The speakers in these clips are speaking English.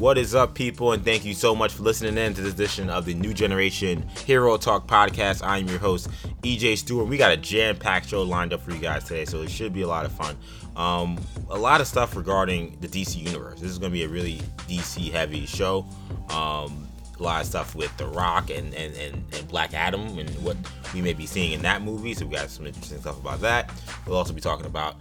What is up, people? And thank you so much for listening in to this edition of the New Generation Hero Talk podcast. I'm your host, EJ Stewart. We got a jam packed show lined up for you guys today, so it should be a lot of fun. Um, a lot of stuff regarding the DC universe. This is going to be a really DC heavy show. Um, a lot of stuff with The Rock and, and, and, and, Black Adam and what we may be seeing in that movie. So we got some interesting stuff about that. We'll also be talking about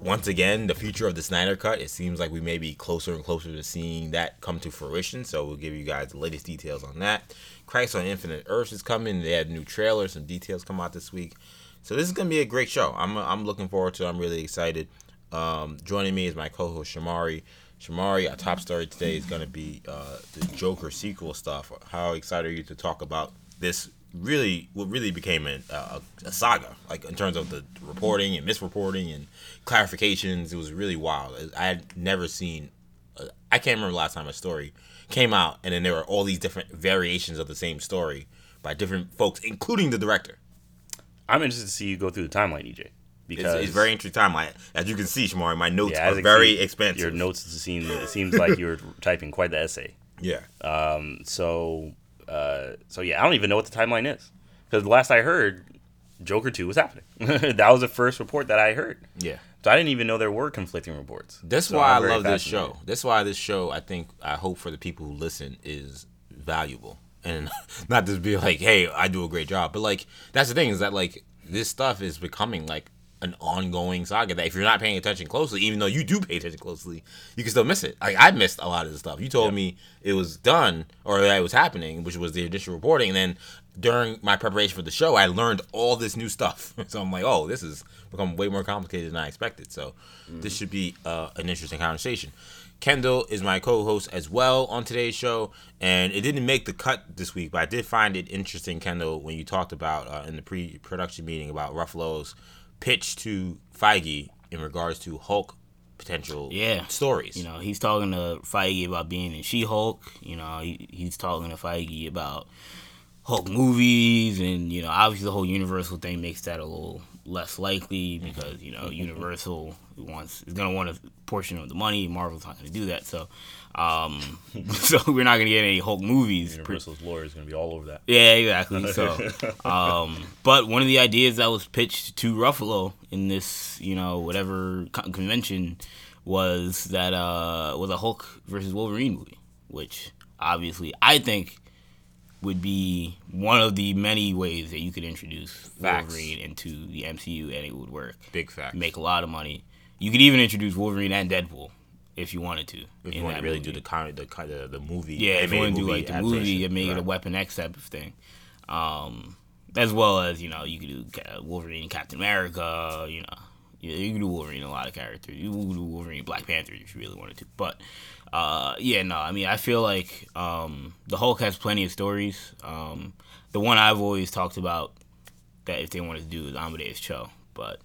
once again the future of the Snyder Cut. It seems like we may be closer and closer to seeing that come to fruition. So we'll give you guys the latest details on that. Crisis on Infinite Earths is coming. They had a new trailer, some details come out this week. So this is gonna be a great show. I'm I'm looking forward to. it. I'm really excited. Um, joining me is my co-host Shamari. Shamari, our top story today is going to be uh, the Joker sequel stuff. How excited are you to talk about this? Really, what really became a, a, a saga, like in terms of the reporting and misreporting and clarifications. It was really wild. I had never seen. Uh, I can't remember the last time a story came out and then there were all these different variations of the same story by different folks, including the director. I'm interested to see you go through the timeline, EJ because it's, it's very interesting time. I, as you can see, Shamari, my notes yeah, are very expensive. Your notes seem it seems like you're typing quite the essay. Yeah. Um. So. Uh. So yeah, I don't even know what the timeline is because the last I heard, Joker Two was happening. that was the first report that I heard. Yeah. So I didn't even know there were conflicting reports. That's so why I love this show. That's why this show, I think, I hope for the people who listen, is valuable. And not just be like, hey, I do a great job. But like, that's the thing is that like this stuff is becoming like an ongoing saga that if you're not paying attention closely, even though you do pay attention closely, you can still miss it. Like I missed a lot of the stuff. You told yep. me it was done or that it was happening, which was the initial reporting, and then during my preparation for the show, I learned all this new stuff. so I'm like, oh, this has become way more complicated than I expected. So mm-hmm. this should be uh, an interesting conversation. Kendall is my co-host as well on today's show, and it didn't make the cut this week, but I did find it interesting, Kendall, when you talked about uh, in the pre-production meeting about Ruffalo's pitch to Feige in regards to Hulk potential yeah. stories. You know, he's talking to Feige about being in She Hulk. You know, he, he's talking to Feige about Hulk movies, and you know, obviously the whole Universal thing makes that a little less likely because you know Universal wants is gonna want a portion of the money. Marvel's not gonna do that, so um, so we're not gonna get any Hulk movies. Universal's lawyer is gonna be all over that. Yeah, exactly. So, um, but one of the ideas that was pitched to Ruffalo in this, you know, whatever convention was that uh was a Hulk versus Wolverine movie, which obviously I think would be one of the many ways that you could introduce Facts. Wolverine into the MCU and it would work. Big fact. Make a lot of money. You could even introduce Wolverine and Deadpool if you wanted to. If you want to really movie. do the kind the kind of the movie. Yeah, if you want to do like the movie and make right. it a Weapon X type of thing. Um, as well as you know, you could do Wolverine, Captain America. You know, you, you can do Wolverine a lot of characters. You can do Wolverine, Black Panther if you really wanted to. But uh, yeah, no, I mean, I feel like um, the Hulk has plenty of stories. Um, the one I've always talked about that if they wanted to do is Amadeus Cho, but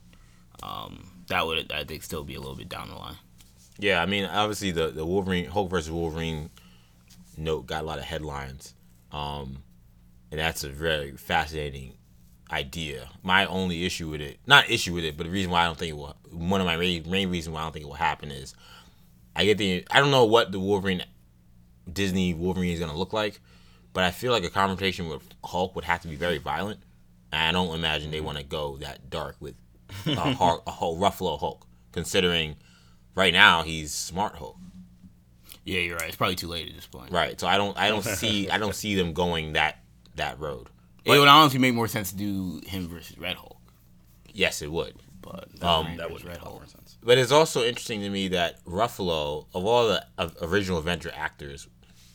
um, that would I think still be a little bit down the line. Yeah, I mean, obviously the the Wolverine Hulk versus Wolverine note got a lot of headlines, um, and that's a very fascinating idea. My only issue with it, not issue with it, but the reason why I don't think it will, one of my main, main reasons why I don't think it will happen is, I get the, I don't know what the Wolverine, Disney Wolverine is gonna look like, but I feel like a confrontation with Hulk would have to be very violent. And I don't imagine they want to go that dark with a, Hulk, a whole Ruffalo Hulk, considering right now he's Smart Hulk. Yeah, you're right. It's probably too late at this point. Right. So I don't I don't see I don't see them going that that road. But, it would honestly make more sense to do him versus Red Hulk. Yes, it would. But that, um, that would Red Hulk. More sense. But it's also interesting to me that Ruffalo, of all the original Avenger actors,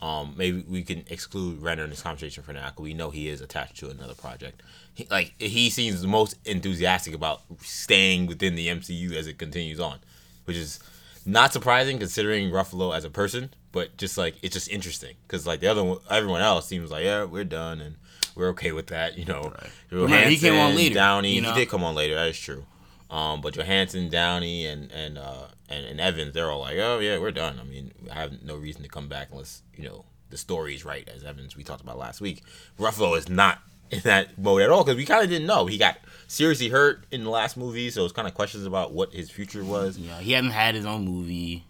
um, maybe we can exclude Renner in this conversation for now because we know he is attached to another project. He, like he seems the most enthusiastic about staying within the MCU as it continues on, which is not surprising considering Ruffalo as a person, but just like it's just interesting because like the other one, everyone else seems like yeah we're done and we're okay with that. You know, right. Hansen, he came on later. Downey, you know? he did come on later. That is true. Um, but Johansson, Downey, and and uh and, and Evans, they're all like, oh yeah, we're done. I mean, I have no reason to come back unless you know the story is right, as Evans we talked about last week. Ruffalo is not in that mode at all because we kind of didn't know he got seriously hurt in the last movie, so it's kind of questions about what his future was. Yeah, he hadn't had his own movie.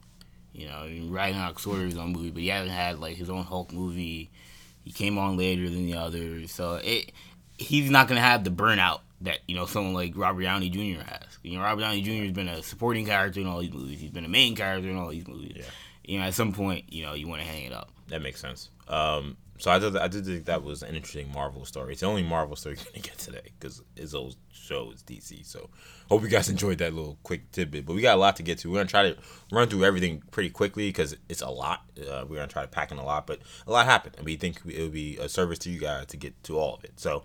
You know, I mean, Ragnarok sort of his own movie, but he hasn't had like his own Hulk movie. He came on later than the others, so it he's not gonna have the burnout that you know someone like Robert Downey Jr. has. You know, Robert Downey Jr. has been a supporting character in all these movies. He's been a main character in all these movies. Yeah. You know, at some point, you know, you want to hang it up. That makes sense. Um, so I did, I did think that was an interesting Marvel story. It's the only Marvel story you're gonna get today because Izzo's show is DC. So hope you guys enjoyed that little quick tidbit. But we got a lot to get to. We're gonna try to run through everything pretty quickly because it's a lot. Uh, we're gonna try to pack in a lot, but a lot happened, and we think it would be a service to you guys to get to all of it. So,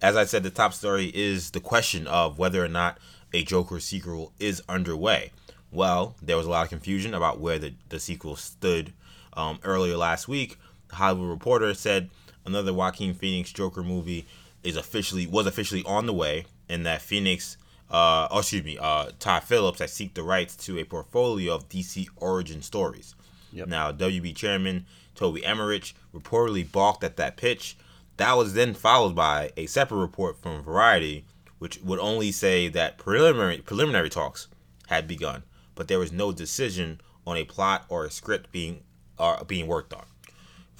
as I said, the top story is the question of whether or not a Joker sequel is underway. Well, there was a lot of confusion about where the, the sequel stood um, earlier last week Hollywood Reporter said another Joaquin Phoenix Joker movie is officially was officially on the way, and that Phoenix, uh, oh, excuse me, uh, Todd Phillips has seek the rights to a portfolio of DC origin stories. Yep. Now, WB chairman Toby Emmerich reportedly balked at that pitch. That was then followed by a separate report from Variety, which would only say that preliminary preliminary talks had begun, but there was no decision on a plot or a script being uh, being worked on.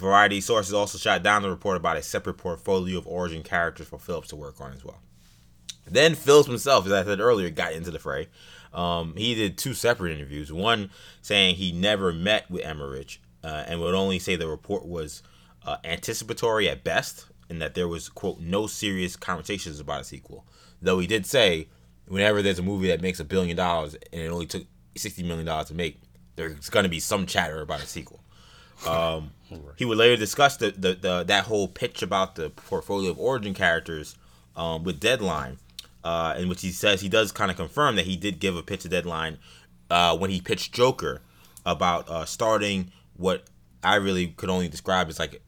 Variety sources also shot down the report about a separate portfolio of origin characters for Phillips to work on as well. Then Phillips himself, as I said earlier, got into the fray. Um, he did two separate interviews. One saying he never met with Emmerich uh, and would only say the report was uh, anticipatory at best, and that there was quote no serious conversations about a sequel. Though he did say, whenever there's a movie that makes a billion dollars and it only took sixty million dollars to make, there's going to be some chatter about a sequel. Um, he would later discuss the, the, the, that whole pitch about the portfolio of origin characters um, with Deadline, uh, in which he says he does kind of confirm that he did give a pitch to Deadline uh, when he pitched Joker about uh, starting what I really could only describe as like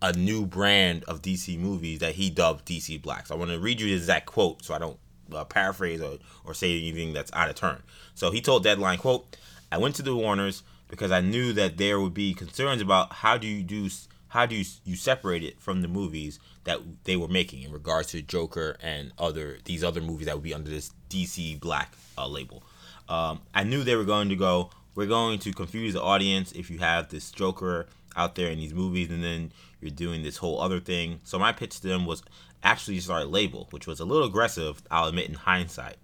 a new brand of DC movies that he dubbed DC Black. So I want to read you the exact quote so I don't uh, paraphrase or, or say anything that's out of turn. So he told Deadline, quote, I went to the Warners because I knew that there would be concerns about how do you do how do you, you separate it from the movies that they were making in regards to Joker and other these other movies that would be under this DC Black uh, label. Um, I knew they were going to go. We're going to confuse the audience if you have this Joker out there in these movies, and then you're doing this whole other thing. So my pitch to them was actually start a label, which was a little aggressive. I'll admit in hindsight.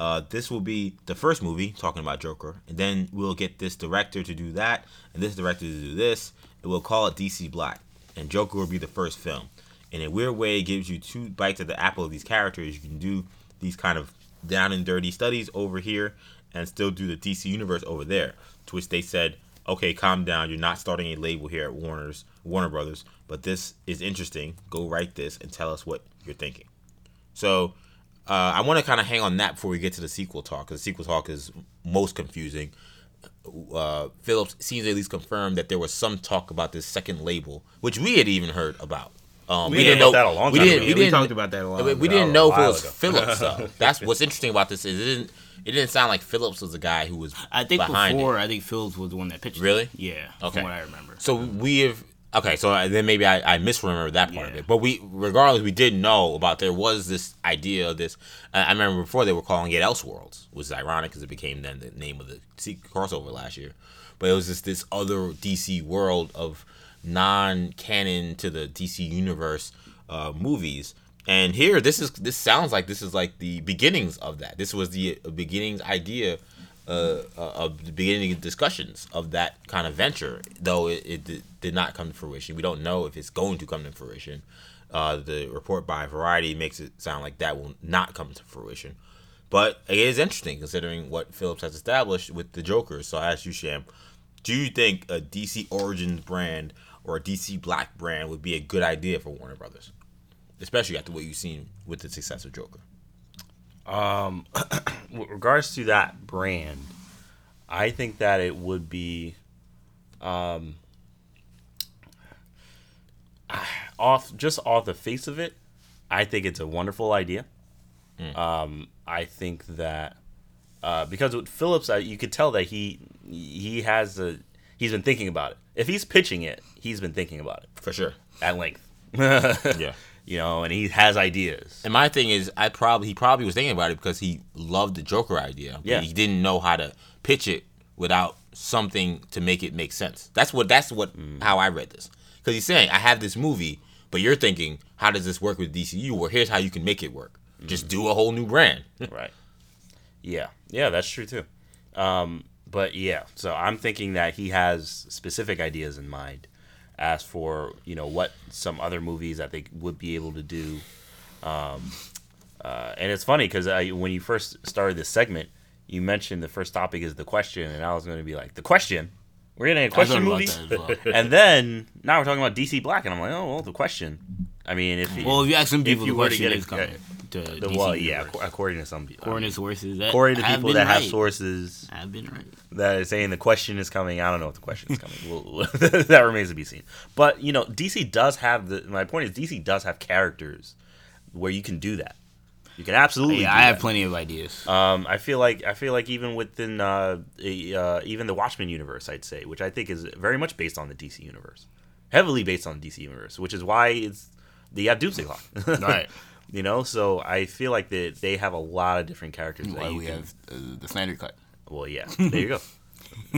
Uh, this will be the first movie talking about Joker, and then we'll get this director to do that, and this director to do this, and we'll call it DC Black, and Joker will be the first film. In a weird way, it gives you two bites at the apple of these characters. You can do these kind of down and dirty studies over here, and still do the DC universe over there. To which they said, "Okay, calm down. You're not starting a label here at Warner's Warner Brothers, but this is interesting. Go write this and tell us what you're thinking." So uh, I want to kind of hang on that before we get to the sequel talk, because the sequel talk is most confusing. Uh, Phillips seems to at least confirmed that there was some talk about this second label, which we had even heard about. Um, we, we, didn't know that a long we time didn't, ago. We, didn't, we talked about that a lot. We didn't know if it was ago. Phillips. Though. That's what's interesting about this is it didn't. It didn't sound like Phillips was the guy who was. I think before. It. I think Phillips was the one that pitched. Really? It. Yeah. Okay. From what I remember. So we have Okay, so then maybe I, I misremember that part yeah. of it. But we, regardless, we did know about there was this idea of this. I remember before they were calling it Elseworlds, which is ironic because it became then the name of the crossover last year. But it was just this other DC world of non-canon to the DC universe uh, movies. And here, this is this sounds like this is like the beginnings of that. This was the beginnings idea uh, uh, of the beginning discussions of that kind of venture, though it, it, did not come to fruition. We don't know if it's going to come to fruition. Uh, the report by Variety makes it sound like that will not come to fruition. But it is interesting considering what Phillips has established with the Joker. So I ask you, Sham, do you think a DC Origins brand or a DC Black brand would be a good idea for Warner Brothers? Especially after what you've seen with the success of Joker. Um, with regards to that brand, I think that it would be, um, off just off the face of it, I think it's a wonderful idea. Mm. Um, I think that uh, because with Phillips, uh, you could tell that he he has a he's been thinking about it. If he's pitching it, he's been thinking about it for sure at length. yeah you know, and he has ideas. And my thing is, I probably he probably was thinking about it because he loved the Joker idea. yeah, he didn't know how to pitch it without something to make it make sense. That's what that's what mm. how I read this. Because he's saying I have this movie, but you're thinking how does this work with DCU? Well, here's how you can make it work. Mm. Just do a whole new brand. right. Yeah. Yeah, that's true too. Um, but yeah, so I'm thinking that he has specific ideas in mind as for you know what some other movies that they would be able to do. Um, uh, and it's funny because when you first started this segment, you mentioned the first topic is the question, and I was going to be like, the question. We're getting a question movie, well. and then now we're talking about DC Black, and I'm like, oh well, the question. I mean, if you, well, if you ask some people, the question is coming. To the, well, yeah, according to some people. According to sources, that according to people that right. have sources, I've been right. That are saying the question is coming. I don't know if the question is coming. we'll, that remains to be seen. But you know, DC does have the. My point is, DC does have characters where you can do that. You can absolutely. Yeah, I have plenty of ideas. Um, I feel like I feel like even within uh, uh, even the Watchmen universe, I'd say, which I think is very much based on the DC universe, heavily based on the DC universe, which is why it's the have Doomsday Clock. right. You know, so I feel like they they have a lot of different characters. Why we can, have uh, the Snyder cut. Well, yeah, there you go.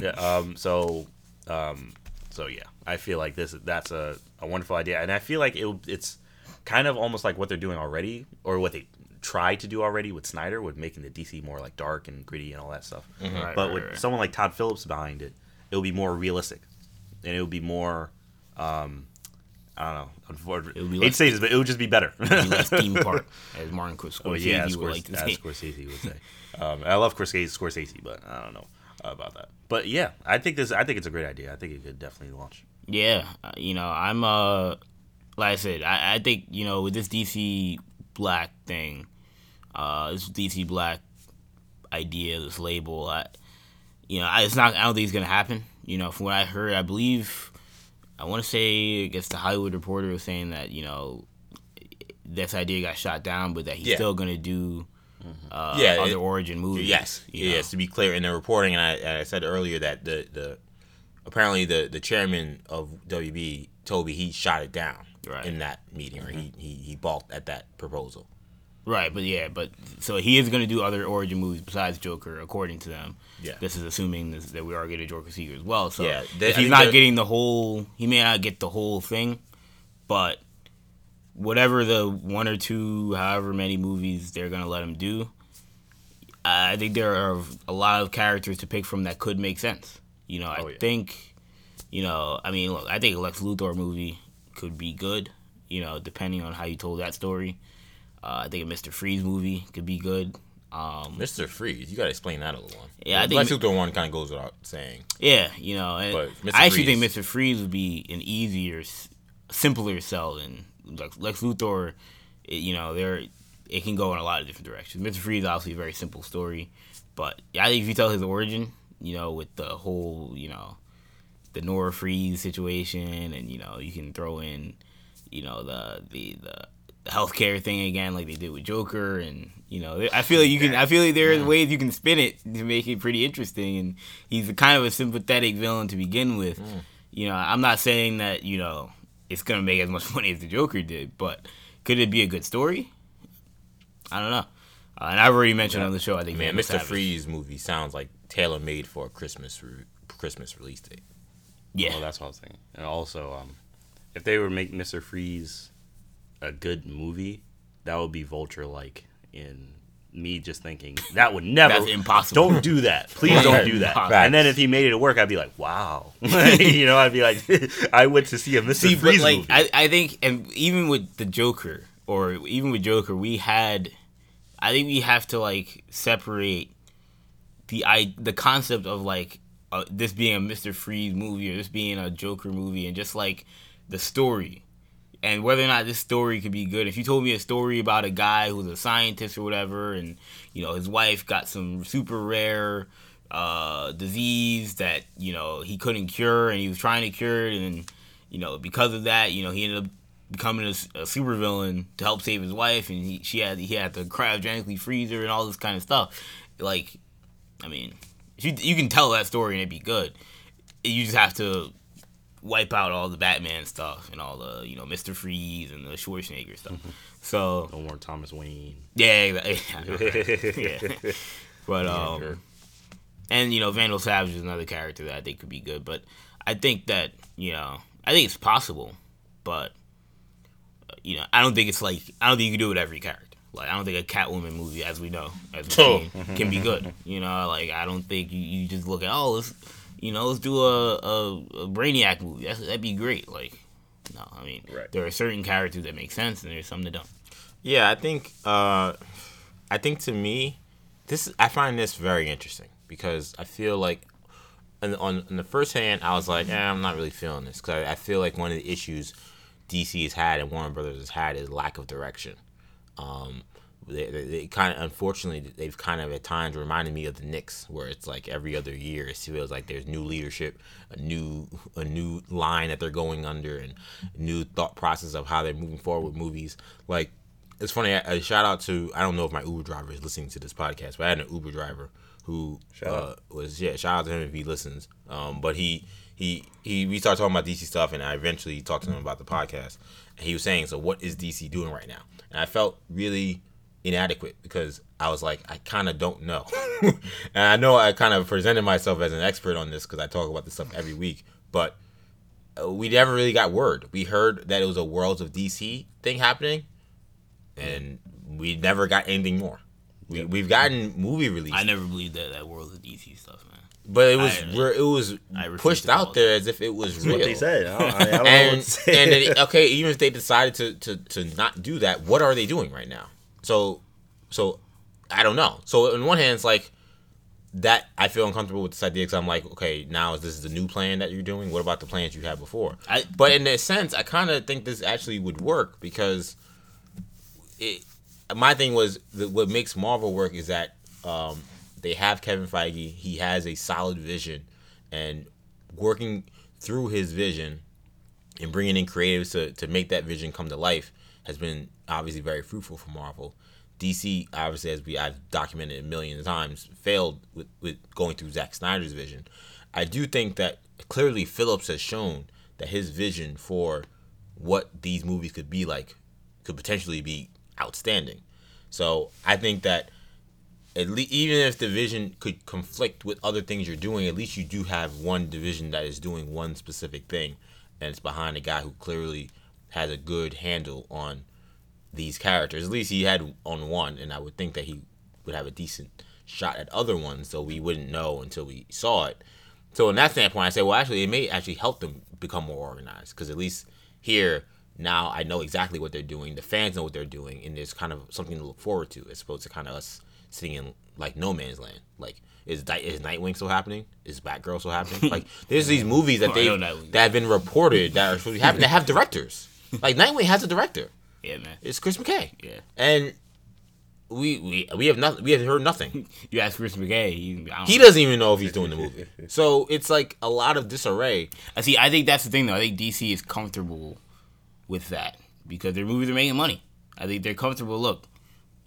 yeah, um, so, um, so yeah, I feel like this that's a, a wonderful idea, and I feel like it, it's kind of almost like what they're doing already, or what they tried to do already with Snyder, with making the DC more like dark and gritty and all that stuff. Mm-hmm. Right, but right, with right. someone like Todd Phillips behind it, it will be more realistic, and it will be more. Um, I don't know. Unfortunately, it would less, say but it would just be better. be less theme park, as Martin Scorsese oh, yeah, would like to say. Scorsese would say. um, I love Scorsese, Scorsese, but I don't know about that. But yeah, I think this. I think it's a great idea. I think it could definitely launch. Yeah, uh, you know, I'm uh, like I said, I, I think you know with this DC Black thing, uh, this DC Black idea, this label, I, you know, I, it's not. I don't think it's gonna happen. You know, from what I heard, I believe, I want to say, I guess the Hollywood Reporter was saying that you know, this idea got shot down, but that he's yeah. still gonna do. Uh, yeah, other it, origin movies. Yes, yes. To be clear, in the reporting, and I, I said earlier that the the apparently the the chairman of WB told me he shot it down right. in that meeting, or he, he he balked at that proposal. Right, but yeah, but so he is going to do other origin movies besides Joker, according to them. Yeah, this is assuming this, that we are getting Joker Seeker as well. So yeah, they, if he's not getting the whole, he may not get the whole thing, but whatever the one or two, however many movies they're going to let him do, I think there are a lot of characters to pick from that could make sense. You know, oh, I yeah. think, you know, I mean, look, I think Lex Luthor movie could be good. You know, depending on how you told that story. Uh, I think a Mister Freeze movie could be good. Um, Mister Freeze, you gotta explain that a little one. Yeah, I think Lex Luthor one kind of goes without saying. Yeah, you know, I actually think Mister Freeze would be an easier, simpler sell than Lex, Lex Luthor. You know, there it can go in a lot of different directions. Mister Freeze obviously a very simple story, but I think if you tell his origin, you know, with the whole, you know, the Nora Freeze situation, and you know, you can throw in, you know, the the the healthcare thing again, like they did with Joker, and you know, I feel like you can. I feel like there are ways you can spin it to make it pretty interesting, and he's a kind of a sympathetic villain to begin with. Mm. You know, I'm not saying that you know it's gonna make as much money as the Joker did, but could it be a good story? I don't know. Uh, and I've already mentioned yeah. on the show. I think man, Mr. Freeze movie sounds like tailor made for a Christmas re- Christmas release date. Yeah, well, that's what I was thinking. And also, um, if they were make Mr. Freeze a good movie, that would be Vulture like in me just thinking that would never That's impossible. Don't do that. Please don't do that. And then if he made it work, I'd be like, wow. you know, I'd be like, I went to see a Mr. See, Freeze like, movie. I, I think, and even with the Joker, or even with Joker, we had, I think we have to like separate the I the concept of like uh, this being a Mr. Freeze movie or this being a Joker movie, and just like the story and whether or not this story could be good. If you told me a story about a guy who's a scientist or whatever, and you know his wife got some super rare uh, disease that you know he couldn't cure, and he was trying to cure it, and you know because of that, you know he ended up becoming a, a supervillain to help save his wife, and he she had he had to cryogenically freeze her and all this kind of stuff. Like, I mean, you you can tell that story and it'd be good. You just have to wipe out all the Batman stuff and all the you know Mister Freeze and the Schwarzenegger stuff. Mm-hmm. So no more Thomas Wayne. Yeah, yeah. yeah. But um, And you know, Vandal Savage is another character that I think could be good. But I think that you know, I think it's possible, but you know, I don't think it's like I don't think you can do it with every character. Like I don't think a Catwoman movie, as we know, as we've Oh. can be good. You know, like I don't think you, you just look at oh let's you know let's do a a, a Brainiac movie. That's, that'd be great. Like no, I mean Right. there are certain characters that make sense and there's some that don't. Yeah, I think uh, I think to me, this I find this very interesting because I feel like on on, on the first hand, I was like, eh, I'm not really feeling this because I, I feel like one of the issues DC has had and Warner Brothers has had is lack of direction. Um, they, they, they kind of unfortunately they've kind of at times reminded me of the Knicks, where it's like every other year it feels like there's new leadership, a new a new line that they're going under, and new thought process of how they're moving forward with movies. Like it's funny. A shout out to I don't know if my Uber driver is listening to this podcast, but I had an Uber driver who uh, was yeah. Shout out to him if he listens. Um, but he he he we started talking about DC stuff, and I eventually talked to him about the podcast. And he was saying, so what is DC doing right now? And I felt really inadequate because I was like, I kind of don't know. and I know I kind of presented myself as an expert on this because I talk about this stuff every week, but uh, we never really got word. We heard that it was a Worlds of DC thing happening, and we never got anything more. We, we've gotten movie releases, I never believed that that world of DC stuff, man. but it was I- re- it was pushed out call there as if it was That's real. what they said. I don't, I mean, I don't know what to and say. and then, okay, even if they decided to, to to not do that, what are they doing right now? So so I don't know. So on one hand, it's like that I feel uncomfortable with this idea because I'm like, okay, now is this the new plan that you're doing? What about the plans you had before? I- but in a sense, I kind of think this actually would work because it. My thing was that what makes Marvel work is that um, they have Kevin Feige. He has a solid vision, and working through his vision and bringing in creatives to, to make that vision come to life has been obviously very fruitful for Marvel. DC, obviously, as we I've documented a million times, failed with, with going through Zack Snyder's vision. I do think that clearly Phillips has shown that his vision for what these movies could be like could potentially be outstanding. So I think that at least even if the vision could conflict with other things you're doing, at least you do have one division that is doing one specific thing, and it's behind a guy who clearly has a good handle on these characters. At least he had on one, and I would think that he would have a decent shot at other ones, so we wouldn't know until we saw it. So in that standpoint, I say, well, actually, it may actually help them become more organized because at least here now I know exactly what they're doing. The fans know what they're doing, and there's kind of something to look forward to as opposed to kind of us sitting in like no man's land. Like, is is Nightwing still happening? Is Batgirl still happening? like, there's these movies that Oh, they that have been reported that are supposed to be happening that have directors. Like Nightwing has a director. Yeah, man. It's Chris McKay. Yeah. And we we we have nothing. We have heard nothing. You ask Chris McKay, he, He doesn't even know if he's doing the movie. So it's like a lot of disarray. I see. I think that's the thing, though. I think DC is comfortable with that because their movies are making money. I think they're comfortable. Look,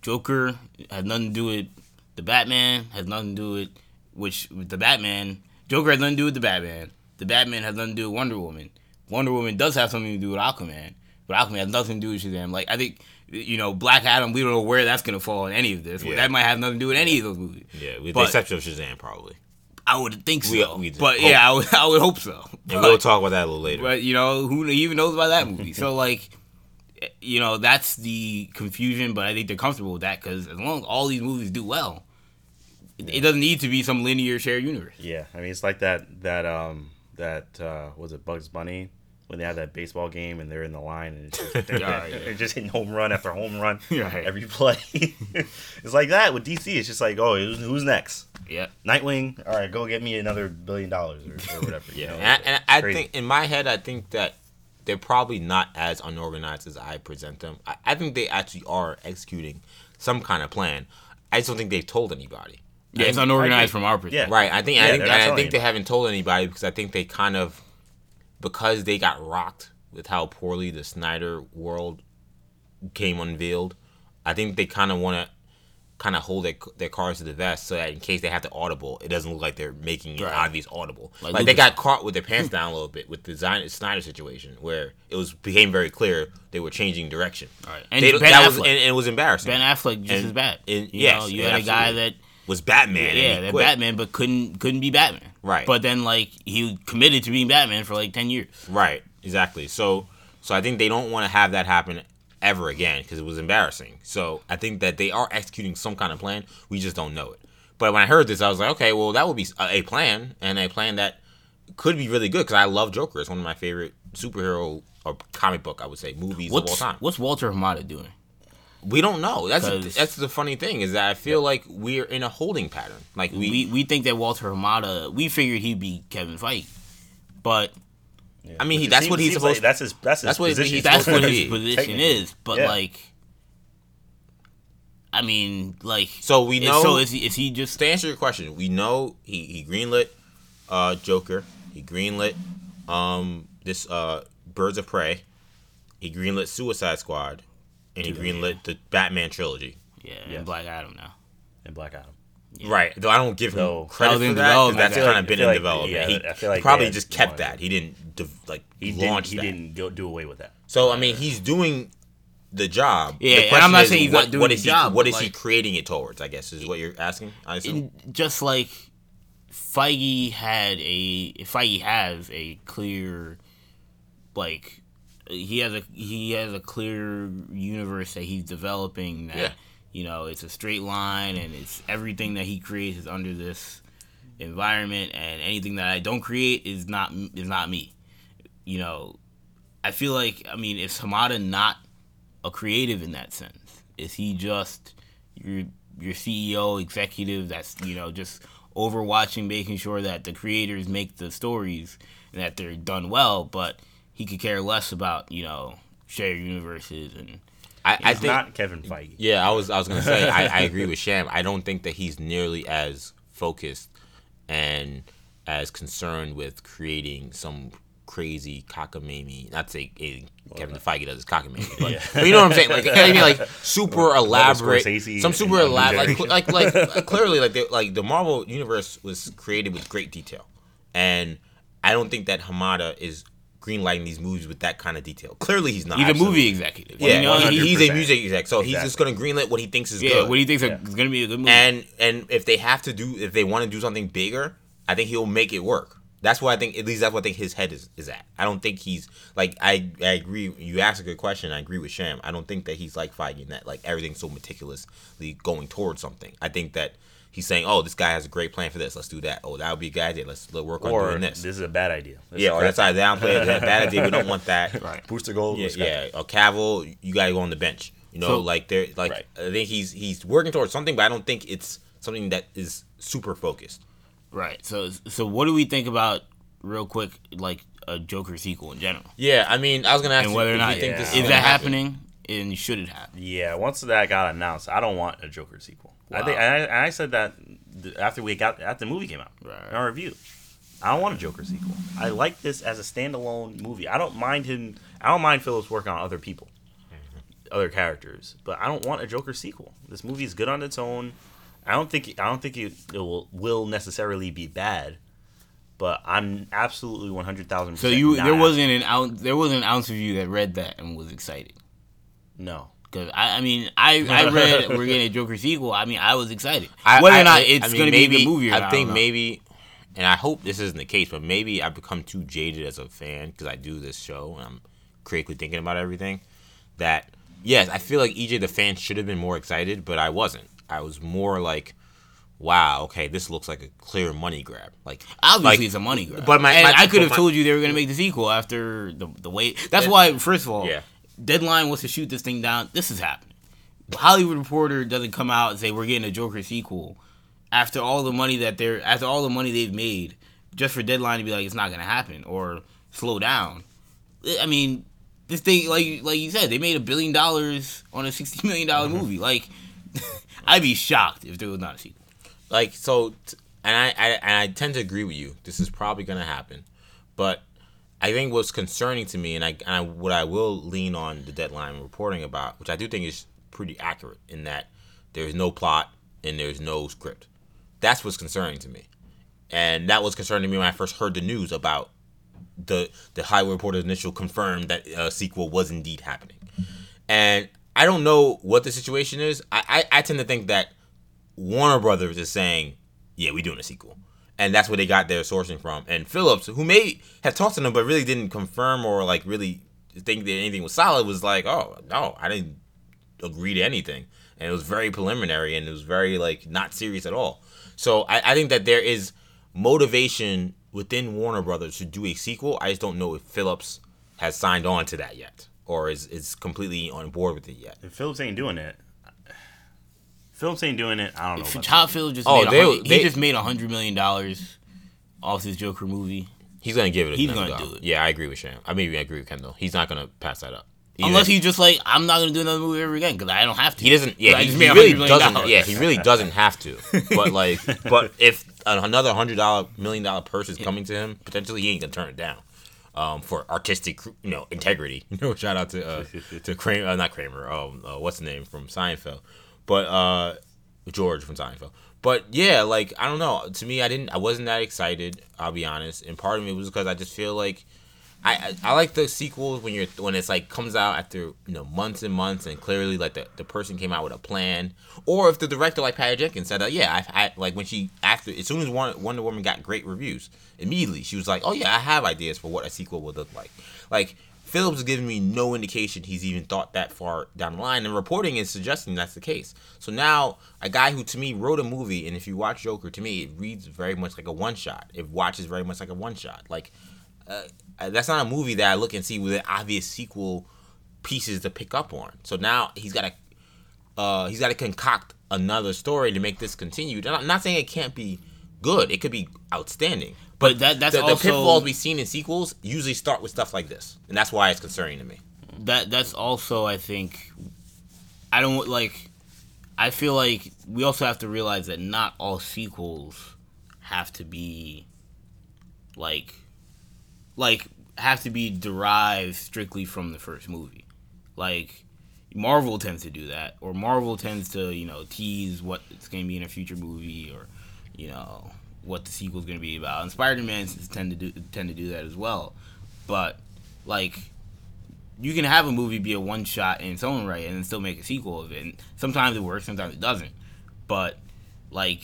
Joker has nothing to do with the Batman. Has nothing to do with which with the Batman. Joker has nothing to do with the Batman. The Batman has nothing to do with Wonder Woman. Wonder Woman does have something to do with Aquaman, but Aquaman has nothing to do with Shazam. Like I think. You know, Black Adam. We don't know where that's gonna fall in any of this. Yeah. That might have nothing to do with any of those movies. Yeah, with But- the exception of Shazam, probably. I would think so. We- we but hope. yeah, I would, I would hope so. And But- we'll talk about that a little later. but you know, who even knows about that movie? so like, you know, that's the confusion. But I think they're comfortable with that because as long as all these movies do well, it, it doesn't need to be some linear shared universe. Yeah, I mean it's like that that um that uh was it Bugs Bunny when they have that baseball game and they're in the line and it's just, they're, Yeah, they're just hitting home run after home run Yeah. every play. it's like that with DC. It's just like oh who's, who's next? Yeah, Nightwing. All right, go get me another billion dollars or, or whatever. you yeah, know? and I, and I think in my head, I think that they're probably not as unorganized as I present them. I, I think they actually are executing some kind of plan. I just don't think they've told anybody. yeah, it's And- unorganized from our perspective. Yeah. Right. I think Yeah, I think they're not and I telling think they haven't told anybody because I think they kind of because they got rocked with how poorly the Snyder world came unveiled. I think they kind of want to kind of hold their, their cards to the vest so that in case they have to audible, it doesn't look like they're making Right. obvious audible. Like Like, they got caught with their pants down a little bit with the Zion- Snyder situation where it was became very clear they were changing direction. Right. And They- Ben that was Affleck. and, and it was embarrassing. Ben Affleck just And- as bad. and- you yes, know, you had a guy that was Batman. Yeah, that Batman, but couldn't couldn't be Batman. Right. But then like he committed to being Batman for like ten years. Right. Exactly. So so I think they don't want to have that happen ever again because it was embarrassing. So I think that they are executing some kind of plan. We just don't know it. But when I heard this, I was like, okay, well that would be uh, a plan and a plan that could be really good because I love Joker. It's one of my favorite superhero or comic book, I would say, movies what's, of all time. What's Walter Hamada doing? We don't know. That's that's the funny thing is that I feel like we're in a holding pattern. Like we we, we think that Walter Hamada, we figured he'd be Kevin Feige, but yeah. I mean, he, that's what he's supposed. Like that's his. That's his. That's what position. That's what his position is. But yeah. like, I mean, like. So we know. So is he? Is he just? To answer your question, we know he he greenlit, uh, Joker. He greenlit, um, this uh, Birds of Prey. He greenlit Suicide Squad and he greenlit the Batman trilogy. Yeah, yes. and Black Adam now. And Black Adam. Yeah. Right, though I don't give him no. credit for that because that's kind of been in like, development. Yeah, he, I feel like probably just kept that. He didn't like he launch. Didn't, he didn't go, do away with that. So I mean, he's doing the job. Yeah, the and I'm not is, saying he's what, not doing what is the job. He, what is like, he creating it towards? I guess is what you're asking. I assume. Just like Feige had a, Feige has a clear, like he has a he has a clear universe that he's developing that yeah. you know it's a straight line and it's everything that he creates is under this environment and anything that I don't create is not is not me. You know, I feel like I mean is Hamada not a creative in that sense? Is he just your your CEO executive that's you know just overwatching making sure that the creators make the stories and that they're done well but he could care less about you know shared universes and. I, I think not Kevin Feige. Yeah, I was I was gonna say I, I agree with Sham. I don't think that he's nearly as focused and as concerned with creating some crazy cockamamie. Not to say hey, Kevin Feige does his cockamamie, but, yeah. but, you know what I'm saying? Like I mean, like super elaborate, some super elaborate, like, like like clearly like the, like the Marvel universe was created with great detail, and I don't think that Hamada is greenlighting these movies with that kind of detail. Clearly, he's not. He's absolutely. a movie executive. Yeah, you know, he's a music exec, so exactly. he's just going to greenlight what he thinks is yeah, good. what he thinks yeah. is going to be a good movie. And and if they have to do, if they want to do something bigger, I think he'll make it work. That's what I think. At least that's what I think his head is, is at. I don't think he's like I. I agree. You asked a good question. I agree with Sham. I don't think that he's like Feige that like everything's so meticulously going towards something. I think that he's saying, "Oh, this guy has a great plan for this. Let's do that. Oh, that would be a good idea. Let's, let's work or on doing this. This is a bad idea. This yeah, or that's how downplay it. That bad idea. We don't want that. right. Booster gold. Yeah, yeah. Or Cavill, you got to go on the bench. You know, so, like they're like right. I think he's he's working towards something, but I don't think it's something that is super focused. Right. So so what do we think about real quick like a Joker sequel in general? Yeah, I mean, I was gonna ask and you, whether or not you think yeah. this is, is that happen? happening and should it happen? Yeah. Once that got announced, I don't want a Joker sequel. Wow. I think I, I said that after we got after the movie came out right. in our review. I don't want a Joker sequel. I like this as a standalone movie. I don't mind him. I don't mind Phillips working on other people, mm-hmm. other characters, but I don't want a Joker sequel. This movie is good on its own. I don't think I don't think it, it will will necessarily be bad, but I'm absolutely one hundred thousand. So you there wasn't an ounce there wasn't an ounce of you that read that and was excited. No, because I, I mean, I, I read we're getting a Joker sequel. I mean, I was excited. I, Whether or not it's I mean, going to be a movie, I think maybe, and I hope this isn't the case, but maybe I've become too jaded as a fan because I do this show and I'm critically thinking about everything. That yes, I feel like EJ the fan should have been more excited, but I wasn't. I was more like, wow, okay, this looks like a clear money grab. Like obviously like, it's a money grab. But my, my I could have told you they were going to make the sequel after the the wait. That's why, first of all, yeah deadline was to shoot this thing down. This is happening. Hollywood Reporter doesn't come out and say we're getting a Joker sequel after all the money that they're after all the money they've made just for deadline to be like it's not gonna happen or slow down. I mean, this thing like like you said, they made a billion dollars on a sixty million dollar mm-hmm. movie. Like, I'd be shocked if there was not a sequel. Like so, and I, I and I tend to agree with you. This is probably gonna happen, but I think what's concerning to me, and I, and I, what I will lean on the deadline reporting about, which I do think is pretty accurate, in that there's no plot and there's no script. That's what's concerning to me, and that was concerning to me when I first heard the news about the the Hollywood Reporter's initial confirmed that a sequel was indeed happening, and I don't know what the situation is. I, I, I tend to think that Warner Brothers is saying, "Yeah, we're doing a sequel," and that's where they got their sourcing from. And Phillips, who may have talked to them but really didn't confirm or like really think that anything was solid, was like, "Oh no, I didn't agree to anything," and it was very preliminary and it was very like not serious at all. So I, I think that there is motivation within Warner Brothers to do a sequel. I just don't know if Phillips has signed on to that yet or is is completely on board with it yet. If Phillips ain't doing it, Phillips ain't doing it. I don't know. If Todd Phillips just oh, made they, they, he just made a hundred million dollars off his Joker movie. He's gonna give it. He's gonna go. do it. Yeah, I agree with Sham. I mean, I agree with Kendall. He's not gonna pass that up. Either. Unless he's just like, I'm not gonna do another movie ever again because I don't have to. He doesn't. Yeah, he, he really doesn't. Yeah, he really doesn't have to. But like, but if another hundred dollar million dollar purse is coming to him, potentially he ain't gonna turn it down. Um, for artistic, you know, integrity. You know, shout out to uh, to Kramer, uh, not Kramer. Um, uh, what's the name from Seinfeld? But uh, George from Seinfeld. But yeah, like I don't know. To me, I didn't. I wasn't that excited. I'll be honest. And part of me was because I just feel like I, I, like the sequels when you're when it's like comes out after you know months and months and clearly like the, the person came out with a plan or if the director like Patty Jenkins said uh, yeah I, I like when she after as soon as Wonder Woman got great reviews immediately she was like oh yeah I have ideas for what a sequel would look like like Phillips is giving me no indication he's even thought that far down the line and reporting is suggesting that's the case so now a guy who to me wrote a movie and if you watch Joker to me it reads very much like a one shot it watches very much like a one shot like uh, that's not a movie that I look and see with an obvious sequel pieces to pick up on. So now he's got to uh, he's got to concoct another story to make this continue. I'm not saying it can't be good; it could be outstanding. But, that that's the, also, the pitfalls we've seen in sequels usually start with stuff like this, and that's why it's concerning to me. That that's also I think I don't like. I feel like we also have to realize that not all sequels have to be like like have to be derived strictly from the first movie. Like Marvel tends to do that, or Marvel tends to you know tease what it's going to be in a future movie, or you know what the sequel is going to be about. And Spider Man tend to do tend to do that as well. But like you can have a movie be a one shot in its own right and then still make a sequel of it. And sometimes it works, sometimes it doesn't. But like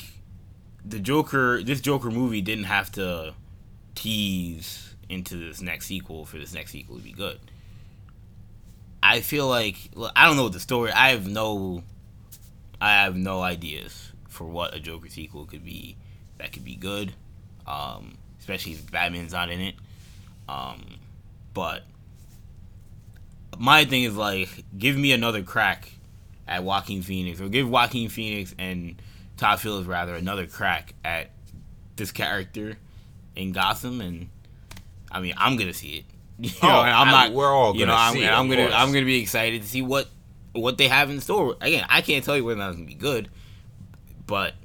the Joker, this Joker movie didn't have to tease into this next sequel for this next sequel to be good. I feel like I don't know what the story. I have no, I have no ideas for what a Joker sequel could be that could be good, um, especially if Batman's not in it. Um, but my thing is like, give me another crack at Joaquin Phoenix, or give Joaquin Phoenix and Todd Phillips rather another crack at this character in Gotham, and I mean, I'm gonna see it. You know, oh, I'm not. I, we're all you know. I'm, I'm gonna. Course. I'm gonna be excited to see what what they have in store. Again, I can't tell you whether that's gonna be good, but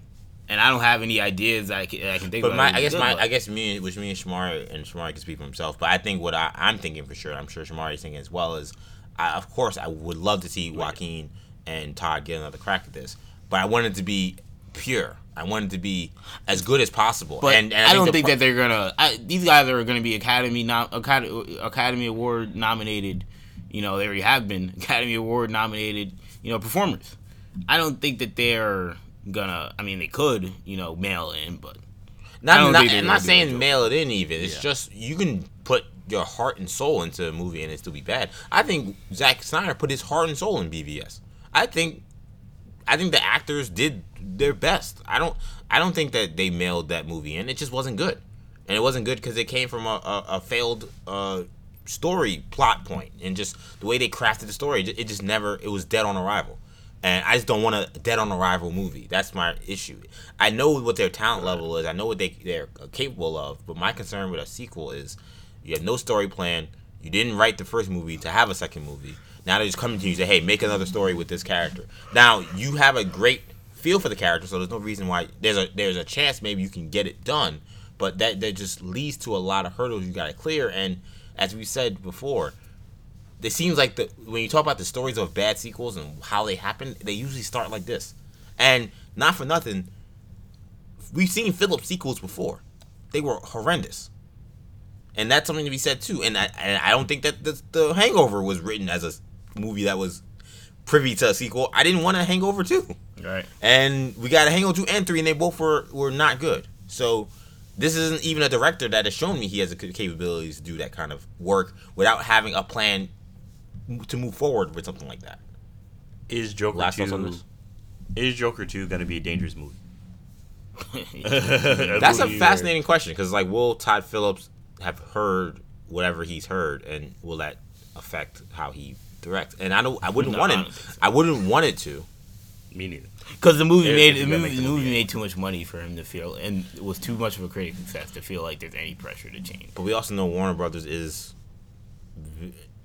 and I don't have any ideas that I can, I can think. But my, I guess my, but. I guess me, which me and Shamari and Shamari can speak for himself. But I think what I, am thinking for sure, I'm sure Shamari's thinking as well is, I, of course, I would love to see Joaquin and Todd get another crack at this, but I want it to be pure. I want it to be as good as possible. But and, and I, I, don't think, that they're gonna. I, these guys are gonna be Academy nom, Academy, Academy Award nominated. You know, they already have been Academy Award nominated. You know, performers. I don't think that they're gonna. I mean, they could. You know, mail in, but not. not I'm not saying mail it in. Even it's yeah. just you can put your heart and soul into a movie and it still be bad. I think Zack Snyder put his heart and soul in BVS. I think I think the actors did their best. I don't I don't think that they mailed that movie in. It just wasn't good, and it wasn't good because it came from a, a, a failed uh, story plot point, and just the way they crafted the story. It just never. It was dead on arrival, and I just don't want a dead on arrival movie. That's my issue. I know what their talent level is. I know what they they're capable of, but my concern with a sequel is you have no story plan. You didn't write the first movie to have a second movie now they're just coming to you and say, hey, make another story with this character. Now you have a great feel for the character, so there's no reason why there's a there's a chance maybe you can get it done, but that that just leads to a lot of hurdles you got to clear. And as we said before, it seems like the when you talk about the stories of bad sequels and how they happen, they usually start like this. And not for nothing, we've seen Phillips sequels before. They were horrendous. And that's something to be said too. And I, and I don't think that the, the Hangover was written as a movie that was privy to a sequel. I didn't want a Hangover too. Right. And we got a Hangover two and three, and they both were were not good. So this isn't even a director that has shown me he has the capabilities to do that kind of work without having a plan to move forward with something like that. Is Joker Last two? Is Joker two going to be a dangerous movie? That's a fascinating question because, like, will Todd Phillips have heard whatever he's heard, and will that affect how he directs? And I don't. I wouldn't no, want it. I wouldn't want it to. Me neither. Because the movie made the movie, the movie made too much money for him to feel, and it was too much of a critic success to feel like there's any pressure to change. But we also know Warner Brothers is.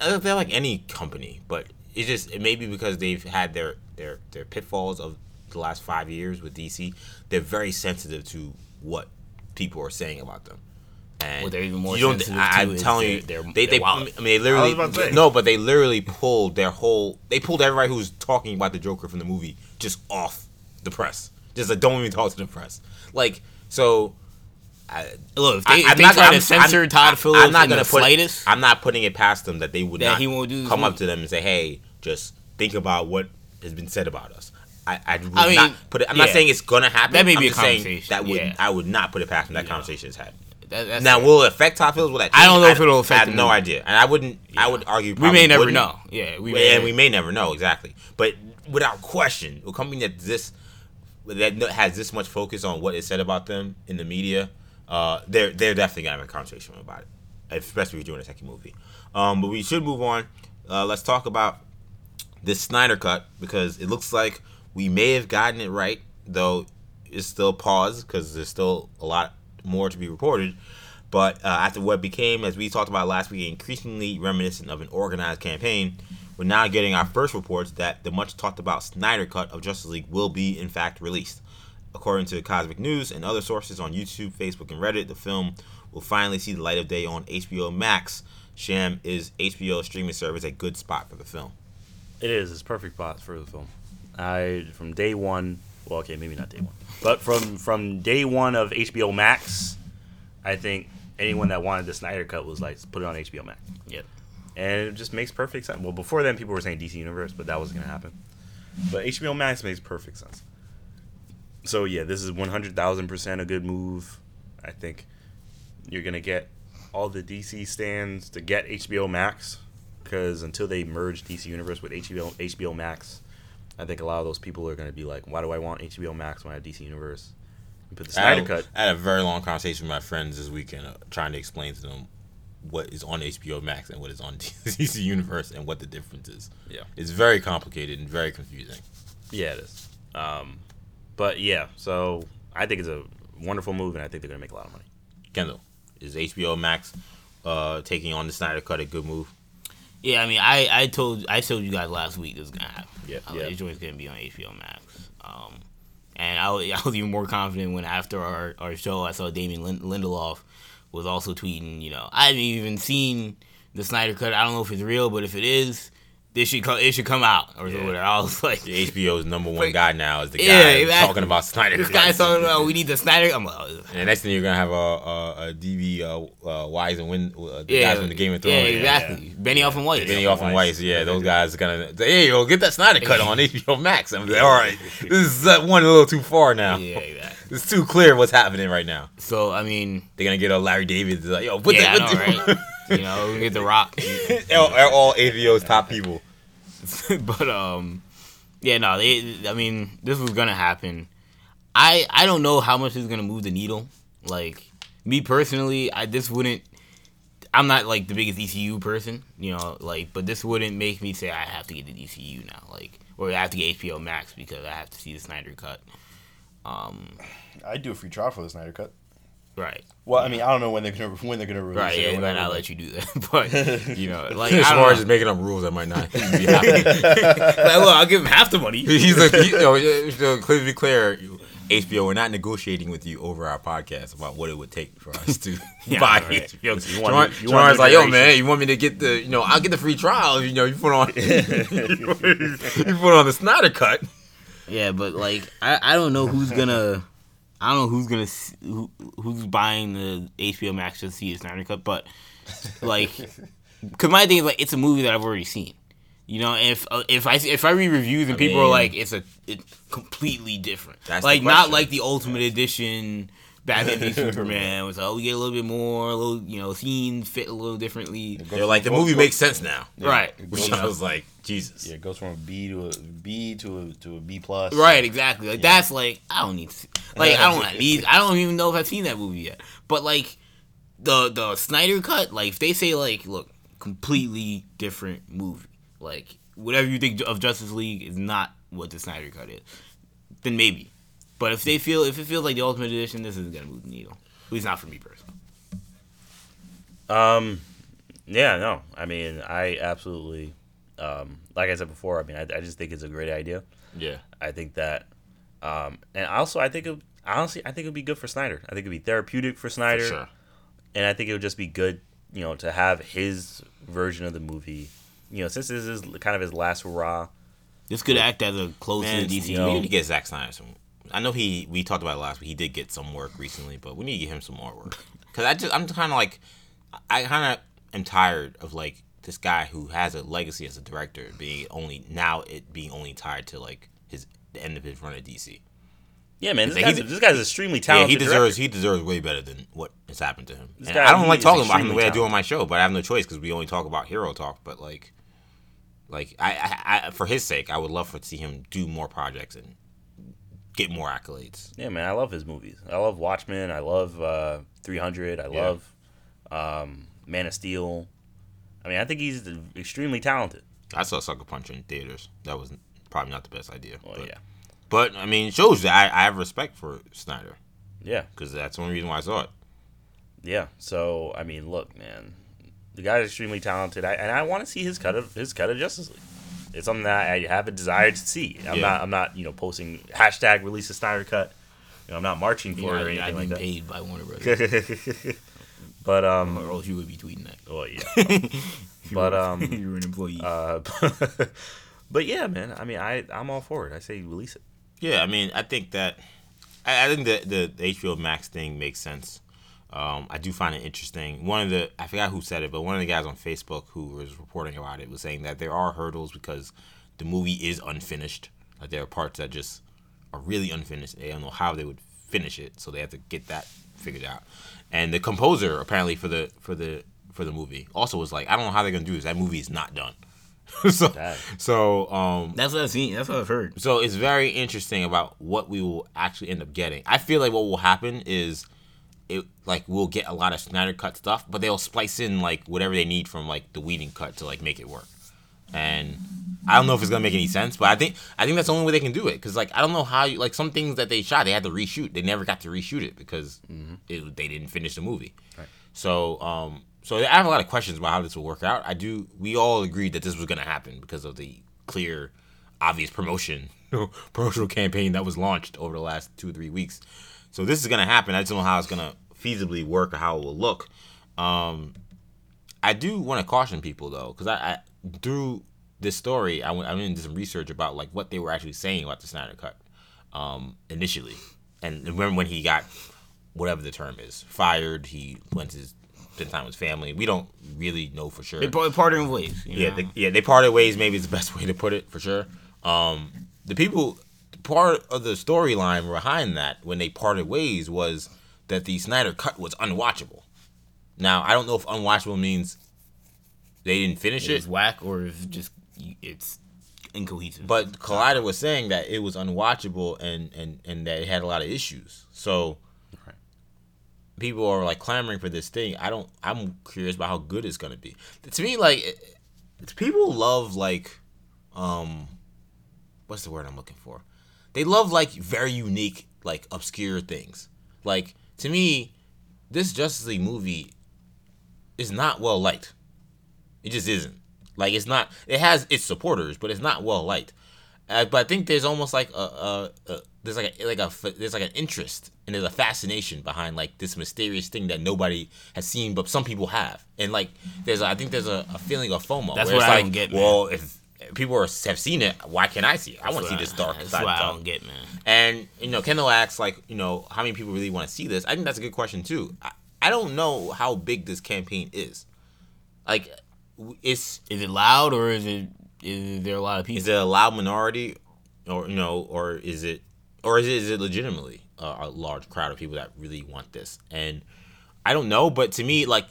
They're like any company, but it's just it may be because they've had their their their pitfalls of the last five years with DC. They're very sensitive to what people are saying about them. And well, they're even more you don't, I, am telling you, they're, they, they, I mean, they literally, no, but they literally pulled their whole, they pulled everybody who's talking about the Joker from the movie just off the press. Just like, don't even talk to the press. Like, so, I, Look, if they, I, if they try to censor I'm, Todd Phillips I'm not gonna put, slightest, I'm not putting it past them that they would that not he won't do come up to them and say, "Hey, just think about what has been said about us." I, I would I mean, not put it. I'm yeah. not saying it's gonna happen. That may I'm be a conversation. That would yeah. I would not put it past them. That yeah. conversation is had. That, now, will it affect Todd Phillips? Will that? Change? I don't know if it'll affect. I have no idea, and I wouldn't. I would argue. We may never know. Yeah, we may. And we may never know exactly. But without question, a company that this that has this much focus on what is said about them in the media, uh, they're they're definitely gonna have a conversation about it, especially if you're doing a second movie. Um, but we should move on. Uh, let's talk about this Snyder cut because it looks like we may have gotten it right, though it's still paused because there's still a lot more to be reported. But uh, after what became, as we talked about last week, increasingly reminiscent of an organized campaign, we're now getting our first reports that the much talked about Snyder Cut of Justice League will be, in fact, released. According to Cosmic News and other sources on YouTube, Facebook, and Reddit, the film will finally see the light of day on HBO Max. Sham is HBO streaming service a good spot for the film? It is. It's perfect spot for the film. I from day one. Well, okay, maybe not day one, but from from day one of HBO Max, I think anyone that wanted the Snyder Cut was like, put it on HBO Max. Yep. And it just makes perfect sense. Well, before then, people were saying DC Universe, but that wasn't gonna happen. But HBO Max makes perfect sense. So yeah, this is one hundred thousand percent a good move. I think you're gonna get all the DC stands to get HBO Max because until they merge DC Universe with HBO HBO Max, I think a lot of those people are going to be like, "Why do I want HBO Max when I have DC Universe?" put the Snyder I had, cut. I had a very long conversation with my friends this weekend, uh, trying to explain to them what is on HBO Max and what is on DC Universe and what the difference is. Yeah, it's very complicated and very confusing. Yeah, it is. Um, but yeah, so I think it's a wonderful move, and I think they're going to make a lot of money. Kendall, is HBO Max uh, taking on the Snyder Cut a good move? Yeah, I mean, I, I told I told you guys last week this was gonna happen. Yeah, uh, yeah. This joint's gonna be on HBO Max. Um, and I, was, I was even more confident when after our, our show I saw Damon Lindelof was also tweeting. You know, I haven't even seen the Snyder cut. I don't know if it's real, but if it is, this should come. It should come out or yeah. whatever. I was like, the HBO's number one like, guy now is the guy yeah, exactly. talking about Snyder. This guy's talking about we need the Snyder. I'm like, oh. and next thing you're gonna have a a, a DB uh, uh, Weiss and Win uh, the yeah, guys from the Game of Thrones. Yeah, exactly. Yeah. Benioff and Weiss. Benioff and Weiss. Yeah, those guys are gonna. Hey, yo, get that Snyder cut on HBO Max. I'm like, all right, this is uh, one a little too far now. Yeah, exactly. It's too clear what's happening right now. So I mean, they're gonna get a Larry David. Like, yo, put yeah, that. I know, right? you know, we get the Rock. all, all HBO's top people. but um, yeah, no, they. I mean, this was gonna happen. I I don't know how much is gonna move the needle. Like me personally, I this wouldn't. I'm not like the biggest ECU person, you know, like, but this wouldn't make me say I have to get the DCU now, like, or I have to get HBO Max because I have to see the Snyder cut. Um, I'd do a free trial for the Snyder cut. Right. Well, I mean, I don't know when they're gonna when they're gonna release right, it. Right. Yeah, might not let you do that, but you know, like as far as just making up rules, that might not be happy. like, well, I'll give him half the money. He's like, you know, to be clear, HBO, we're not negotiating with you over our podcast about what it would take for us to yeah, buy right. HBO. You want, Jamar, you want like, yo, man, you want me to get the, you know, I'll get the free trial. You know, you put on, you put on the Snyder cut. Yeah, but like, I, I don't know who's gonna I don't know who's gonna who, who's buying the HBO Max to see the Snyder Cut, but like, cause my thing is like it's a movie that I've already seen. You know, if uh, if I if I read reviews and I people are like it's a it's completely different, like not like the Ultimate Edition Batman v Superman was oh we get a little bit more, a little you know scenes fit a little differently, They're like the movie makes sense now. right? Which You I was like, Jesus. Yeah, it goes from a B to a B to a to a B plus. Right, exactly. Like that's like I don't need to see, like I don't need I don't even know if I've seen that movie yet. But like the the Snyder cut, like if they say like look, completely different movie. Like whatever you think of Justice League is not what the Snyder cut is. Then maybe. But if they feel if it feels like the Ultimate Edition, this isn't gonna move the needle. At least not for me personally. Um, yeah, no. I mean, I absolutely, um, like I said before. I mean, I, I just think it's a great idea. Yeah. I think that, um, and also I think it, honestly, I think it'd be good for Snyder. I think it'd be therapeutic for Snyder, For Sure. and I think it would just be good, you know, to have his version of the movie. You know, since this is kind of his last hurrah. This could act as a close to the DC. we know- need to get Zack Snyder some. I know he. We talked about it last week. He did get some work recently, but we need to get him some more work. Cause I just I'm kind of like, I kind of am tired of like this guy who has a legacy as a director being only now it being only tied to like his the end of his run at DC. Yeah, man, this Like, guy's, this guy's extremely talented. Yeah, talented. he deserves director. he deserves way better than what has happened to him. Guy- I don't like talking about him the way I do on my show, but I have no choice because we only talk about hero talk. But like, like I, I, I for his sake, I would love for to see him do more projects and get more accolades. Yeah, man, I love his movies. I love Watchmen. I love uh, 300. I Yeah. love um, Man of Steel. I mean, I think he's extremely talented. I saw Sucker Punch in theaters. That was probably not the best idea. Well, but, yeah, but I mean, it shows that I, I have respect for Snyder yeah, because that's the only reason why I saw it. yeah. So, I mean, look, man, the guy's extremely talented, I, and I want to see his cut of his cut of Justice League. It's something that I have a desire to see. I'm Yeah. not, I'm not, you know, posting hashtag release a Snyder cut. You know, I'm not marching for it or anything like that. paid by Warner Brothers, but um, or else you would be tweeting that. well, yeah. but um, you're an employee. Uh, but yeah, man. I mean, I I'm all for it. I say release it. Yeah, I mean, I think that I, I think that the, the HBO Max thing makes sense. Um, I do find it interesting. One of the I forgot who said it, but one of the guys on Facebook who was reporting about it was saying that there are hurdles because the movie is unfinished. Like there are parts that just are really unfinished. They don't know how they would finish it, so they have to get that figured out. And the composer apparently for the for the for the movie also was like, I don't know how they're gonna do this. That movie is not done. so Dang. so um That's what I've seen. That's what I've heard. so it's very interesting about what we will actually end up getting. I feel like what will happen is it like we'll get a lot of Snyder cut stuff, but they'll splice in like whatever they need from like the Whedon cut to like make it work. And I don't know if it's gonna make any sense, but I think I think that's the only way they can do it. Cause like I don't know how you like some things that they shot, they had to reshoot. They never got to reshoot it because it, they didn't finish the movie. So um so I have a lot of questions about how this will work out. I do. We all agreed that this was gonna happen because of the clear, obvious promotion promotional campaign that was launched over the last two or three weeks. So this is gonna happen. I just don't know how it's gonna feasibly work or how it will look. Um, I do want to caution people though, because I, I through this story, I went I went into some research about like what they were actually saying about the Snyder Cut um, initially, and remember when he got whatever the term is fired, he went to his, spend time with family. We don't really know for sure. They parting ways. you Yeah, they, yeah, they parted ways. Maybe is the best way to put it for sure. Um, the people, part of the storyline behind that when they parted ways was that the Snyder cut was unwatchable. Now I don't know if unwatchable means they didn't finish it's it, whack or if just it's incohesive. but Collider was saying that it was unwatchable and and and that it had a lot of issues. So people are like clamoring for this thing. I don't. I'm curious about how good it's gonna be. To me, like it's people love like, um, what's the word I'm looking for? They love like very unique, like obscure things. Like to me, this Justice League movie is not well liked. It just isn't. Like it's not. It has its supporters, but it's not well liked. Uh, but I think there's almost like a, a, a there's like a like a there's like an interest and there's a fascination behind like this mysterious thing that nobody has seen, but some people have. And like there's a, I think there's a, a feeling of FOMO. That's where what it's I like, don't get, man. Well, if people are, have seen it, why can't I see it? I want to see this dark That's side. I don't get, man. And you know, Kendall asks like, you know, how many people really want to see this? I think that's a good question too. I, I don't know how big this campaign is. Like, it's Is it loud or is it is there a lot of people? Is it a loud minority, or you know, or is it, or is it, is it legitimately a, a large crowd of people that really want this? And I don't know, but to me, like,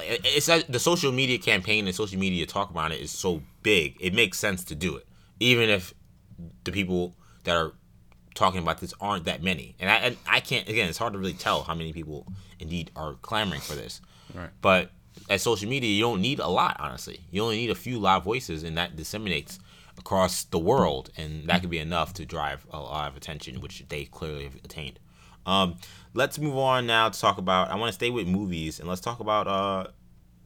it's that the social media campaign and social media talk about it is so big. It makes sense to do it, even if the people that are talking about this aren't that many. And I, and I can't again, it's hard to really tell how many people indeed are clamoring for this. Right. But as social media, you don't need a lot, honestly. You only need a few loud voices, and that disseminates across the world, and that could be enough to drive a lot of attention, which they clearly have attained. Um, let's move on now to talk about. I want to stay with movies, and let's talk about uh,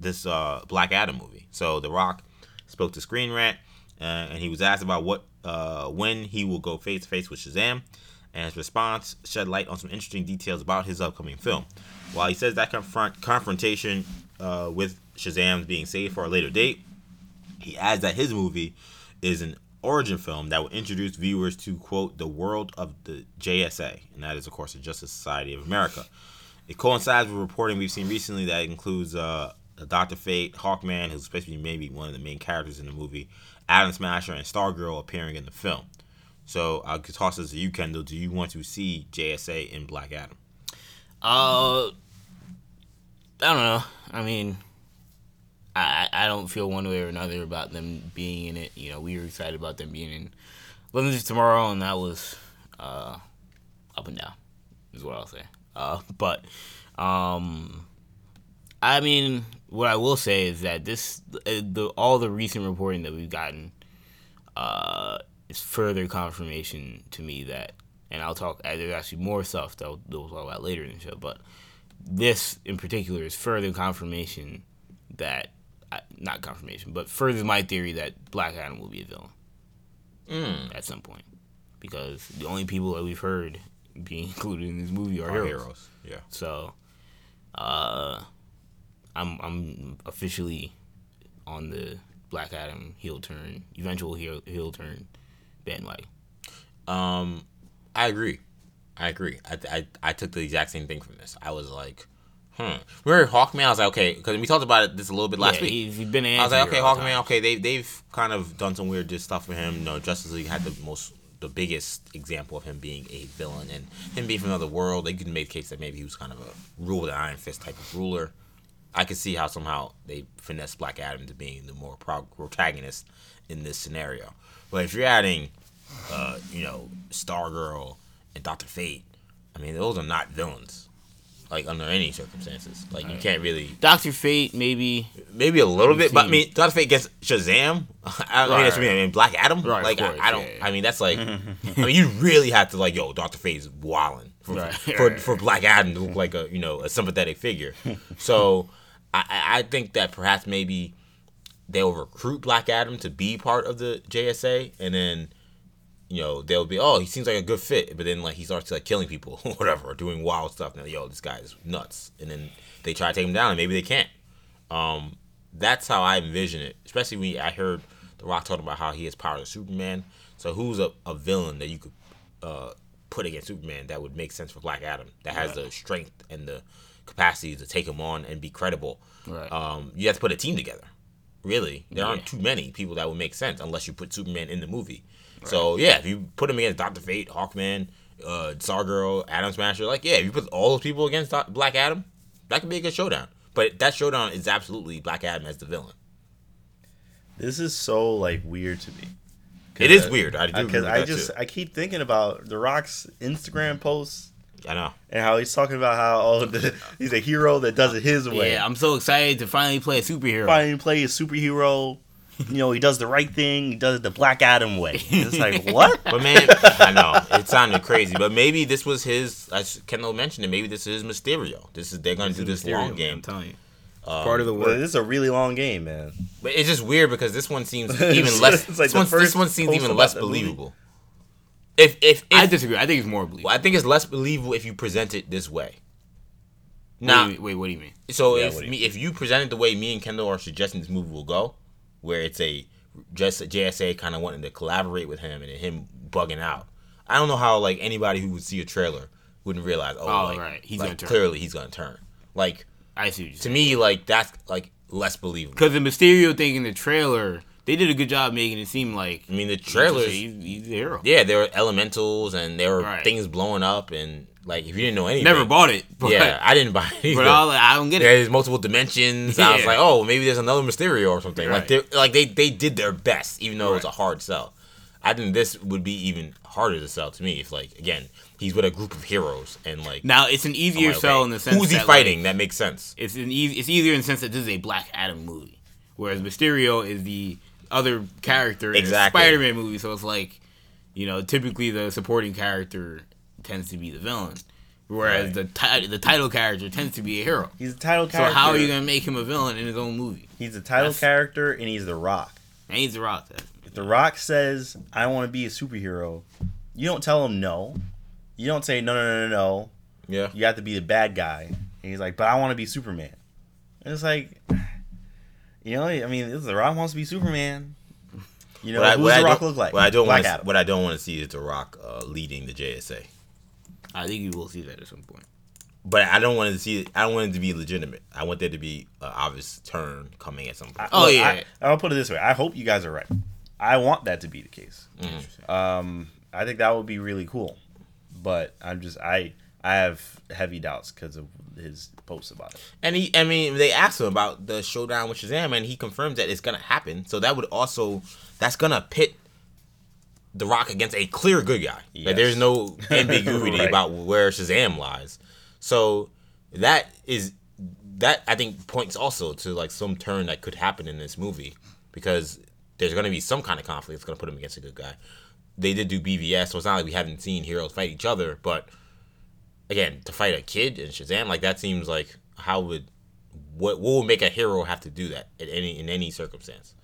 this uh, Black Adam movie. So The Rock spoke to Screen Rant, uh, and he was asked about what uh, when he will go face to face with Shazam, and his response shed light on some interesting details about his upcoming film. While he says that confront confrontation uh, with Shazam being saved for a later date, he adds that his movie is an origin film that will introduce viewers to quote the world of the JSA, and that is of course the Justice Society of America. It coincides with reporting we've seen recently that includes uh, Doctor Fate, Hawkman, who's supposed to be maybe one of the main characters in the movie, Atom Smasher, and Stargirl appearing in the film. So I'll toss this to you, Kendall. Do you want to see JSA in Black Adam? Uh, I don't know. I mean, I I don't feel one way or another about them being in it. You know, we were excited about them being in Legends of Tomorrow, and that was uh up and down, is what I'll say. Uh, but um, I mean, what I will say is that this uh, the all the recent reporting that we've gotten uh is further confirmation to me that, and I'll talk. uh, There's actually more stuff that we'll, that we'll talk about later in the show, but this in particular is further confirmation that uh, not confirmation, but further my theory that Black Adam will be a villain at some point because the only people that we've heard being included in this movie are, Our heroes. heroes. Yeah. So, uh, I'm I'm officially on the Black Adam heel turn, eventual heel heel turn bandwagon. Um, I agree. I agree. I, I I took the exact same thing from this. I was like, hmm. Remember Hawkman? I was like, okay, because we talked about it this a little bit last yeah, week. He's, he's been an I was like, okay, the Hawkman. Okay, they they've kind of done some weird stuff for him. You know, Justice League had the most, the biggest example of him being a villain and him being from another world. They could make the case that maybe he was kind of a rule with an iron fist type of ruler. I could see how somehow they finesse Black Adam to being the more pro- protagonist in this scenario. But if you're adding, uh, you know, Stargirl and Doctor Fate, I mean, those are not villains. Like under any circumstances, like you can't really Doctor Fate, maybe. maybe a little bit, but I mean, Doctor Fate against Shazam. I mean, Right, that's what I mean. Black Adam. Right, of like, course, I, I don't. yeah, yeah. I mean, that's like. I mean, you really have to like, yo, Doctor Fate is wilding for, Right, for, right, for Black Adam to look like a you know a sympathetic figure. so, I- I think that perhaps maybe they'll recruit Black Adam to be part of the JSA, and then you know they'll be oh he seems like a good fit, but then like he starts like killing people or whatever, or doing wild stuff. Now yo, this guy is nuts, and then they try to take him down, and maybe they can't. Um, that's how I envision it. Especially when I heard The Rock talking about how he has powers of Superman. So who's a, a villain that you could uh, put against Superman that would make sense for Black Adam? That has the strength and the capacity to take him on and be credible. Right. Um, you have to put a team together. Really, there aren't too many people that would make sense unless you put Superman in the movie. So yeah, if you put him against Doctor Fate, Hawkman, uh, Stargirl, Atom Smasher, like yeah, if you put all those people against Black Adam, that could be a good showdown. But that showdown is absolutely Black Adam as the villain. This is so like weird to me. It is weird. I do because I just too. I keep thinking about The Rock's Instagram posts I know. and how he's talking about how oh, the, he's a hero that does it his way. Yeah, I'm so excited to finally play a superhero. finally play a superhero. You know, he does the right thing. He does it the Black Adam way. It's like what? But man, I know it sounded crazy. But maybe this was his. As Kendall mentioned, it. Maybe this is Mysterio. This is they're gonna do this Mysterio, long game. I'm telling you. Um, Part of the Well, work. this is a really long game, man. But it's just weird because this one seems even less. like this, the one, this one seems even less the movie. believable. If if, if I disagree. I think it's more believable. well, I think it's less believable if you present it this way. Wait, Now, wait, wait, what do you mean? so Yeah, if what do you me if you present it the way me and Kendall are suggesting this movie will go, where it's a just a JSA kind of wanting to collaborate with him and him bugging out. I don't know how like anybody who would see a trailer wouldn't realize. Oh, Oh, like, right. He's like, gonna turn. clearly he's gonna turn. Like I see what you're to saying. me, like that's like less believable. Because the Mysterio thing in the trailer they did a good job making it seem like. I mean, the trailers. He's, he's a hero. Yeah, there were elementals and there were Right. things blowing up and like if you didn't know anything. Never bought it. Yeah, I didn't buy it. but. I, like, I don't get it. There's multiple dimensions. I was like, oh, maybe there's another Mysterio or something. Like, Right. they like they they did their best, even though it was a hard sell. I think this would be even harder to sell to me if, like, again, he's with a group of heroes and like. Now it's an easier like, sell okay, in the sense who's he that, fighting? Like, that makes sense. it's an easy, it's easier in the sense that this is a Black Adam movie, whereas Mysterio is the other character in a Spider-Man movie. So it's like, you know, typically the supporting character tends to be the villain, whereas Right. the ti- the title character tends to be a hero. He's a title So character. how are you gonna make him a villain in his own movie? He's a title That's- character, and he's The Rock. And he's the Rock. If The Rock says, "I want to be a superhero," you don't tell him no. You don't say no, no, no, no, no. Yeah. You have to be the bad guy. And he's like, "But I want to be Superman." And it's like, you know, I mean, The Rock wants to be Superman. You know, What I- what The Rock look like? What I don't want, Adam. what I don't want to see is The Rock uh, leading the JSA. I think you will see that at some point. But I don't want to see. It, I don't want it to be legitimate. I want there to be an obvious turn coming at some point. Oh, Look, yeah. I, I'll put it this way. I hope you guys are right. I want that to be the case. Mm-hmm. Um, I think that would be really cool. But I'm just I I have heavy doubts because of his posts about it. And he, I mean, they asked him about the showdown with Shazam, and he confirms that it's gonna happen. So that would also, that's gonna pit The Rock against a clear good guy. Like there's no ambiguity Right. about where Shazam lies. So that is that I think points also to like some turn that could happen in this movie because there's gonna be some kind of conflict that's gonna put him against a good guy. They did do BVS, so it's not like we haven't seen heroes fight each other, but again, to fight a kid in Shazam, like that seems like how would what what would make a hero have to do that in any in any circumstance?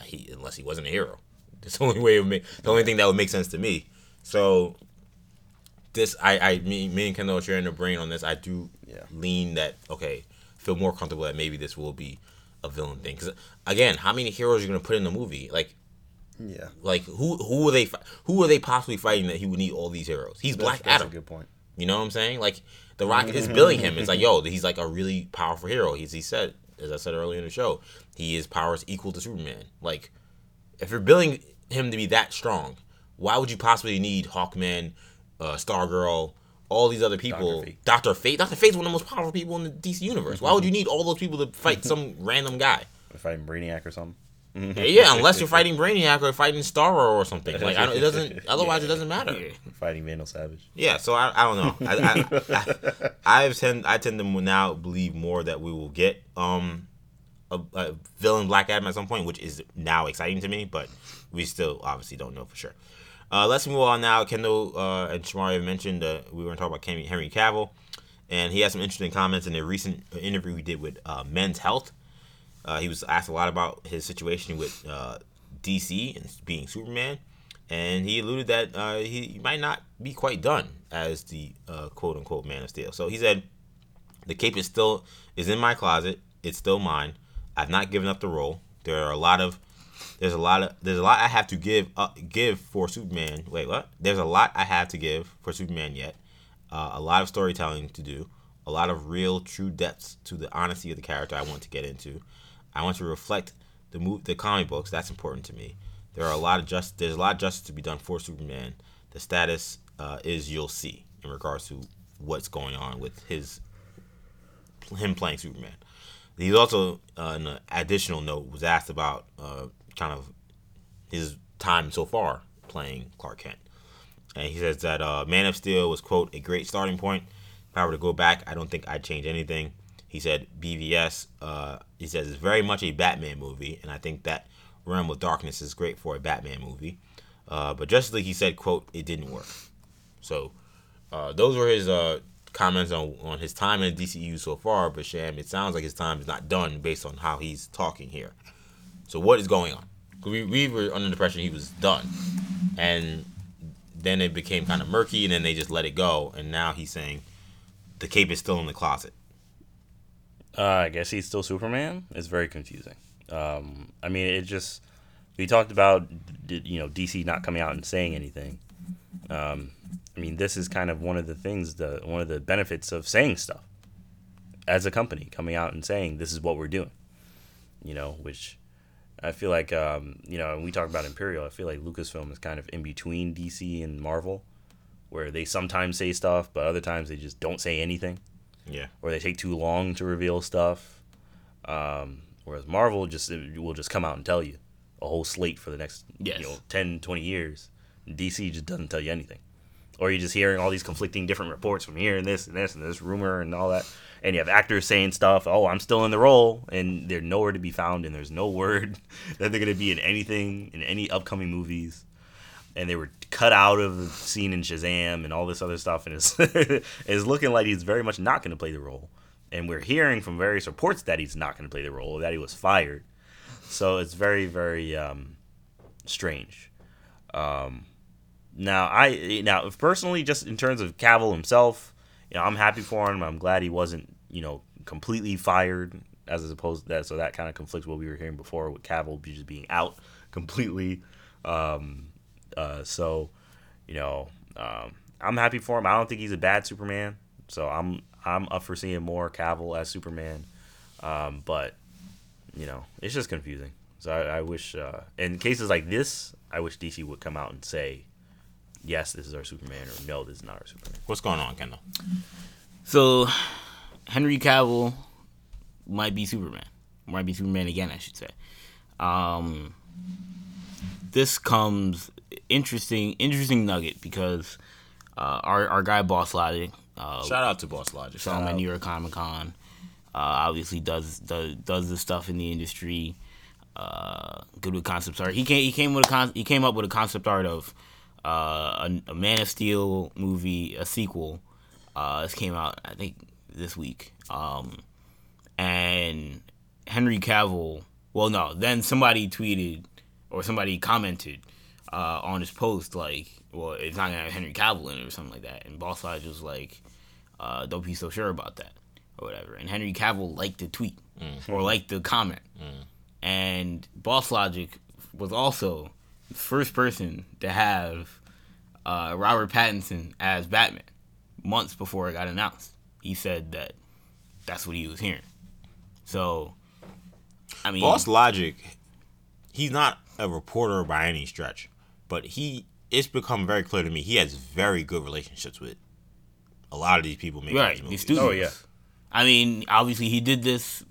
Uh, he unless he wasn't a hero. That's the only way it would make the only thing that would make sense to me. So this I I me, me and Kendall are sharing the brain on this. I do Yeah. lean that okay, feel more comfortable that maybe this will be a villain thing. Because again, how many heroes are you gonna put in the movie? Like Yeah. like who who are they who are they possibly fighting that he would need all these heroes? He's Black that's Adam. a good point. You know what I'm saying? Like The Rock is billing him. It's like, yo, he's like a really powerful hero. He's he said, as I said earlier in the show, he is powers equal to Superman. Like, if you're billing him to be that strong, why would you possibly need Hawkman, uh, Stargirl, all these other people? Doctor Fate. Doctor Fate's one of the most powerful people in the DC universe. Why would you need all those people to fight some random guy? Fighting Brainiac or something. Yeah, unless you're fighting Brainiac or fighting Starro or something. Like, I don't, it doesn't. Otherwise, it doesn't matter. Yeah. Fighting Vandal Savage. Yeah, so I, I don't know. I, I, I, I tend I tend to now believe more that we will get um a, a villain Black Adam at some point, which is now exciting to me, but we still obviously don't know for sure. Uh, let's move on now. Kendall uh, and Shamari have mentioned uh, we were going to talk about Henry, Henry Cavill, and he had some interesting comments in a recent interview he did with uh, Men's Health. Uh, he was asked a lot about his situation with uh, DC and being Superman, and he alluded that uh, he might not be quite done as the uh, quote unquote Man of Steel. So he said, "The cape is still is in my closet. It's still mine. I've not given up the role. There are a lot of there's a lot of there's a lot I have to give uh, give for Superman. Wait, what? There's a lot I have to give for Superman yet. Uh, a lot of storytelling to do. A lot of real, true depths to the honesty of the character I want to get into. I want to reflect the move, the comic books. That's important to me. There are a lot of just there's a lot of justice to be done for Superman. The status uh, is you'll see in regards to what's going on with his him playing Superman. He's also, uh, an additional note, was asked about uh, kind of his time so far playing Clark Kent. And he says that uh, Man of Steel was, quote, a great starting point. If I were to go back, I don't think I'd change anything. He said BVS, uh, he says, it's very much a Batman movie. And I think that Realm of Darkness is great for a Batman movie. Uh, but Justice League, he said, quote, it didn't work. So uh, those were his uh, comments on, on his time in DCU so far. But Sham, it sounds like his time is not done based on how he's talking here. So what is going on? We, we were under the impression he was done, and then it became kind of murky, and then they just let it go. And now he's saying the cape is still in the closet. Uh, I guess he's still Superman. It's very confusing. Um, I mean, it just we talked about you know DC not coming out and saying anything. Um, I mean, this is kind of one of the things, the one of the benefits of saying stuff as a company coming out and saying this is what we're doing. You know, which I feel like um, you know, we talk about Imperial, I feel like Lucasfilm is kind of in between DC and Marvel, where they sometimes say stuff, but other times they just don't say anything. Yeah. Or they take too long to reveal stuff. Um, whereas Marvel just will just come out and tell you a whole slate for the next Yes. you know 10, 20 years. DC just doesn't tell you anything. Or you're just hearing all these conflicting different reports from here and this and this and this rumor and all that. And you have actors saying stuff, oh, I'm still in the role, and they're nowhere to be found, and there's no word that they're going to be in anything, in any upcoming movies. And they were cut out of the scene in Shazam and all this other stuff, and it's, it's looking like he's very much not going to play the role. And we're hearing from various reports that he's not going to play the role, that he was fired. So it's very, very um, strange. Um, now, I now personally, just in terms of Cavill himself, you know, I'm happy for him. I'm glad he wasn't, you know, completely fired, as opposed to that. So that kind of conflicts what we were hearing before with Cavill just being out completely. Um, uh, so, you know, um, I'm happy for him. I don't think he's a bad Superman. So I'm I'm up for seeing more Cavill as Superman. Um, but you know, it's just confusing. So I, I wish, uh, in cases like this, I wish DC would come out and say, yes, this is our Superman, or no, this is not our Superman. What's going on, Kendall? So, Henry Cavill might be Superman. Might be Superman again, I should say. Um, this comes interesting, interesting nugget because uh, our our guy Boss Logic, uh, Shout out to Boss Logic. saw him at New York Comic Con. Uh, obviously, does does does the stuff in the industry. Uh, good with concept art. He came he came with a con- he came up with a concept art of uh, a, a Man of Steel movie, a sequel. Uh, this came out I think this week. Um, and Henry Cavill. Well, no. Then somebody tweeted or somebody commented uh, on his post like, "Well, it's not gonna have Henry Cavill in it or something like that." And Boss Logic was like, uh, "Don't be so sure about that." Or whatever. And Henry Cavill liked the tweet or liked the comment. And Boss Logic was also the first person to have uh, Robert Pattinson as Batman months before it got announced. He said that that's what he was hearing. So, I mean, Boss Logic, he's not a reporter by any stretch, but he it's become very clear to me he has very good relationships with a lot of these people making right, these the movies. studios. Oh, yeah. I mean, obviously he did this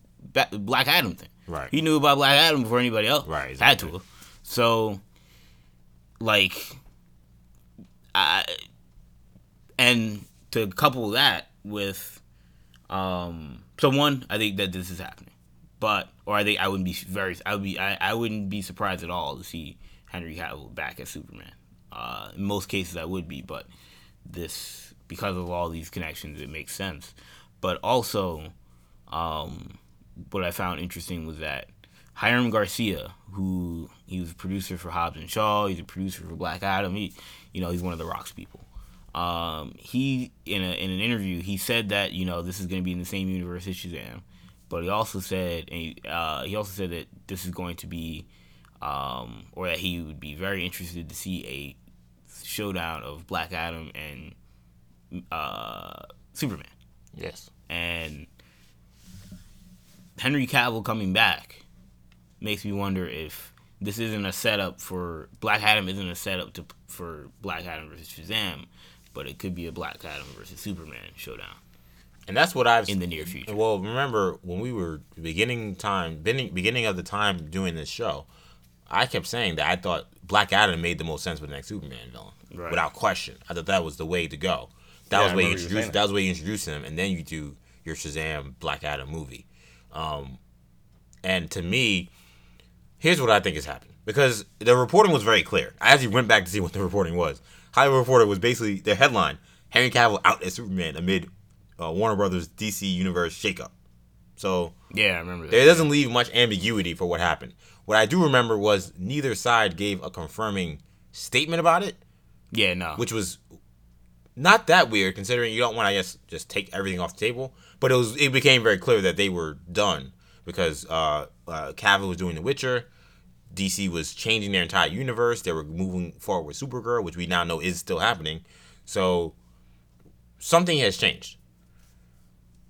Black Adam thing. Right. He knew about Black Adam before anybody else. Right, Had exactly. to. So, like, I and to couple that with, um, so one, I think that this is happening, but or I think I wouldn't be very, I would be, I, I wouldn't be surprised at all to see Henry Cavill back as Superman. Uh, in most cases, I would be, but this because of all these connections, it makes sense. But also, um, what I found interesting was that Hiram Garcia, who he was a producer for Hobbs and Shaw, he's a producer for Black Adam. He, you know, he's one of the Rocks people. Um, he in a in an interview he said that you know this is going to be in the same universe as Shazam, but he also said he, uh, he also said that this is going to be, um, or that he would be very interested to see a showdown of Black Adam and uh, Superman Yes. and Henry Cavill coming back makes me wonder if this isn't a setup for Black Adam isn't a setup to for Black Adam versus Shazam, but it could be a Black Adam versus Superman showdown And that's what I've in the near future. Well, remember when we were beginning time, beginning beginning of the time doing this show, I kept saying that I thought Black Adam made the most sense for the next Superman villain, Right. without question. I thought that was the way to go. That Yeah, was way you introduced. That was way you introduce him, and then you do your Shazam Black Adam movie. Um, and to me, here's what I think has happened because the reporting was very clear. I actually went back to see what the reporting was. Hollywood Reporter was basically the headline: Henry Cavill out as Superman amid uh, Warner Brothers DC Universe shakeup. So Yeah, I remember that. it doesn't leave much ambiguity for what happened. What I do remember was neither side gave a confirming statement about it, yeah, no. which was not that weird considering you don't want to I guess just take everything off the table. But it was it became very clear that they were done because uh, uh, Cavill was doing The Witcher. DC was changing their entire universe. They were moving forward with Supergirl, which we now know is still happening. So something has changed.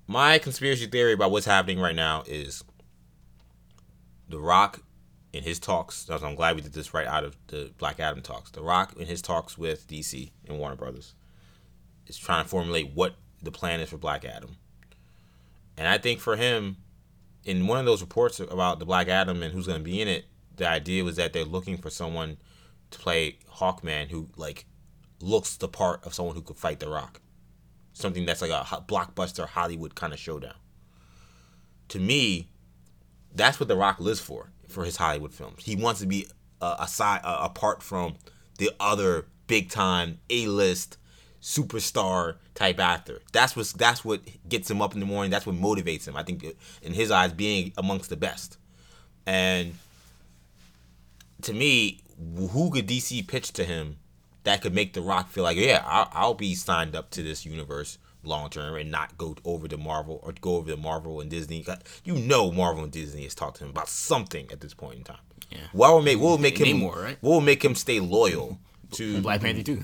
My conspiracy theory about what's happening right now is The Rock in his talks, I'm glad we did this right out of the Black Adam talks. The Rock in his talks with DC and Warner Brothers is trying to formulate what the plan is for Black Adam. And I think for him, in one of those reports about the Black Adam and who's going to be in it, the idea was that they're looking for someone to play Hawkman who like looks the part of someone who could fight The Rock. Something that's like a blockbuster Hollywood kind of showdown. To me, that's what The Rock lives for for his Hollywood films. He wants to be uh, aside uh, apart from the other big time A list superstar type actor. That's what that's what gets him up in the morning. That's what motivates him. I think in his eyes, being amongst the best. And to me, who could DC pitch to him that could make The Rock feel like, yeah, I'll, I'll be signed up to this universe long term and not go over to Marvel or go over to Marvel and Disney. You know, Marvel and Disney has talked to him about something at this point in time. Yeah. What will make what will make him more right? What will make him stay loyal to Black Panther too?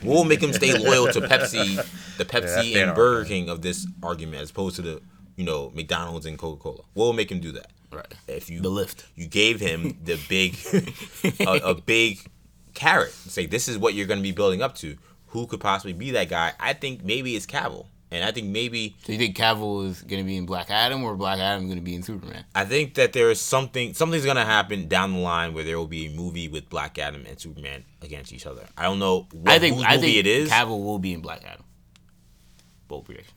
we'll make him stay loyal to Pepsi, the Pepsi yeah, and Burger King of this argument, as opposed to the you know McDonald's and Coca Cola? What will make him do that? Right. If you the lift, you gave him the big, a, a big carrot. Say this is what you're going to be building up to. Who could possibly be that guy? I think maybe it's Cavill. And I think maybe. So you think Cavill is going to be in Black Adam, or Black Adam going to be in Superman? I think that there is something. Something's going to happen down the line where there will be a movie with Black Adam and Superman against each other. I don't know. What, I think. I think it is. Cavill will be in Black Adam. Bold prediction.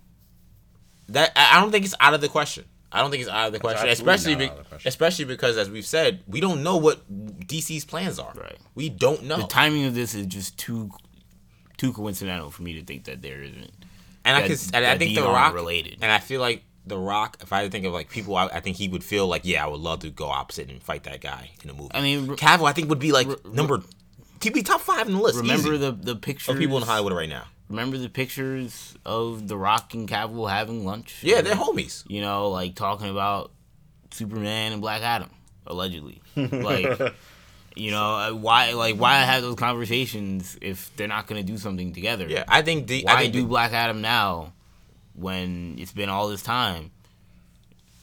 That I don't think it's out of the question. I don't think it's out of the question, especially be, question. especially because, as we've said, we don't know what DC's plans are. Right. We don't know. The timing of this is just too too coincidental for me to think that there isn't and I can, and I think the Rock related, and I feel like the Rock. If I think of like people, I, I, think he would feel like, yeah, I would love to go opposite and fight that guy in a movie. I mean, Cavill, I think would be like number, he'd be top five in the list. Remember easy. the the pictures of people in Hollywood right now. Remember the pictures of the Rock and Cavill having lunch? Yeah, they're homies. You know, like talking about Superman and Black Adam, allegedly. Like. You know uh, why? Like why I have those conversations if they're not going to do something together? Yeah, I think the why I think do the, Black Adam now when it's been all this time?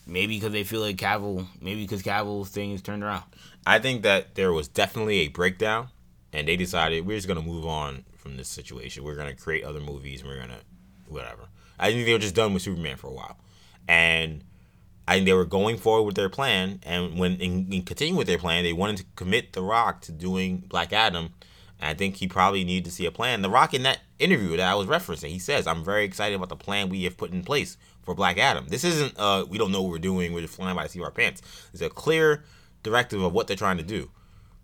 Maybe because they feel like Cavill. Maybe because Cavill's thing is turned around. I think that there was definitely a breakdown, and they decided we're just going to move on from this situation. We're going to create other movies. And we're to whatever. I think they were just done with Superman for a while, and Think they were going forward with their plan, and when in, in continuing with their plan, they wanted to commit The Rock to doing Black Adam. And I think he probably needed to see a plan. The Rock in that interview that I was referencing, he says, "I'm very excited about the plan we have put in place for Black Adam. This isn't uh, we don't know what we're doing. We're just flying by the seat of our pants. It's a clear directive of what they're trying to do.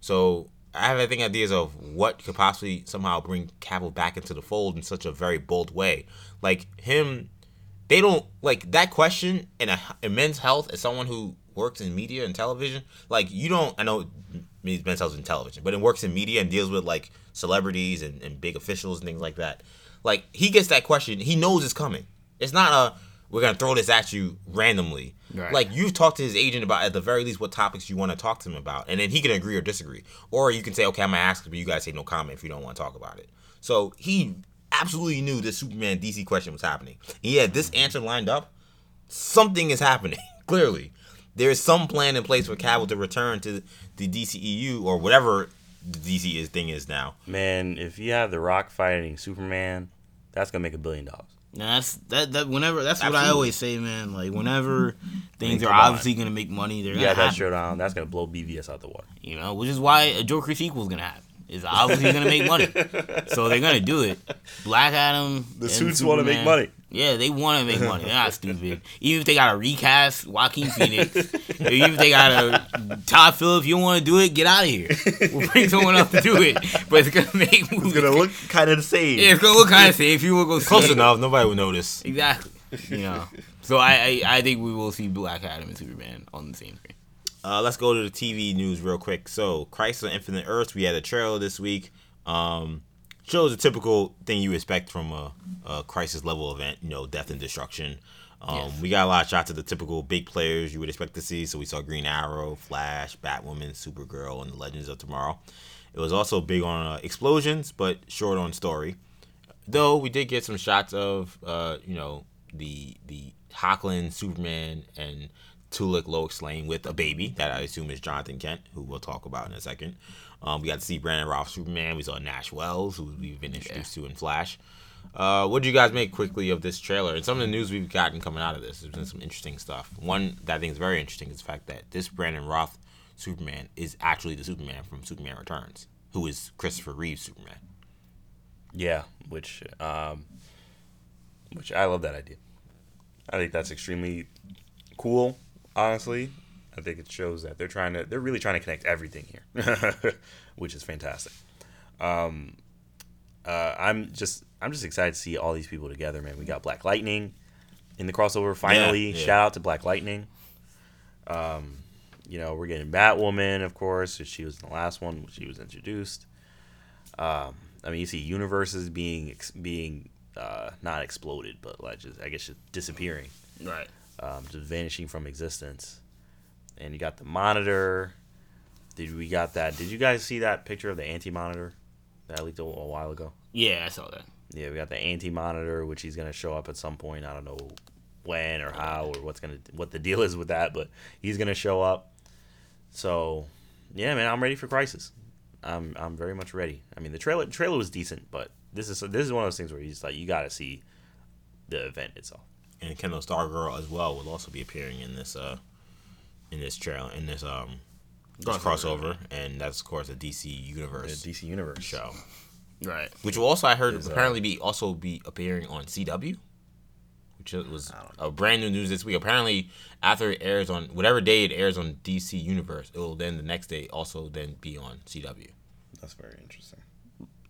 So I have I think ideas of what could possibly somehow bring Cavill back into the fold in such a very bold way. Like him they don't like that question in a in men's health as someone who works in media and television. Like you don't, I know men's health is in television, but it works in media and deals with like celebrities and, and big officials and things like that. Like he gets that question, he knows it's coming. It's not a we're gonna throw this at you randomly. Right. Like you've talked to his agent about at the very least what topics you want to talk to him about, and then he can agree or disagree. Or you can say, okay, I'm gonna ask, but you guys say no comment if you don't want to talk about it. So he absolutely knew this Superman DC question was happening. He had this answer lined up. Something is happening, clearly. There is some plan in place for Cavill to return to the DCEU or whatever the DC is thing is now. Man, if you have The Rock fighting Superman, that's gonna make a billion dollars. Nah, that's that that whenever that's Absolutely. what I always say, man. Like whenever things are obviously gonna make money, they're yeah, that showdown that's gonna blow BVS out the water. You know, which is why a Joker sequel is gonna happen is obviously going to make money. So they're going to do it. Black Adam. The suits want to make money. Yeah, they want to make money. They're not stupid. Even if they got to recast Joaquin Phoenix, even if they got to Todd Phillips, you don't want to do it, get out of here. We'll bring someone else to do it. But it's going to make movies. It's going to look kind of the same. Yeah, it's going to look kind of the same. If you will go Close enough. Nobody will notice. Exactly. You know. So I, I, I think we will see Black Adam and Superman on the same screen. Uh, let's go to the TV news real quick. So, Crisis on Infinite Earths, we had a trailer this week. Um, shows a typical thing you expect from a, a crisis level event, you know, death and destruction. Um, yes. We got a lot of shots of the typical big players you would expect to see. So we saw Green Arrow, Flash, Batwoman, Supergirl, and the Legends of Tomorrow. It was also big on uh, explosions, but short on story. Though we did get some shots of, uh, you know, the the Hoechlin, Superman, and Tulloch Lois Lane with a baby that I assume is Jonathan Kent, who we'll talk about in a second. Um, we got to see Brandon Routh Superman. We saw Nash Wells, who we've been introduced yeah. to in Flash. Uh, what do you guys make quickly of this trailer and some of the news we've gotten coming out of this? There's been some interesting stuff. One that I think is very interesting is the fact that this Brandon Routh Superman is actually the Superman from Superman Returns, who is Christopher Reeve's Superman. Yeah, which um, which I love that idea. I think that's extremely cool. Honestly, I think it shows that they're trying to they're really trying to connect everything here, which is fantastic. Um, uh, I'm just I'm just excited to see all these people together, man. We got Black Lightning in the crossover finally. Yeah, yeah. Shout out to Black Lightning. Um, you know, we're getting Batwoman, of course. She was in the last one. She was introduced. Um, I mean, you see universes being being uh, not exploded, but like just I guess just disappearing. Right. Um, just vanishing from existence. And you got the monitor. Did we got that? Did you guys see that picture of the anti monitor that leaked a, a while ago? Yeah, I saw that. Yeah, we got the anti monitor, which he's gonna show up at some point. I don't know when or how or what's gonna what the deal is with that, but he's gonna show up. So, yeah, man, I'm ready for Crisis. I'm I'm very much ready. I mean, the trailer trailer was decent, but this is this is one of those things where he's like you got to see the event itself. And Kendall Stargirl as well will also be appearing in this uh in this trailer in this um this crossover, and that's of course a DC universe the DC universe show. Right. Which will also I heard is, uh, apparently be also be appearing on CW. Which was a brand new news this week. Apparently, after it airs on whatever day it airs on DC Universe, it will then the next day also then be on CW. That's very interesting.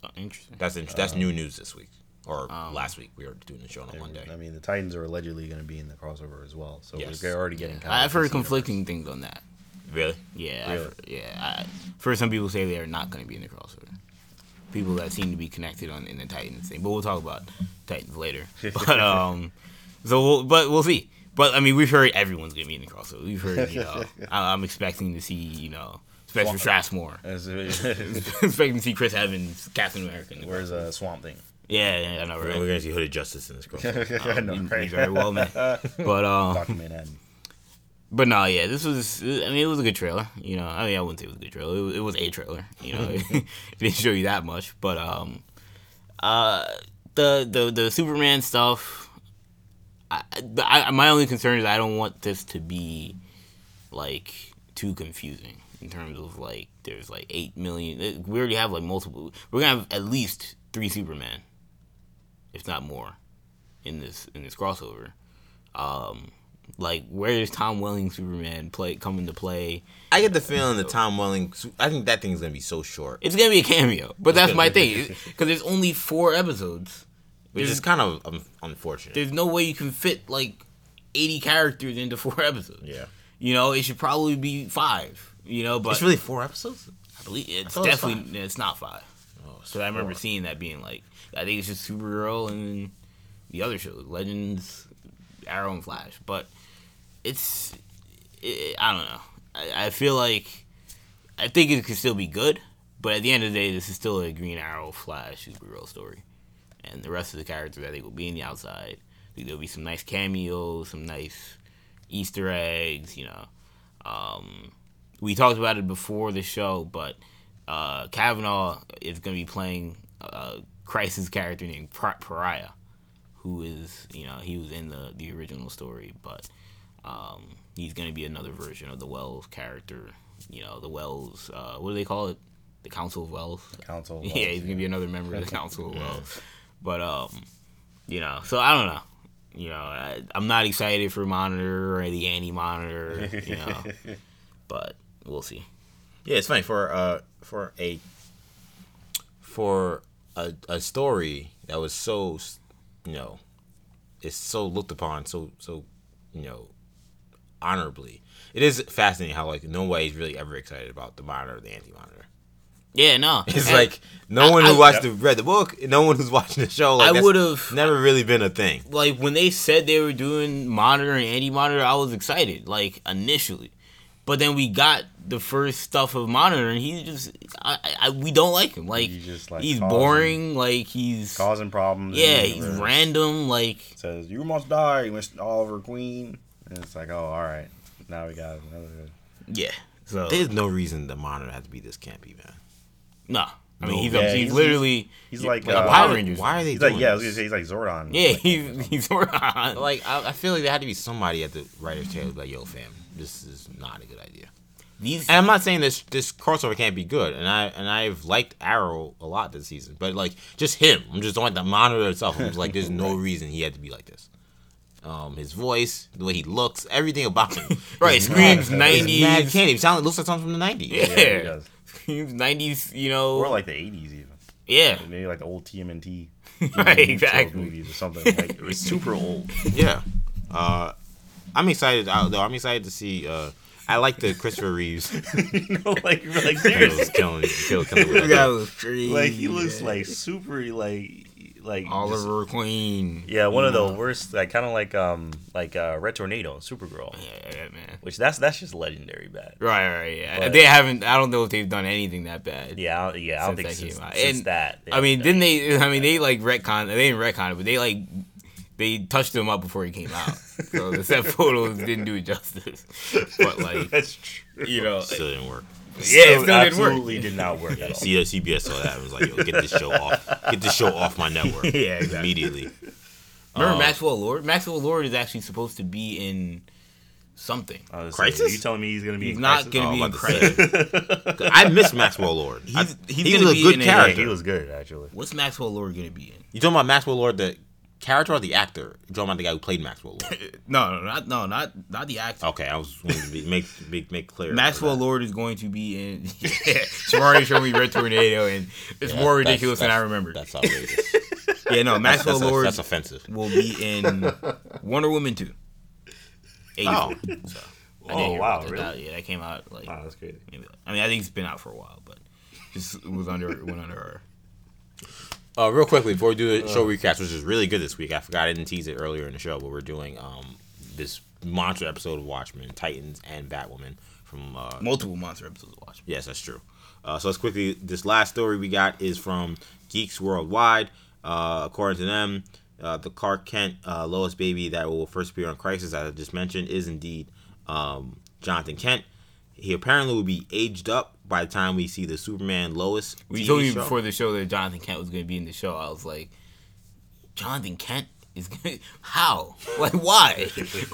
Uh, interesting. That's int- that's um, new news this week or um, last week. We were doing the show on Monday. I mean, the Titans are allegedly going to be in the crossover as well, so yes. we're already getting. Yeah. I've heard conflicting universe. things on that. Really? Yeah. Really? yeah. I, first, some people say they are not going to be in the crossover. People that seem to be connected on in the Titans thing, but we'll talk about Titans later. But um, so we'll, but we'll see. But I mean, we've heard everyone's going to be in the crossover. We've heard, you know, I'm expecting to see, you know, Spencer Strasmore. expecting to see Chris Evans, Captain America. Where's a uh, Swamp Thing? Yeah, yeah, I know, right? We're gonna see Hooded Justice in this crossover. um, know, right? very well, man. But um, But no, yeah, this was. I mean, it was a good trailer. You know, I mean, I wouldn't say it was a good trailer. It was, it was a trailer. You know, it didn't show you that much. But um, uh, the the the Superman stuff. I, I, my only concern is I don't want this to be like too confusing in terms of like there's like eight million. We already have like multiple. We're gonna have at least three Superman, if not more, in this in this crossover. Um, like where is Tom Welling Superman play coming to play? I get the feeling that Tom Welling. I think that thing's gonna be so short. It's gonna be a cameo, but that's my thing because there's only four episodes, which there's, is kind of um, unfortunate. There's no way you can fit like eighty characters into four episodes. Yeah, you know it should probably be five. You know, but it's really four episodes. I believe it's I definitely it it's not five. Oh, so I remember seeing that being like I think it's just Supergirl and the other shows, Legends, Arrow, and Flash, but it's it, I don't know. I, I feel like I think it could still be good, but at the end of the day, this is still a Green Arrow, Flash, Supergirl story, and the rest of the characters I think will be in the outside. I think there'll be some nice cameos, some nice Easter eggs. You know, um, we talked about it before the show, but uh, Cavanagh is going to be playing a Crisis character named Pariah, who is you know he was in the the original story, but um, he's gonna be another version of the Wells character. You know, the Wells. Uh, what do they call it? The Council of Wells. The Council. Of Wells, yeah, he's gonna be another member of the Council of Wells. But um, you know, so I don't know. You know, I, am not excited for Monitor or the Anti Monitor. You know, but we'll see. Yeah, it's funny for uh for a for a a story that was so you know it's so looked upon so so you know honorably. It is fascinating how like nobody's really ever excited about the monitor or the anti monitor. Yeah, no. It's and like no one who I, watched the read the book, no one who's watching the show. Like, I would have never really been a thing. Like when they said they were doing monitor and anti monitor, I was excited. Like initially, but then we got the first stuff of monitor, and he just I, I we don't like him. Like, he's, like he's causing, boring. Like he's causing problems. Yeah, he's random. Like says you must die, Mr. Oliver Queen. And it's like, oh, all right. now we got another. Yeah. So There's no reason the monitor has to be this campy, man. no, I mean he's, yeah, he's, he's- literally He's like, like uh, a Power why, Rangers. why are they He's doing like yeah, this? gonna he's like Zordon. yeah, Like, he's he's Zordon. Like I, I feel like there had to be somebody at the writer's table like, "Yo, fam, this is not a good idea." these And I'm not saying this this crossover can't be good, and I and I've liked Arrow a lot this season, but like just him, I'm just on the monitor itself. I'm just like, there's no reason he had to be like this. Um, his voice, the way he looks, everything about him. right screams is Mad nineties. candy. Sound looks like something from the '90s. Yeah. yeah, he does. Screams nineties. You know. Or like the '80s even. yeah. Maybe like the old TMNT Right. Exactly. movies or something. Like it was super old. Yeah. Uh, I'm excited though. I'm excited to see. Uh, I like the Christopher Reeves. you know, like like Kills, seriously, killing, kill, killing with That that. was crazy. like he looks like super like like just- Oliver Queen. yeah, one of the worst. Like kind of like um like uh Red Tornado, Supergirl. Yeah, yeah, man. Which that's that's just legendary bad. Right, right, yeah. But- they haven't. I don't know if they've done anything that bad. Yeah, I, yeah, I don't think that since, came since And, that. I mean, didn't they? I mean, they like retcon. They didn't retcon it, but they like they touched him up before he came out. so the set photos didn't do it justice. But like, that's true. you know, Still didn't work. yeah, it still didn't work. absolutely did not work at all. See, CBS saw that and was like, "Yo, get this show off. Get this show off my network." Yeah, exactly. Immediately. Remember Um, Maxwell Lord? Maxwell Lord is actually supposed to be in something. I was Crisis? saying, You telling me he's gonna be? He's in not Crisis? gonna Oh, be I'm in Crisis. I miss Maxwell Lord. I- He's- he's he was a good in a- character. he was good actually. What's Maxwell Lord gonna be in? You talking about Maxwell Lord, the character or the actor? You talking about the guy who played Maxwell Lord? No, no, not no, not not the actor. Okay, I was wanting to be, make make make clear. Maxwell. Lord is going to be in. Yeah, Shamari showed me Red Tornado, and it's Yeah, more that's- ridiculous than I remember. That's outrageous. Yeah, no, Maxwell that's, Lord that's offensive. will be in Wonder Woman 2. 84. Oh. So, I didn't Oh, wow, that. really? That- yeah, that came out like. Wow, that's crazy. maybe- I mean, I think it's been out for a while, but just it was under went under her. Uh, real quickly before we do the show recast, which is really good this week. I forgot I didn't tease it earlier in the show, but we're doing um this monster episode of Watchmen, Titans, and Batwoman from uh, Multiple monster episodes of Watchmen. Yes, that's true. Uh, so let's quickly. This last story we got is from Geeks Worldwide. Uh, according to them, uh, the Clark Kent uh, Lois baby that will first appear on Crisis, as I just mentioned, is indeed um, Jonathan Kent. He apparently will be aged up by the time we see the Superman Lois. We TV told you show. before the show that Jonathan Kent was going to be in the show. I was like, Jonathan Kent is going to. How? Like, why?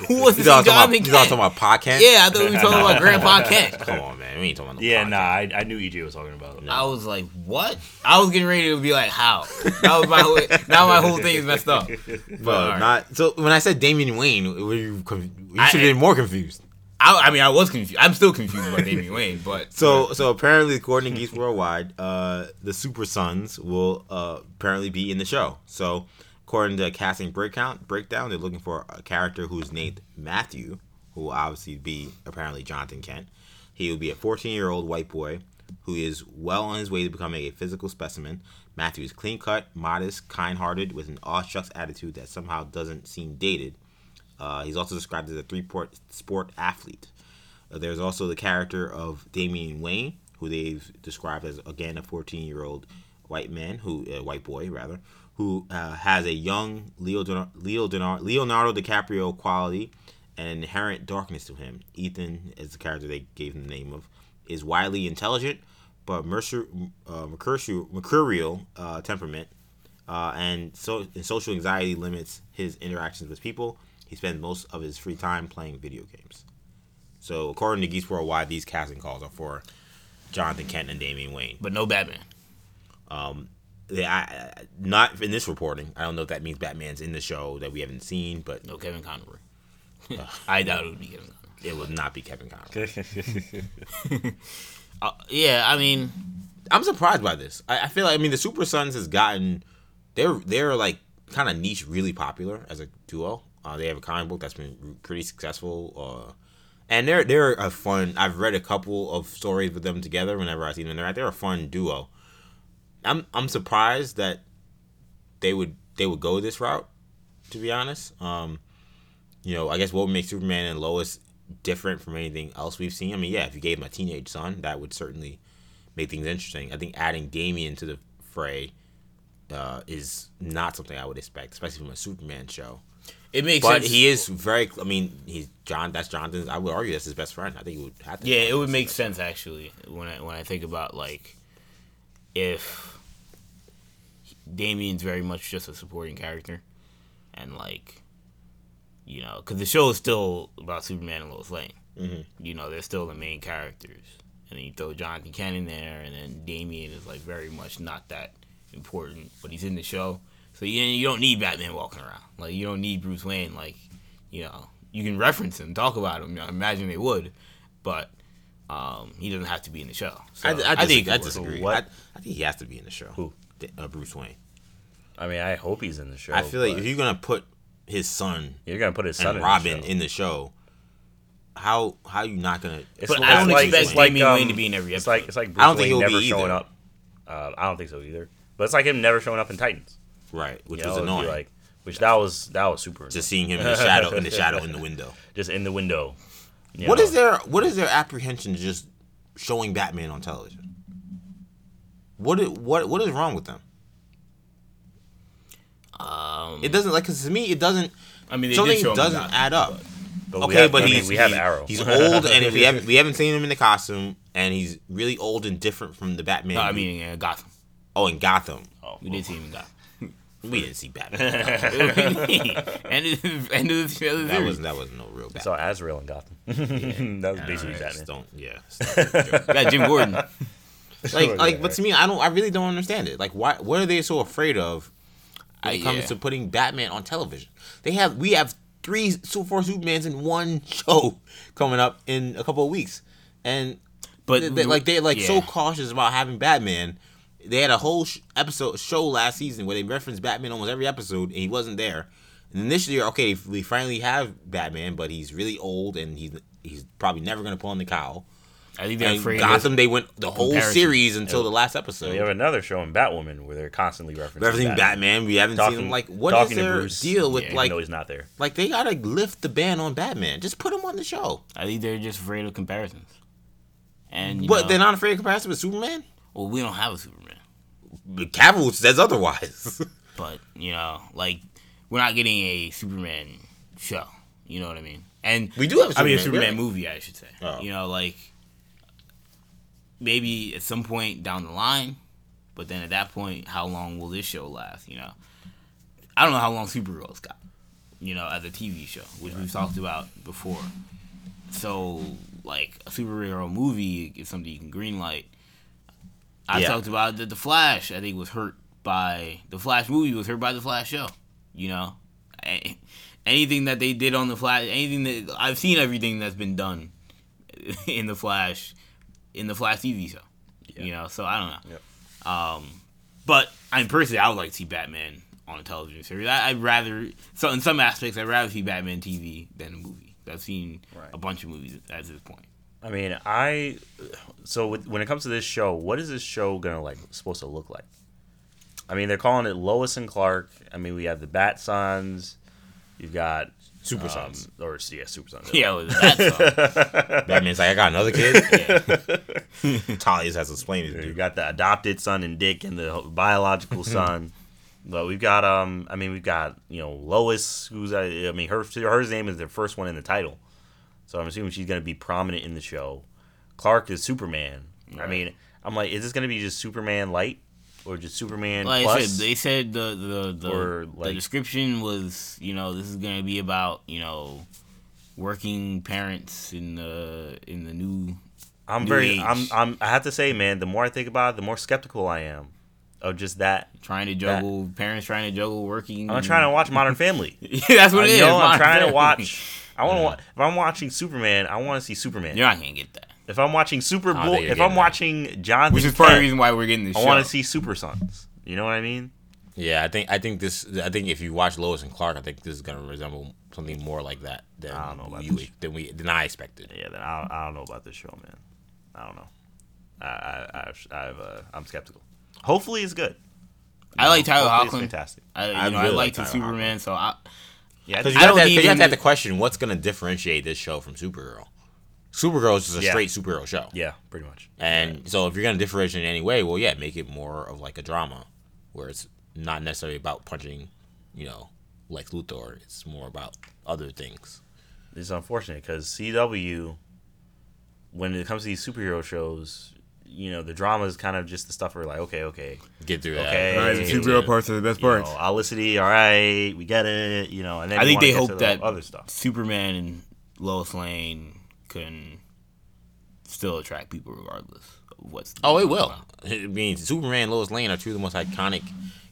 Who wants to He's all see talking about, Jonathan he's Kent? podcast. Yeah, I thought we were talking about Grandpa Kent. Come on, man. We ain't talking about no Yeah, podcast. nah, I, I knew EJ was talking about. it. I was like, what? I was getting ready to be like, how? That was my whole, now my whole thing is messed up. But, But all right. not. So when I said Damian Wayne, were you, you should have been more confused. I, I mean, I was confused. I'm still confused about Damian Wayne, but So, so apparently, according to Geeks Worldwide, uh, the Super Sons will uh, apparently be in the show. So, according to casting breakdown, breakdown, they're looking for a character who's named Matthew, who will obviously be apparently Jonathan Kent. He will be a 14-year-old white boy who is well on his way to becoming a physical specimen. Matthew is clean cut, modest, kind-hearted, with an aw shucks attitude that somehow doesn't seem dated. Uh, he's also described as a three-port sport athlete. Uh, there's also the character of Damian Wayne, who they've described as again a 14 year old white man who uh, white boy rather who uh, has a young Leo Leo Leonardo DiCaprio quality and inherent darkness to him. Ethan is the character they gave him the name of is widely intelligent but mercer, uh, mercurial, mercurial uh, temperament uh, and so and social anxiety limits his interactions with people. He spends most of his free time playing video games. So according to Geeks Worldwide, these casting calls are for Jonathan Kent and Damian Wayne. but no Batman. They, I, I- not in this reporting. I don't know if that means Batman's in the show that we haven't seen, but No Kevin Conroy. I doubt it would be Kevin Conroy. it would not be Kevin Conroy. Uh, yeah, I mean, I'm surprised by this. I, I feel like I mean the Super Sons has gotten they're they're like kind of niche, really popular as a duo. Uh, they have a comic book that's been pretty successful, uh, and they're they're a fun. I've read a couple of stories with them together. Whenever I see them, they're they're a fun duo. I'm I'm surprised that they would they would go this route. To be honest, um, you know, I guess what would make Superman and Lois different from anything else we've seen. I mean, yeah, if you gave them a teenage son, that would certainly make things interesting. I think adding Damian to the fray uh, is not something I would expect, especially from a Superman show. It makes But sense. he is very. I mean, he's John. That's Jonathan's. I would argue that's his best friend. I think he would have to. Yeah, it would make sense actually when I when I think about like if Damian's very much just a supporting character, and like you know, because the show is still about Superman and Lois Lane. Mhm. You know, they're still the main characters, and then you throw Jonathan Kent in there, and then Damien is like very much not that important, but he's in the show, so you you don't need Batman walking around. Like you don't need Bruce Wayne. Like you know, you can reference him, talk about him. I imagine they would, but um, he doesn't have to be in the show. So I, I, I think. I disagree. What? I, I think he has to be in the show. Who? D- Uh, Bruce Wayne. I mean, I hope he's in the show. I feel like if you're gonna put his son you're gonna put his son and in Robin the in the show, how how you not gonna? It's But like- I don't it's expect it's like, Damian um, Wayne to be in every It's like it's like Bruce I don't think Wayne he'll never be showing either. up. Uh, I don't think so either. But it's like him never showing up in Titans. Right, which You was know, annoying. Like, which that was that was super. just seeing him in the shadow, in the shadow, in the window. just in the window. What know? is their What is their apprehension to just showing Batman on television? What what what is wrong with them? um, It doesn't like because to me it doesn't I mean, something doesn't in Gotham, add up. But we okay, have- but I mean, he's we have he- Arrow. He's old, and if we haven't we haven't seen him in the costume, and he's really old and different from the Batman. No, I mean uh, Gotham. oh, in Gotham, Oh, We did see him in Gotham. We didn't see Batman. end of the end of the show. that wasn't that wasn't no real I Batman. saw Azrael in Gotham. that was basically Batman. don't yeah. stop. We got Jim Gordon. like like, but to me, I don't. I really don't understand it. Like, why? What are they so afraid of when it comes yeah. to putting Batman on television? They have we have three Super Four Supermans in one show coming up in a couple of weeks, and But they, they- like they're like so cautious about having Batman. They had a whole sh- episode show last season where they referenced Batman almost every episode, and he wasn't there. And then this year, okay, we finally have Batman, but he's really old, and he's he's probably never gonna pull on the cowl. I think they're And afraid. Gotham, they went the whole series until the last episode. We have another show in Batwoman where they're constantly referencing Referencing Batman, we haven't seen him. Like, what is talking to their Bruce, deal with yeah, like, No, he's not there. like they gotta lift the ban on Batman? Just put him on the show. I think they're just afraid of comparisons. And you But know, they're not afraid of comparison with Superman. well, we don't have a Superman. Cavill says otherwise. But you know, like we're not getting a Superman show. You know what I mean? And We do have I mean, a Superman, Superman really. movie, I should say. Oh. You know, like maybe at some point down the line. But then at that point, how long will this show last? You know, I don't know how long Supergirl's got. You know, as a TV show, which we've talked about before. So, like a superhero movie is something you can greenlight. I Yeah. talked about that the Flash. I think was hurt by the Flash movie was hurt by the Flash show. You know, anything that they did on the Flash, anything that I've seen, everything that's been done in the Flash, in the Flash TV show. You know, so I don't know. Yep. Um, but I mean, personally, I would like to see Batman on a television series. I, I'd rather, so in some aspects, I'd rather see Batman TV than a movie. I've seen Right. a bunch of movies at this point. I mean, I so with, when it comes to this show, what is this show gonna like supposed to look like? I mean, they're calling it Lois and Clark. I mean, we have the Bat Sons. You've got Super um, Sons. or yeah, Super Sons. Yeah, it was that song. Batman's like, I got another kid. Talia has explained it. You Dude. got the adopted son and Dick and the biological son. But we've got um, I mean, we've got you know Lois, who's uh, I mean, her her name is the first one in the title, so I'm assuming she's gonna be prominent in the show. Clark is Superman. I mean, I'm like, is this gonna be just Superman light or just Superman like plus? I said, they said the the the, Or, the description was you know this is gonna be about you know working parents in the in the new I'm New very, age. I'm, I'm, I have to say, man, the more I think about it, the more skeptical I am of just that. trying to juggle parents trying to juggle working. I'm trying to watch Modern Family. That's what I it is. know I'm Modern trying to watch. I want to. wa- If I'm watching Superman, I want to see Superman. You're not gonna get that. If I'm watching Super don't Bowl, think you're if I'm that. watching Jonathan, Which is part of the reason why we're getting this I want to see Super Sons. You know what I mean? Yeah, I think I think this. I think if you watch Lois and Clark, I think this is gonna resemble something more like that than I don't know about you this. than we than I expected. Yeah. Then I, I don't know about this show, man. I don't know. I, I, I've, I've uh, I'm skeptical. Hopefully, it's good. I like Tyler Hopefully, Hoechlin. fantastic. I, you I know, I really like like the Tyler Superman, so I, Yeah, Because you, I have to- don't 'cause you have to have the question: What's gonna differentiate this show from Supergirl? Supergirl is just a Yeah. straight superhero show, yeah, pretty much. and so if you're gonna differentiate in any way, well, yeah, make it more of like a drama, where it's not necessarily about punching, you know, Lex Luthor. It's more about other things. It's unfortunate because CW, when it comes to these superhero shows, you know, the drama is kind of just the stuff where like, okay, okay, get through okay, that. Right, the superhero parts are the best parts. Know, Olicity, all right, we get it, you know, and then I think they hope the that other stuff. Superman and Lois Lane can still attract people regardless of what's. Oh, it will. I mean, Superman and Lois Lane are two of the most iconic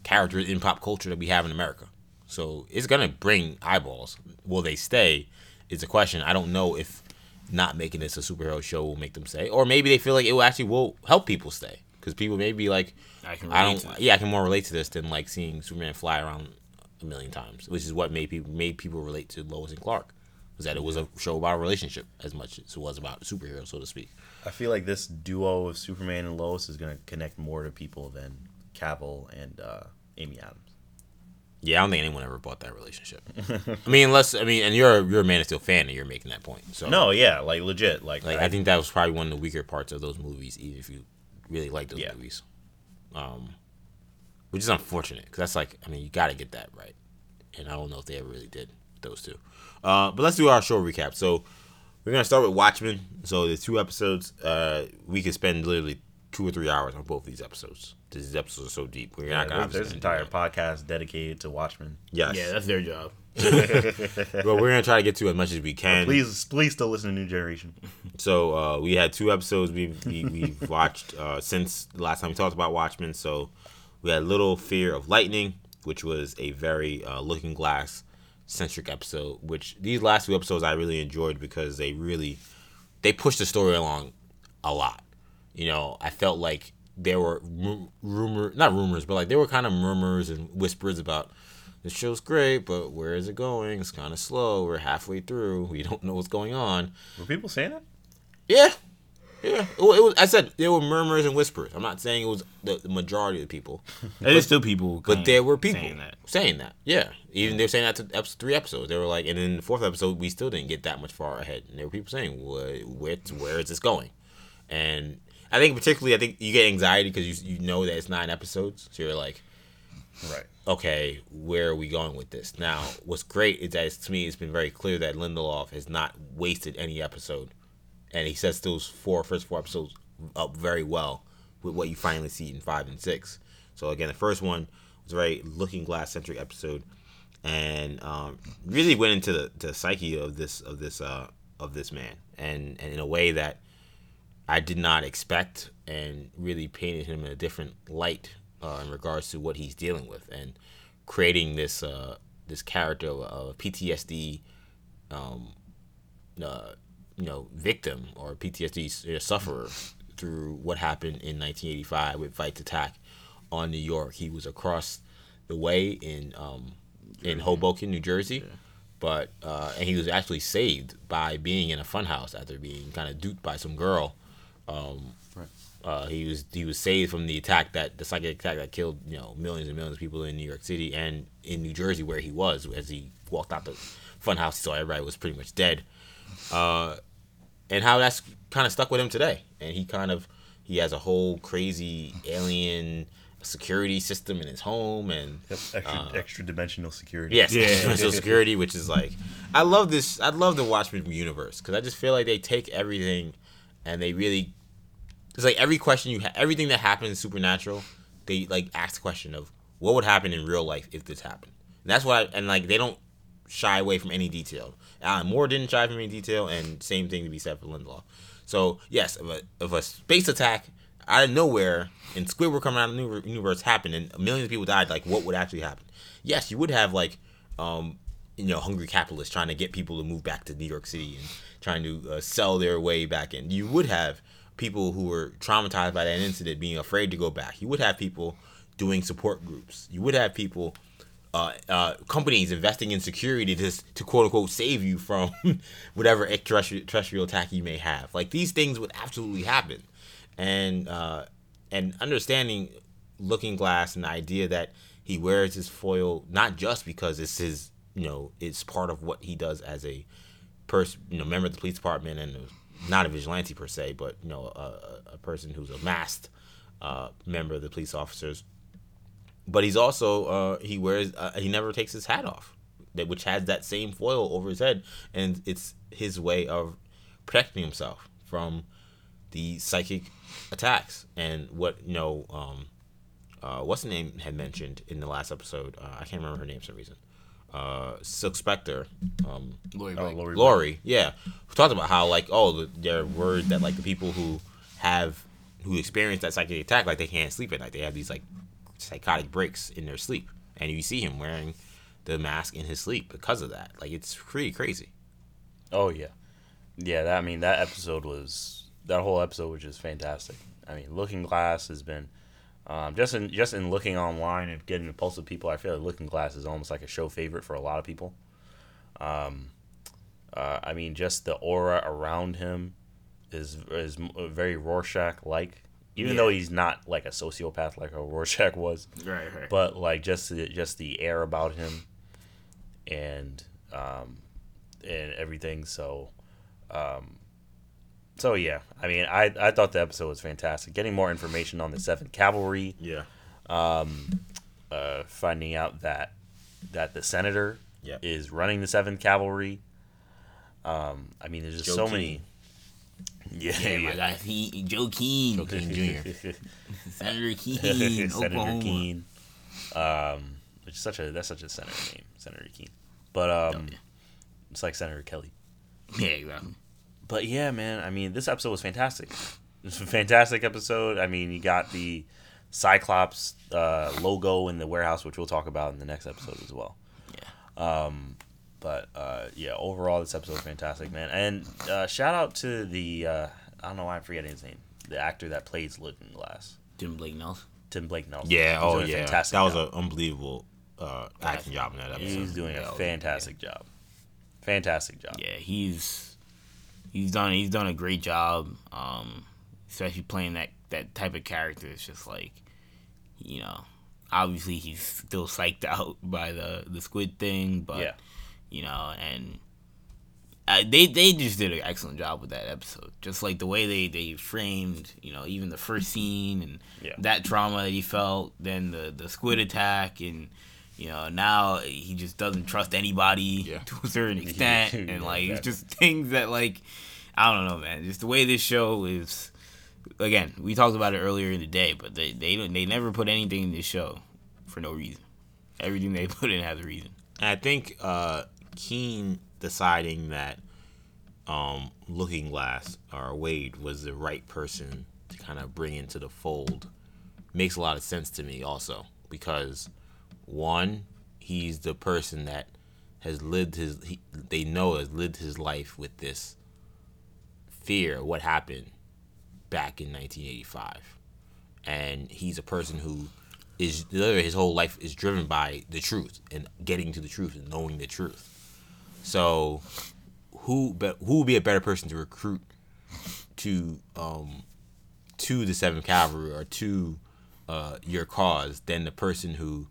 characters in pop culture that we have in America. So it's gonna bring eyeballs. Will they stay? Is a question. I don't know if not making this a superhero show will make them stay, or maybe they feel like it will actually will help people stay because people may be like, I can. I don't. to Yeah, I can more relate to this than like seeing Superman fly around a million times, which is what made people made people relate to Lois and Clark. Was that it was a show about a relationship as much as it was about superheroes, so to speak. I feel like this duo of Superman and Lois is gonna connect more to people than Cavill and uh, Amy Adams. Yeah, I don't think anyone ever bought that relationship. I mean, unless I mean, and you're you're a Man of Steel fan, and you're making that point. So No, yeah, like legit, like, like I think that was probably one of the weaker parts of those movies, even if you really like those Yeah. movies. Um, which is unfortunate because that's like, I mean, you got to get that right, and I don't know if they ever really did those two. Uh, but let's do our show recap. So we're gonna start with Watchmen. So the two episodes, uh, we could spend literally two or three hours on both of these episodes. These episodes are so deep. We're not gonna. there's obviously an entire podcast dedicated to Watchmen. Yes. Yeah, that's their job. but we're gonna try to get to as much as we can. Please, please, still listen to New Generation. So uh, we had two episodes we we we've watched uh, since the last time we talked about Watchmen. So we had Little Fear of Lightning, which was a very uh, Looking Glass centric episode. Which these last two episodes I really enjoyed because they really they pushed the story along a lot. You know, I felt like there were ru- rumor, not rumors, but like there were kind of murmurs and whispers about the show's great, but where is it going? It's kind of slow. We're halfway through. We don't know what's going on. Were people saying that? Yeah, yeah. Well, it was. I said there were murmurs and whispers. I'm not saying it was the, the majority of the people, There's still people, but there were people saying that. saying that. Yeah, even they were saying that to episode, three episodes. They were like, and in the fourth episode, we still didn't get that much far ahead. And there were people saying, "What? Where? Where is this going?" And I think particularly, I think you get anxiety because you you know that it's nine episodes, so you're like, Right. okay, where are we going with this? Now, what's great is that it's, to me, it's been very clear that Lindelof has not wasted any episode, and he sets those four first four episodes up very well with what you finally see in five and six. So again, the first one was a very Looking Glass centric episode, and um, really went into the, the psyche of this of this uh, of this man, and and in a way that I did not expect, and really painted him in a different light uh, in regards to what he's dealing with, and creating this uh, this character of, PTSD, um, uh, you know, victim or PTSD sufferer through what happened in 1985 with Veidt Attack on New York. He was across the way in um, in Hoboken, New Jersey. But uh, and he was actually saved by being in a funhouse after being kind of duped by some girl. Um, uh, he was he was saved from the attack that the psychic attack that killed you know millions and millions of people in New York City and in New Jersey where he was as he walked out the funhouse he saw everybody was pretty much dead, uh, and how that's kind of stuck with him today and he kind of he has a whole crazy alien security system in his home and Extra, extra dimensional security. Yes, Yeah. Social Security, which is like, I love this. I love the Watchmen universe because I just feel like they take everything, and they really, it's like every question you have, everything that happens Supernatural, they like ask the question of what would happen in real life if this happened. And that's why, and like they don't shy away from any detail. Alan Moore didn't shy from any detail, and same thing to be said for Lindelof. So yes, if a, if a space attack out of nowhere and Squidward coming out of the universe happened and millions of people died, like what would actually happen? Yes, you would have like, um, you know, hungry capitalists trying to get people to move back to New York City and trying to uh, sell their way back in. You would have people who were traumatized by that incident being afraid to go back. You would have people doing support groups. You would have people uh, uh, companies investing in security to, to quote unquote save you from whatever extraterrestrial terrestrial attack you may have. Like these things would absolutely happen, and uh, and understanding Looking Glass and the idea that he wears his foil not just because it's his you know it's part of what he does as a person you know member of the police department and not a vigilante per se, but you know a, a- person who's a masked uh, member of the police officers but he's also uh, he wears uh, he never takes his hat off, that which has that same foil over his head, and it's his way of protecting himself from the psychic attacks and what you know. Um, uh, what's the name had mentioned in the last episode? Uh, I can't remember her name for some reason. Uh, Silk Spectre, um, Laurie, Blake. Laurie. Laurie, yeah, who talked about how like oh they're worried that like the people who have who experience that psychic attack like they can't sleep at night. They have these like psychotic breaks in their sleep, and you see him wearing the mask in his sleep because of that. Like it's pretty crazy. Oh yeah, yeah. That, I mean, that episode was that whole episode was just fantastic. I mean, Looking Glass has been um, just in just in looking online and getting the pulse of people. I feel like Looking Glass is almost like a show favorite for a lot of people. Um, uh, I mean, just the aura around him is is very Rorschach like. Even Yeah. though he's not like a sociopath like a Rorschach was, Right, right. but like just the, just the air about him and um and everything so um so yeah i mean i i thought the episode was fantastic getting more information on the seventh cavalry Yeah, Um, uh finding out that that the senator Yeah. is running the seventh cavalry um i mean there's just Joe so Keene. many yeah, yeah, my guy, he, Joe Keene, King Jr. Senator Keene, Senator Oklahoma. Um, which is such a that's such a senator name, Senator Keene. But um, yeah. it's like Senator Kelly. Yeah, exactly. But yeah, man. I mean, this episode was fantastic. It's a fantastic episode. I mean, you got the Cyclops uh, logo in the warehouse, which we'll talk about in the next episode as well. Yeah. Um, but uh, yeah, overall, this episode was fantastic, man. And uh, shout out to the uh, I don't know why I'm forgetting his name, the actor that plays Looking Glass, Tim Blake Nelson. Tim Blake Nelson. yeah, He's oh doing a yeah. That fantastic was job. an unbelievable uh, acting job in that episode. He's doing Yeah, a okay, fantastic job. Fantastic job. Yeah, he's he's done he's done a great job. Um, especially playing that that type of character. It's just like, you know, obviously he's still psyched out by the the squid thing, but Yeah. you know, and uh, they they just did an excellent job with that episode. Just like the way they they framed, you know, even the first scene and Yeah. that trauma that he felt, then the the squid attack, and you know now he just doesn't trust anybody Yeah. to a certain extent, Yeah, and like it's just things that like I don't know, man. Just the way this show is. Again, we talked about it earlier in the day, but they they don't they never put anything in this show for no reason. Everything they put in has a reason. And I think uh, Keene deciding that um, Looking Glass or Wade was the right person to kind of bring into the fold makes a lot of sense to me also because one, he's the person that has lived his he, they know has lived his life with this fear of what happened back in 1985 and he's a person who is his whole life is driven by the truth and getting to the truth and knowing the truth. So, who but who would be a better person to recruit to um to the Seventh Cavalry or to uh, your cause than the person who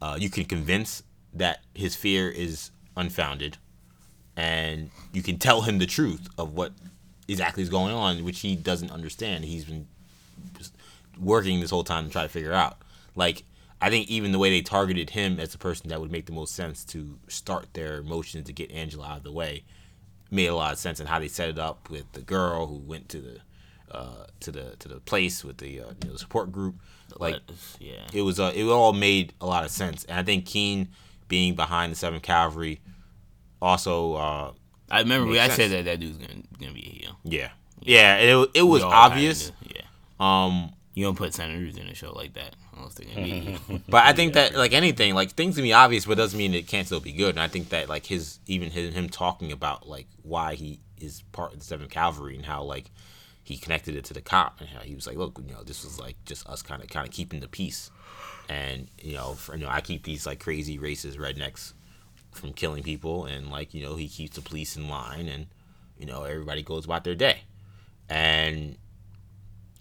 uh, you can convince that his fear is unfounded, and you can tell him the truth of what exactly is going on, which he doesn't understand. He's been working this whole time to try to figure out. Like, I think even the way they targeted him as the person that would make the most sense to start their motion to get Angela out of the way made a lot of sense, and how they set it up with the girl who went to the uh, to the to the place with the uh, you know, the support group. Like, yeah, it was uh, it all made a lot of sense, and I think Keene being behind the Seventh Cavalry also uh, I remember I said that that dude's gonna gonna be a heel. yeah yeah it, it was obvious. Yeah, Um, you don't put senators in a show like that unless they're gonna be a. But I think that like anything, like things can be obvious, but doesn't mean it can't still be good. And I think that like his even his, him talking about like why he is part of the Seventh Cavalry and how like he connected it to the cop and he was like, look, you know, this was like just us kind of kind of keeping the peace, and you know, for, you know, I keep these like crazy racist rednecks from killing people, and like you know, he keeps the police in line, and you know, everybody goes about their day, and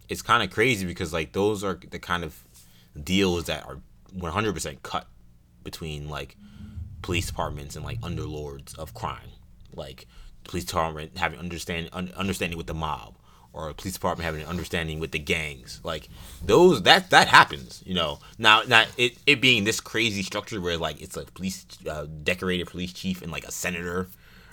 it's kind of crazy because like those are the kind of deals that are 100% cut between like police departments and like underlords of crime. Like police department having understand un- understanding with the mob or a police department having an understanding with the gangs. Like those that that happens, you know. Now not it, it being this crazy structure where like it's a police uh, decorated police chief and like a senator.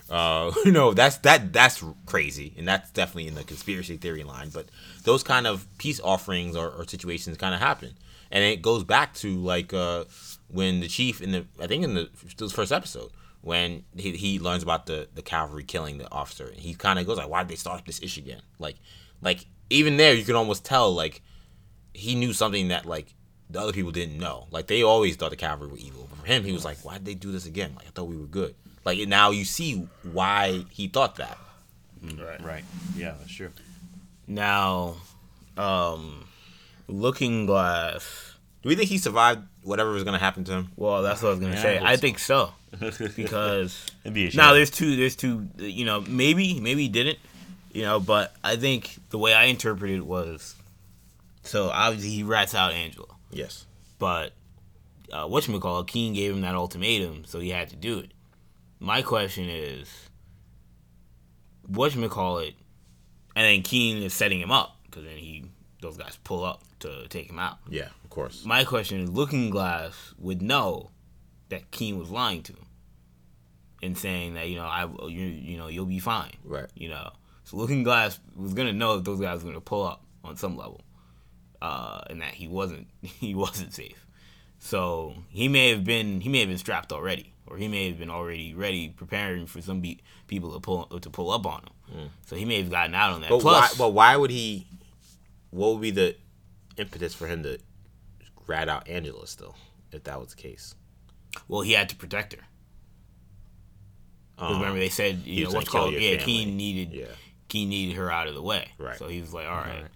Uh, you know that's that that's crazy, and that's definitely in the conspiracy theory line. But those kind of peace offerings or, or situations kind of happen, and it goes back to like uh, when the chief in the I think in the first episode when he, he learns about the, the cavalry killing the officer he kind of goes like why did they start up this issue again like like even there you can almost tell like he knew something that like the other people didn't know like they always thought the cavalry were evil but for him he was like why did they do this again like i thought we were good like now you see why he thought that Right. Right. Yeah, that's true. Now, um, Looking Glass. do we think he survived whatever was going to happen to him Well, that's what I was gonna Yeah, say. I I so. think so because be now there's two. There's two. You know, maybe maybe he didn't. You know, but I think the way I interpreted it was, so obviously he rats out Angela, yes but uh, whatchamacallit, Keene gave him that ultimatum, so he had to do it. My question is, what you call it and then Keene is setting him up because then he those guys pull up to take him out. yeah of course My question is, Looking Glass would know that Keene was lying to him and saying that you know I you you know you'll be fine. right You know, so Looking Glass was gonna know that those guys were gonna pull up on some level, uh, and that he wasn't he wasn't safe. So he may have been he may have been strapped already, or he may have been already ready, preparing for some be- people to pull to pull up on him. So he may have gotten out on that. But Plus, why? But why would he? What would be the impetus for him to rat out Angela still, if that was the case? well, he had to protect her. Uh, remember they said you know what's called yeah family. Keene needed yeah, Keene needed her out of the way. Right. So he was like, all right, Right.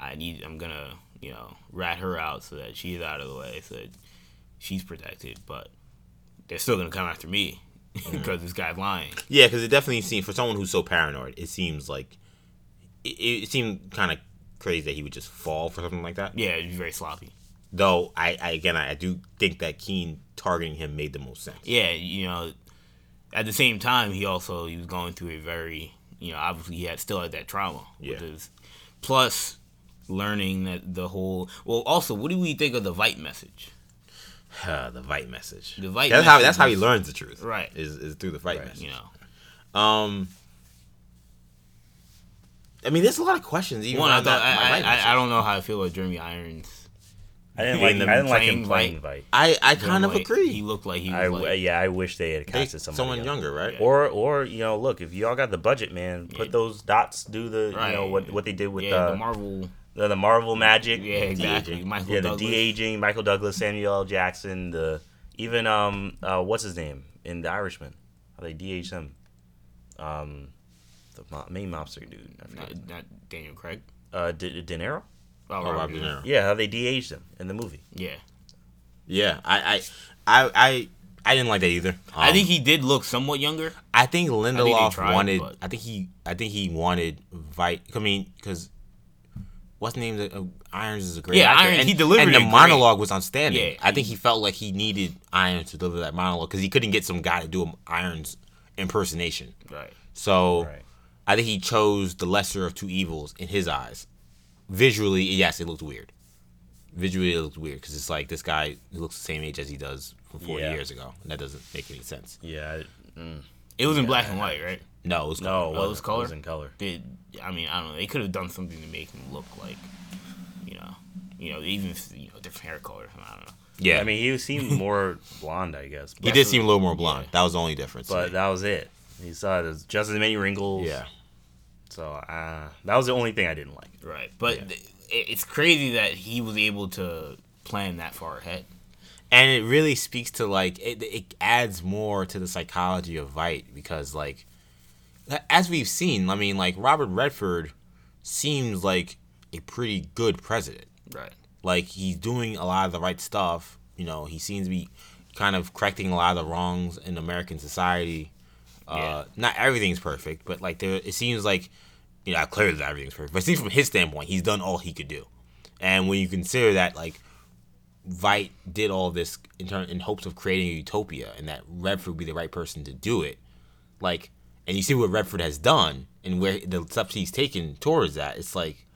I need, I'm gonna, you know, rat her out so that she's out of the way, so that she's protected. But they're still gonna come after me Mm-hmm. because this guy's lying. yeah, because it definitely seems for someone who's so paranoid, it seems like it, it seemed kind of crazy that he would just fall for something like that. Yeah, he's very sloppy. Though I, I again, I, I do think that Keene targeting him made the most sense. Yeah, you know, at the same time, he also he was going through a very, you know, obviously he had still had that trauma. Yeah. With his, plus learning that the whole. Well, also, what do we think of the Veidt message? Uh, the Veidt message. The Veidt That's how that's how he learns the truth. Right. Is is through the Veidt Right, message. you know. Um. I mean, there's a lot of questions. Even One, I, thought, I, I, I don't know how I feel about Jeremy Irons. I didn't like. the I didn't like him playing Veidt. Veidt. I, I kind of Like, agree. He looked like he was I like, yeah. I wish they had They- casted somebody someone else. younger, right? Or or you know, look if y'all got the budget, man, put Yeah. those dots. Do the you know what what they did with yeah, the the Marvel. the, the Marvel magic. Yeah, exactly. de-aging. Michael Yeah, Douglas. the de aging, Michael Douglas, Samuel L. Jackson, the even um uh what's his name in The Irishman? How they de aged him? Um, the mo- main mobster dude. I. Not, not Daniel Craig. Uh, De, De Niro. Oh, Robert Rob De De Niro. Niro. Yeah, how they de aged him in the movie. Yeah. Yeah, I, I, I, I, I didn't like that either. I Um, think he did look somewhat younger. I think Lindelof tried, wanted. but- I think he. I think he wanted Veidt. I mean, because what's the name? Of, uh, Irons is a great Yeah, actor. Irons, and, he delivered and it the great. monologue was outstanding. Yeah, I think he felt like he needed Irons to deliver that monologue because he couldn't get some guy to do an Irons impersonation. Right. So Right. I think he chose the lesser of two evils in his eyes. Visually, yes, it looked weird. Visually, it looked weird because it's like this guy looks the same age as he does from 40 Yeah. years ago, and that doesn't make any sense. Yeah. I- mm. It was in black and white, right? No, it was No, cool. Oh, it was color? It was in color. Did I mean I don't know? They could have done something to make him look like, you know, you know, even if, you know, different hair color. I don't know. Yeah, I mean, he seemed more blonde, I guess. he did seem a little more blonde. That was the only difference. but that was it. He saw there's just as many wrinkles. yeah, So uh, that was the only thing I didn't like. Right. But th- it's crazy that he was able to plan that far ahead. and it really speaks to like it, it adds more to the psychology of Veidt because like as we've seen, I mean, like Robert Redford seems like a pretty good president. Right. like he's doing a lot of the right stuff. You know, he seems to be kind of correcting a lot of the wrongs in American society. Uh, Yeah. Not everything's perfect, but like there, it seems like you know clearly not everything's perfect. But it seems from his standpoint, he's done all he could do. And when you consider that, like Veidt did all this in turn in hopes of creating a utopia, and that Redford would be the right person to do it, like and you see what Redford has done and where the steps he's taken towards that, it's like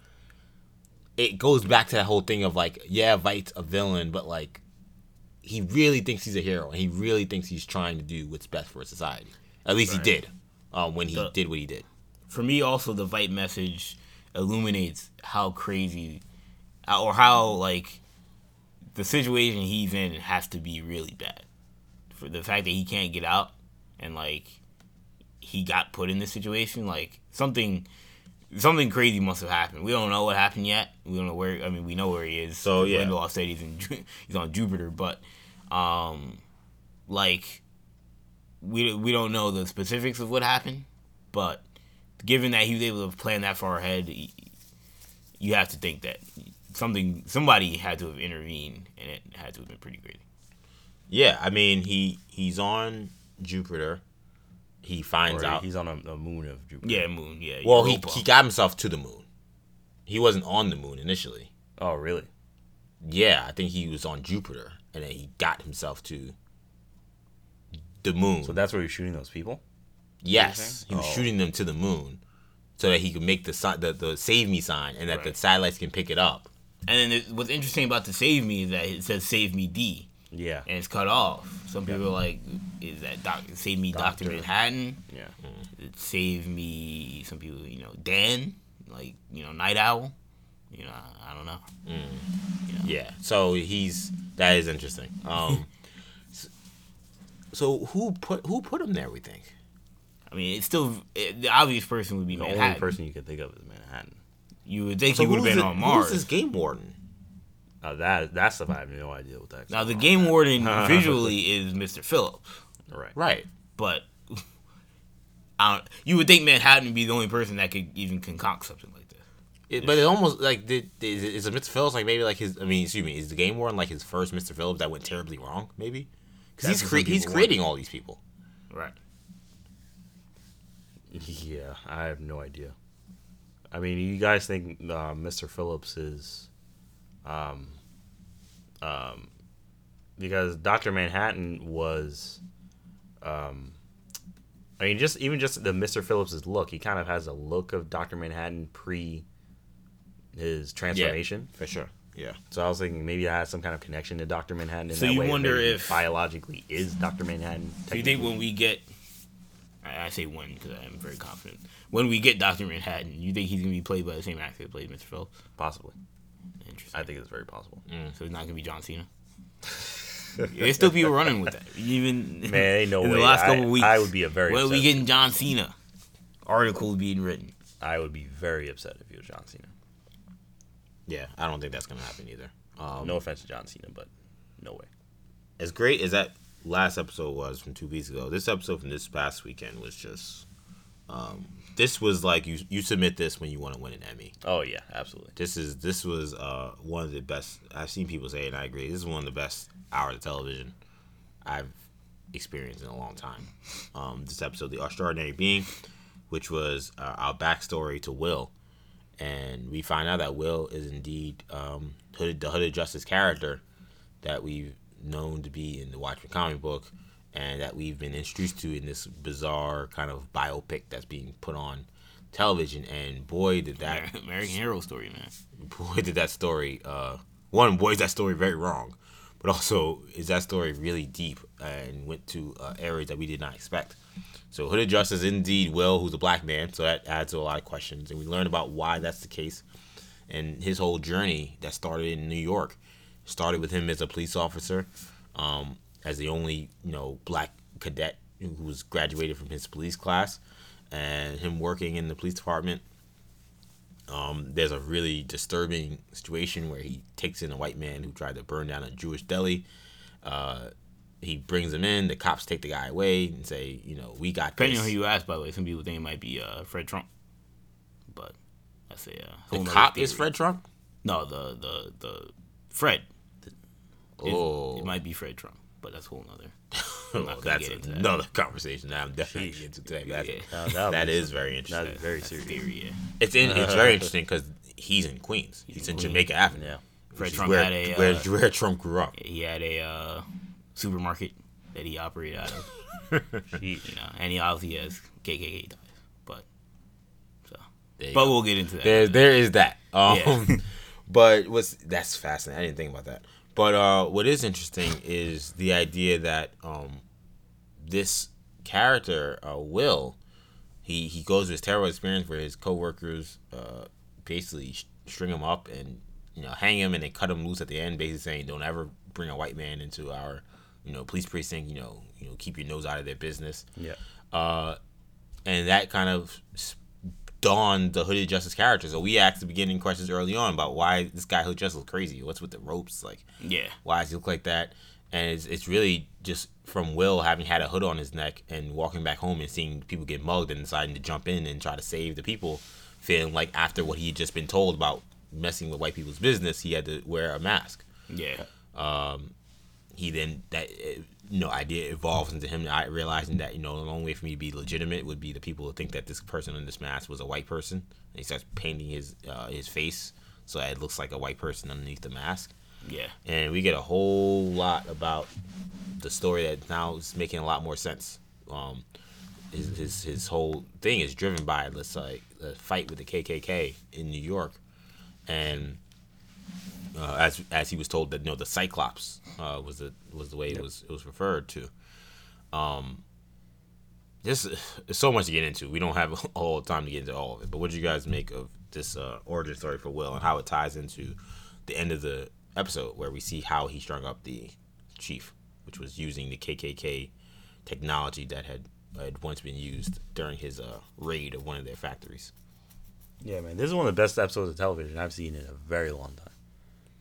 it goes back to that whole thing of like, yeah, Veidt's a villain, but like he really thinks he's a hero and he really thinks he's trying to do what's best for society. At least right. he did um, when he the, did what he did. For me, also the Veidt message illuminates how crazy or how like the situation he's in has to be really bad. For the fact that he can't get out and like he got put in this situation, like something something crazy must have happened. We don't know what happened yet. We don't know where. I mean, we know where he is. So yeah, Lindelof said he's in he's on Jupiter, but um, like we we don't know the specifics of what happened. But given that he was able to plan that far ahead, you have to think that something somebody had to have intervened, and it had to have been pretty crazy. Yeah, I mean he he's on Jupiter he finds or out he's on a, a, moon of Jupiter. Yeah, moon. Yeah. Well, he he got himself to the moon. He wasn't on the moon initially. Oh, really? Yeah, I think he was on Jupiter, and then he got himself to the moon. So that's where he's shooting those people. Yes, he was oh. shooting them to the moon, so that he could make the the, the save me sign, and that right. the satellites can pick it up. And then what's interesting about the save me is that it says save me D. Yeah. And it's cut off. Some people are like, is that doc- save me Doctor, Doctor Manhattan? Yeah. It save me some people, you know, Dan, like, you know, Nite Owl. You know, I, I don't know. Mm. You know. Yeah. So he's that is interesting. Um so, so who put who put him there, we think? I mean, it's still it, the obvious person would be the Manhattan. only person you could think of is Manhattan. You would think so he would have been the, on Mars. Who's this game warden? Uh, that that stuff I have no idea what that. Now the game that. warden visually is Mr. Phillips. Right. Right. But I don't, you would think Manhattan would be the only person that could even concoct something like this. It, but it almost like did, is, is it Mr. Phillips like maybe like his I mean excuse me is the game warden like his first Mr. Phillips that went terribly wrong maybe because he's cre- he's creating want. all these people. Right. Yeah, I have no idea. I mean, you guys think uh, Mr. Phillips is um, um, because Doctor Manhattan was, um, I mean, just even just the Mister Phillips's look, he kind of has a look of Doctor Manhattan pre his transformation yeah, for sure. Yeah. So I was thinking maybe I had some kind of connection to Doctor Manhattan. so you wonder if biologically is Doctor Manhattan. So you think when we get, I, I say when because I'm very confident. When we get Doctor Manhattan, you think he's gonna be played by the same actor that played Mr. Phillips? Possibly. Interesting. I think it's very possible. Mm. So it's not gonna be John Cena. There's still people running with that. Even man, ain't no in way. the last couple I, weeks, I would be a very. When we getting John Cena? Article being written. I would be very upset if it was John Cena. Yeah, I don't think that's gonna happen either. Um, no offense to John Cena, but no way. As great as that last episode was from two weeks ago, this episode from this past weekend was just um, this was like you you submit this when you want to win an Emmy. Oh yeah, absolutely. This is this was uh, one of the best. I've seen people say, and I agree. This is one of the best hours of television I've experienced in a long time. Um, this episode, the extraordinary being, which was uh, our backstory to Will, and we find out that Will is indeed um, hooded, the hooded justice character that we've known to be in the Watchmen comic book and that we've been introduced to in this bizarre kind of biopic that's being put on television. And boy, did that American Hero story, man. Boy, did that story. Uh, one, boy, is that story very wrong, but also is that story really deep and went to uh, areas that we did not expect. So Hooded Justice indeed Will, who's a black man, so that adds to a lot of questions, and we learn about why that's the case, and his whole journey that started in New York started with him as a police officer. Um, as the only you know black cadet who was graduated from his police class, and him working in the police department. Um, there's a really disturbing situation where he takes in a white man who tried to burn down a Jewish deli. Uh, he brings him in. The cops take the guy away and say, you know, we got. Depending this. on who you ask, by the way, some people think it might be uh, Fred Trump, but I say uh, the cop theory. is Fred Trump. No, the the the Fred. oh, it, it might be Fred Trump but that's a whole nother. well, that's another that. conversation that I'm definitely Sheesh. into today. That's, yeah. that is very interesting. That's very serious. Theory, yeah. It's in, it's very interesting because he's in Queens. He's, he's in, Queens. Jamaica Avenue. Yeah. Fred Trump where, had a where, uh, where Trump grew up. He had a uh, supermarket that he operated out of. you know, and he obviously has KKK ties, but so. But go. we'll get into that. There, there is that. Um, Yeah. but what's that's fascinating. I didn't think about that. But uh, what is interesting is the idea that um, this character, uh, Will, he he goes through this terrible experience where his coworkers uh, basically string him up and you know hang him and they cut him loose at the end, basically saying, "Don't ever bring a white man into our you know police precinct. You know, you know, keep your nose out of their business." Yeah. uh, and that kind of dawned the hooded justice character. So we asked the beginning questions early on about why this guy hooded justice looks crazy. What's with the ropes? Like, yeah. why does he look like that? And it's, it's really just from Will having had a hood on his neck and walking back home and seeing people get mugged and deciding to jump in and try to save the people, feeling like after what he had just been told about messing with white people's business, he had to wear a mask Yeah. He then that uh, you know idea evolves into him realizing that you know the only way for me to be legitimate would be the people to think that this person in this mask was a white person. And he starts painting his uh, his face so that it looks like a white person underneath the mask. Yeah. And we get a whole lot about the story that now is making a lot more sense. Um, his, his his whole thing is driven by let's like the fight with the KKK in New York, and uh, as as he was told that you know the Cyclops uh, was the was the way it was it was referred to. Um, this there's so much to get into. We don't have all the time to get into all of it. But what do you guys make of this uh, origin story for Will and how it ties into the end of the episode where we see how he strung up the chief, which was using the KKK technology that had, had once been used during his uh, raid of one of their factories. Yeah, man, this is one of the best episodes of television I've seen in a very long time.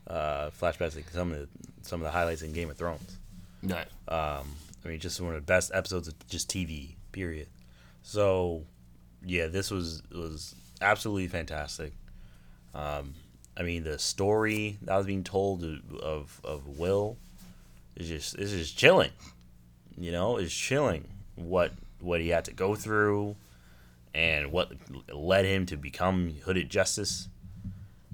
Uh, flashbacks to some of the some of the highlights in Game of Thrones. Right. I mean, just one of the best episodes of just TV. Period. So, yeah, this was was absolutely fantastic. Um, I mean, the story that was being told of of Will is just is just chilling. You know, is chilling. What what he had to go through, and what led him to become Hooded Justice,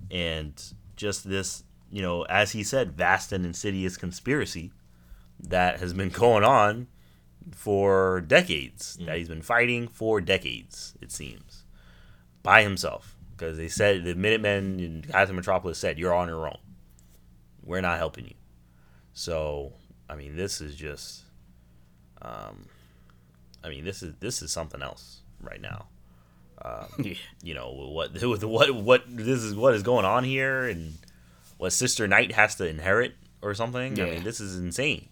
and just this, you know, as he said, vast and insidious conspiracy that has been going on for decades. That he's been fighting for decades, it seems, by himself. Because they said the Minutemen guys in Metropolis said, "You're on your own. We're not helping you." So, I mean, this is just, um, I mean, this is this is something else right now. Yeah. You know what with what what this is what is going on here, and what Sister Knight has to inherit or something. I mean, this is insane.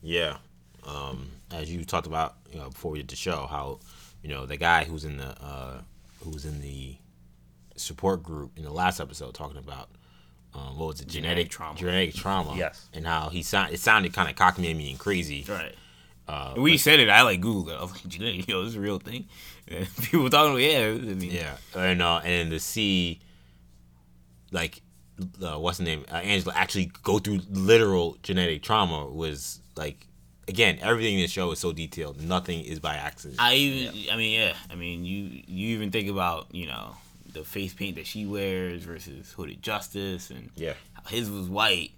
Yeah. Um, as you talked about, you know, before we did the show, how, you know, the guy who's in the uh, who's in the support group in the last episode talking about um, what was it, genetic, Genetic trauma. genetic trauma, Yes. and how he sound it sounded kind of cockamamie and crazy. Right. Uh, And when you said it, I like Googled it. I was like, genetic, yo, this is a real thing. And people were talking about, yeah. I mean, Yeah, and uh, and to see, like, uh, what's the name? Uh, Angela actually go through literal genetic trauma was like, again, everything in the show is so detailed. Nothing is by accident. I even, I mean, yeah. I mean, you you even think about, you know, the face paint that she wears versus Hooded Justice, and yeah, how his was white,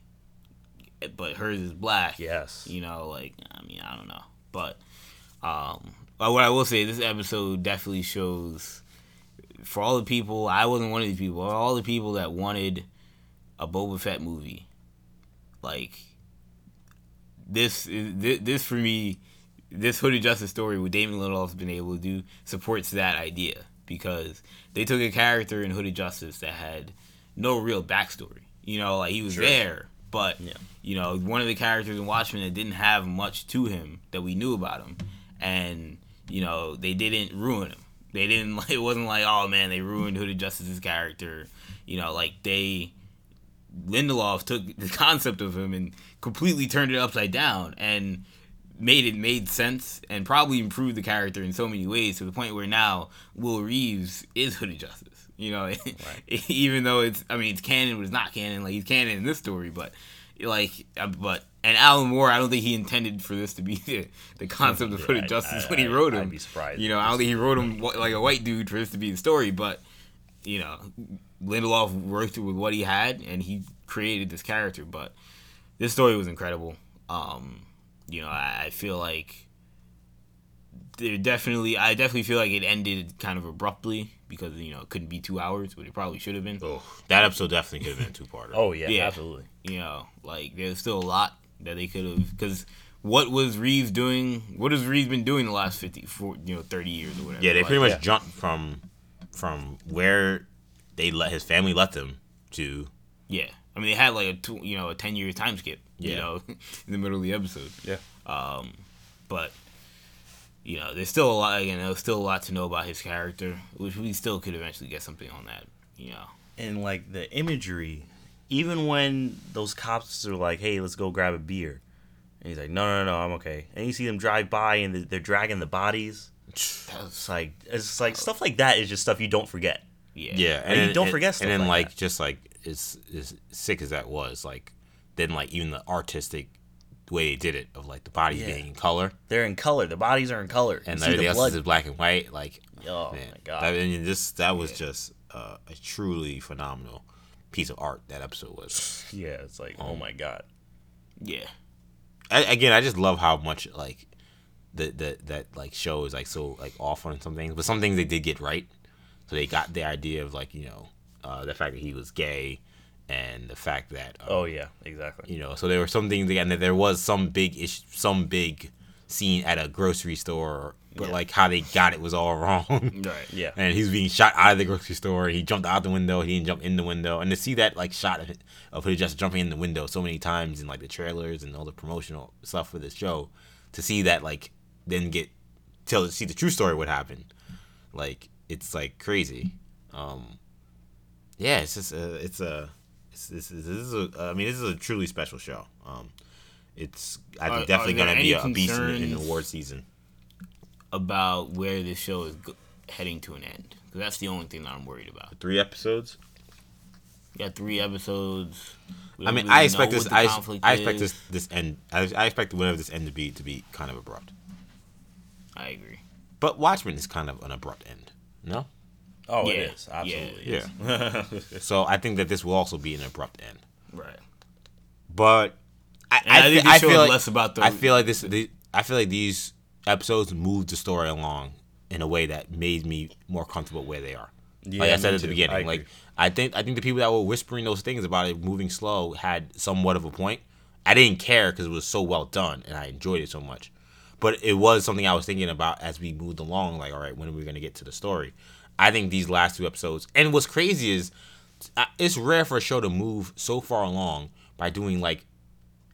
but hers is black. Yes. You know, like I mean, I don't know, but um, but what I will say, this episode definitely shows for all the people. I wasn't one of these people. All the people that wanted a Boba Fett movie, like this, is this, this for me, this Hooded Justice story, what Damon Lindelof's been able to do, supports that idea because they took a character in Hooded Justice that had no real backstory. You know, like he was there, but you know, one of the characters in Watchmen that didn't have much to him that we knew about him, and you know, they didn't ruin him. They didn't. It wasn't like, oh man, they ruined Hooded Justice's character. You know, like they Lindelof took the concept of him and completely turned it upside down and made it made sense and probably improved the character in so many ways to the point where now Will Reeves is Hooded Justice. You know, right. even though it's I mean it's canon, but it's not canon. Like he's canon in this story, but like uh, but and Alan Moore, I don't think he intended for this to be the, the concept of Hooded I- Justice I- when he I- wrote I'd be surprised. You know, I don't think he wrote him like a white dude for this to be the story, but you know, Lindelof worked with what he had and he created this character. But this story was incredible. Um, you know, I, I feel like there definitely, I definitely feel like it ended kind of abruptly because you know it couldn't be two hours, but it probably should have been. Oh, that episode definitely could have been a two parter. Oh yeah, Yeah. absolutely. You know, like there's still a lot that they could have because. What was Reeves doing? What has Reeves been doing the last 50, four, you know, 30 years or whatever? yeah, they Like, pretty much yeah. jumped from from where they let his family let them to Yeah, I mean they had like a two, you know a ten year time skip. You know, in the middle of the episode. Yeah. Um, but you know, there's still a lot. You know, still a lot to know about his character, which we still could eventually get something on that. You know. And like the imagery, even when those cops are like, "Hey, let's go grab a beer," and he's like, "No, no, no, I'm okay." And you see them drive by and they're dragging the bodies. It's like it's like stuff like that is just stuff you don't forget. Yeah. yeah, And you don't forget and then like like just like as as sick as that was, like then like even the artistic way they did it of like the bodies Yeah. being in color They're in color. The bodies are in color. and you everything the else blood. is black and white, like Oh man, my god! I mean, this that was just uh, a truly phenomenal piece of art that episode was. yeah, it's like, oh my god. Yeah. I, again, I just love how much like the the that like show is like so like off on some things, but some things they did get right. So they got the idea of like you know uh, the fact that he was gay and the fact that um, Oh yeah, exactly. you know so there were some things again that there was some big ish some big scene at a grocery store, but Yeah. like how they got it was all wrong. Right. Yeah. and he was being shot out of the grocery store. He jumped out the window. He didn't jump in the window. And to see that like shot of, of him just jumping in the window so many times in like the trailers and all the promotional stuff for this show, to see that like then get till see the true story what happened, like it's like crazy. Um, yeah, it's just a, it's a it's, this is this is a I mean this is a truly special show. Um, it's I think Are- definitely are gonna be a beast in, the- in the award season. About where this show is go- heading to an end, because that's the only thing that I'm worried about. Three episodes. Yeah, three episodes. I mean, really I expect this. I, I expect is. this. This end. I, I expect whatever this end to be to be kind of abrupt. I agree. But Watchmen is kind of an abrupt end. No. Oh, Yeah, it is absolutely. Yeah. is. So I think that this will also be an abrupt end. Right. But I, I, I, think fe- I feel like less about the. I feel like this. The, I feel like these episodes moved the story along in a way that made me more comfortable where they are. Yeah, like I said at the too. beginning, I like. I think I think the people that were whispering those things about it moving slow had somewhat of a point. I didn't care because it was so well done and I enjoyed it so much. But it was something I was thinking about as we moved along. Like, all right, when are we going to get to the story? I think these last two episodes, and what's crazy is, uh, it's rare for a show to move so far along by doing like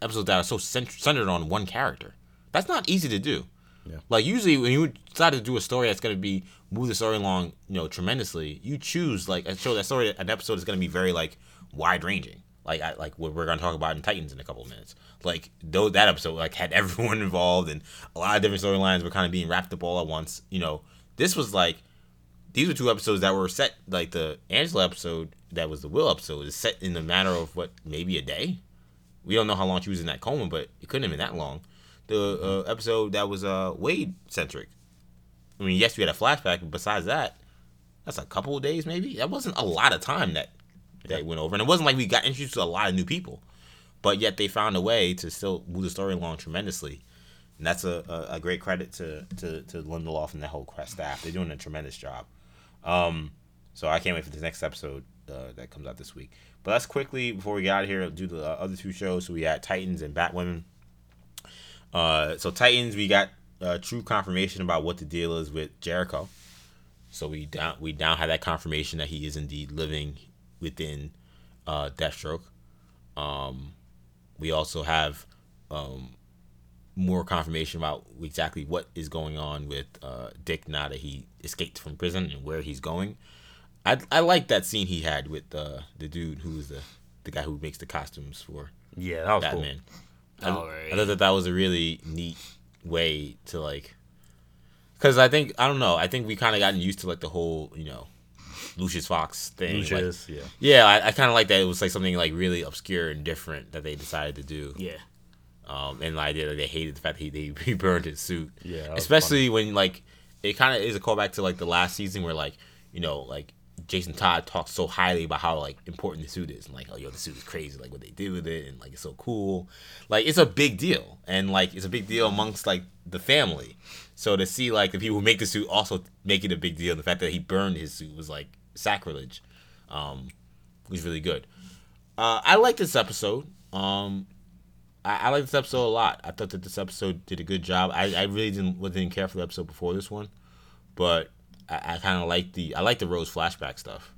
episodes that are so cent- centered on one character. That's not easy to do. Yeah. Like usually when you decide to do a story that's gonna be move the story along, you know, tremendously, you choose like a show that story an episode is gonna be very like wide ranging. Like I like what we're gonna talk about in Titans in a couple of minutes. Like though that episode like had everyone involved and a lot of different storylines were kind of being wrapped up all at once. You know, this was like these were two episodes that were set like the Angela episode that was the Will episode is set in the matter of what maybe a day. We don't know how long she was in that coma, but it couldn't have been that long. The uh, episode that was uh, Wade centric. I mean, yes, we had a flashback, but besides that, that's a couple of days maybe. That wasn't a lot of time that that went over, and it wasn't like we got introduced to a lot of new people, but yet they found a way to still move the story along tremendously. And that's a, a, a great credit to, to, to Lindelof and that whole cra- staff. They're doing a tremendous job. Um, so I can't wait for the next episode uh, that comes out this week. But let's quickly, before we get out of here, do the uh, other two shows. So we had Titans and Batwoman. Uh, so Titans, we got uh, true confirmation about what the deal is with Jericho. So we down we now have that confirmation that he is indeed living within uh, Deathstroke. Um, we also have um, more confirmation about exactly what is going on with uh, Dick now that he escaped from prison and where he's going. I I like that scene he had with uh, the dude who's the the guy who makes the costumes for Yeah, that was Batman. I, Oh, right. I thought that that was a really neat way to like, because I think I don't know. I think we kind of gotten used to like the whole you know, Lucius Fox thing. like- yeah. yeah, I, I kind of like that. It was like something like really obscure and different that they decided to do. Yeah. Um, and the idea that they hated the fact that he they, he burned his suit. Yeah, especially when like it kind of is a callback to like the last season where like you know like Jason Todd talks so highly about how like important the suit is and like oh yo the suit is crazy like what they did with it and like it's so cool like it's a big deal and like it's a big deal amongst like the family so to see like the people who make the suit also make it a big deal and the fact that he burned his suit was like sacrilege um was really good uh I like this episode um I, I like this episode a lot I thought that this episode did a good job I, I really didn't didn't care for the episode before this one but I, I kind of like the I like the Rose flashback stuff.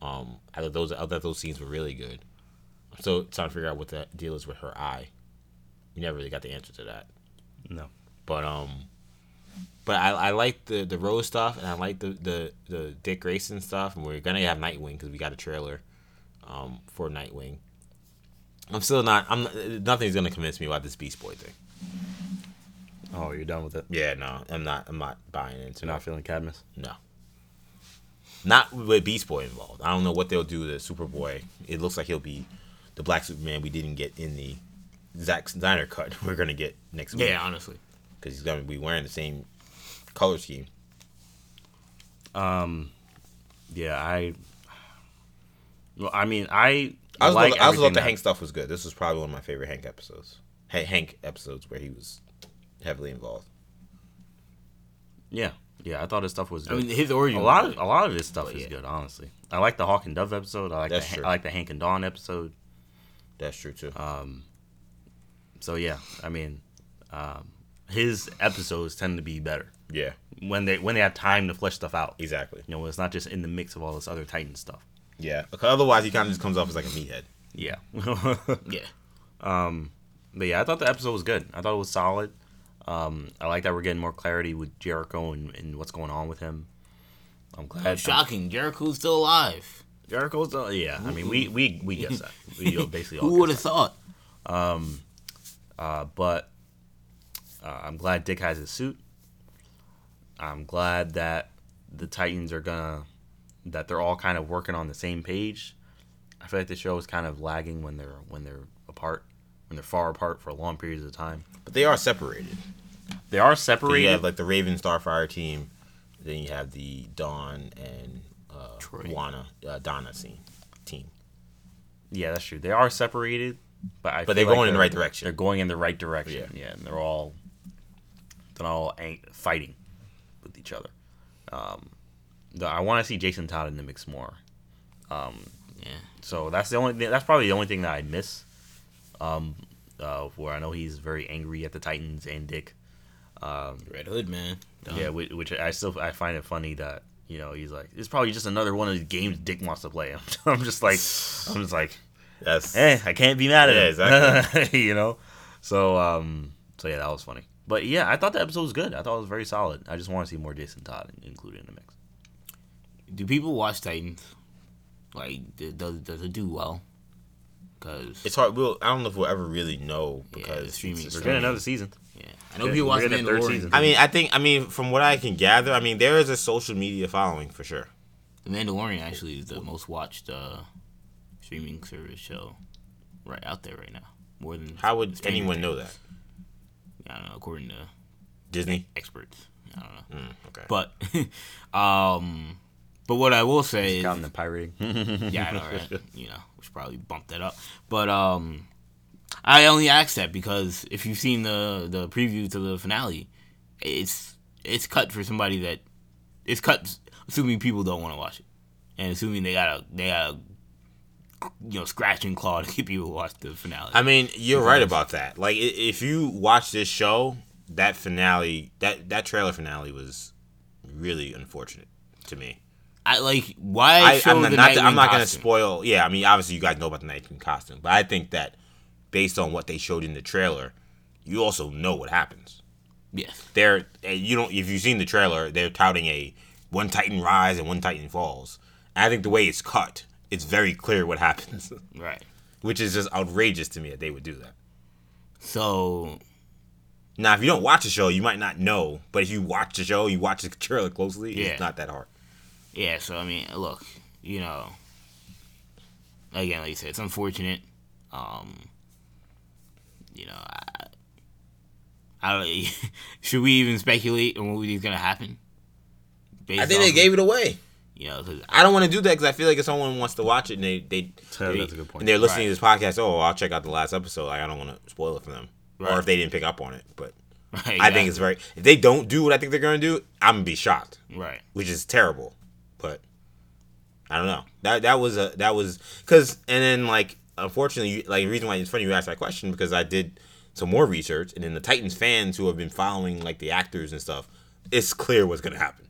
Um, I thought those I thought those scenes were really good. I'm still trying to figure out what the deal is with her eye. We never really got the answer to that. No, but um, but I, I like the the Rose stuff and I like the the the Dick Grayson stuff and we're gonna have Nightwing because we got a trailer, um, for Nightwing. I'm still not. I'm nothing's gonna convince me about this Beast Boy thing. Oh, you're done with it? Yeah, no, I'm not. I'm not buying into. You're not feeling Cadmus? No. Not with Beast Boy involved. I don't know what they'll do to Superboy. It looks like he'll be the Black Superman we didn't get in the Zack Snyder cut. We're gonna get next week. Yeah, honestly, because he's gonna be wearing the same color scheme. Um, yeah, I. Well, I mean, I. I was like I was thought the Hank stuff was good. This was probably one of my favorite Hank episodes. Hank episodes where he was heavily involved. Yeah, yeah, I thought his stuff was. Good. I mean, his origin. A lot of a lot of his stuff is yeah. good. Honestly, I like the Hawk and Dove episode. I like That's the true. I like the Hank and Dawn episode. That's true too. Um, so yeah, I mean, um, his episodes tend to be better. Yeah, when they when they have time to flesh stuff out. Exactly. You know, it's not just in the mix of all this other Titan stuff. Yeah, because otherwise he kind of just comes off as like a meathead. Yeah. yeah. Um, but yeah, I thought the episode was good. I thought it was solid. Um, I like that we're getting more clarity with Jericho and, and what's going on with him. I'm glad. Oh, shocking! Jericho's still alive. Jericho's still, yeah. I mean, we we we guess that. We basically all Who would have thought? Um, uh, but uh, I'm glad Dick has his suit. I'm glad that the Titans are gonna that they're all kind of working on the same page. I feel like the show is kind of lagging when they're when they're apart, when they're far apart for long periods of time. But they are separated. They are separated. you have like the Raven Starfire team, then you have the Dawn and uh, Juana uh, Donna scene team. Yeah, that's true. They are separated, but I but they're going like in the right direction. They're going in the right direction. Yeah, yeah and they're all they're all fighting with each other. Um, the, I want to see Jason Todd in the mix more. Um, yeah. So that's the only. That's probably the only thing that I miss. Um, uh, where I know he's very angry at the Titans and Dick. Um, Red Hood man. Dumb. Yeah, which, which, I still I find it funny that you know he's like it's probably just another one of the games Dick wants to play. I'm just like I'm just like yes, hey, I can't be mad at yeah, him. Exactly. you know, so um, so yeah, that was funny. But yeah, I thought the episode was good. I thought it was very solid. I just want to see more Jason Todd included in the mix. Do people watch Titans? Like, does does it do well? Because it's hard. We'll I don't know if we'll ever really know because yeah, streaming. We're getting another season. Yeah, I know people watch the Mandalorian. I mean, I think I mean from what I can gather, I mean there is a social media following for sure. The Mandalorian actually is the most watched uh, streaming service show right out there right now. More than how would anyone know that? I don't know. According to Disney experts, I don't know. Mm, okay, but um, but what I will say is counting the pirating. yeah, I know, right? You know, we should probably bump that up. But um, I only ask that because if you've seen the the preview to the finale, it's it's cut for somebody that it's cut assuming people don't want to watch it, and assuming they gotta they gotta you know scratch and claw to keep you watch the finale. I mean, you're right about that. Like if you watch this show, that finale that that trailer finale was really unfortunate to me. I like why I, show I'm the not, I'm not gonna spoil. Yeah, I mean, obviously you guys know about the Nightwing costume, but I think that based on what they showed in the trailer, you also know what happens. Yes, they're eh, you don't if you've seen the trailer, they're touting a one Titan rise and one Titan falls. I think the way it's cut, it's very clear what happens. Right. Which is just outrageous to me that they would do that. So now, if you don't watch the show, you might not know. But if you watch the show, you watch the trailer closely, yeah. it's not that hard yeah, so I mean, look, you know, again, like you said, it's unfortunate. Um, you know, I, I should we even speculate on what is going to happen? I think they gave it away. You know, cause I don't want to do that because I feel like if someone wants to watch it and they they, Yeah, they- that's a good point. and they're listening Right. to this podcast, oh, I'll check out the last episode. Like I don't want to spoil it for them, or if they didn't pick up on it. But right, I think it's very. If they don't do what I think they're gonna do, I'm gonna be shocked, right. which is terrible. But I don't know. That that was a that was because and then like unfortunately, you- like the reason why it's funny you asked that question because I did some more research and then the Titans fans who have been following like the actors and stuff, it's clear what's gonna happen.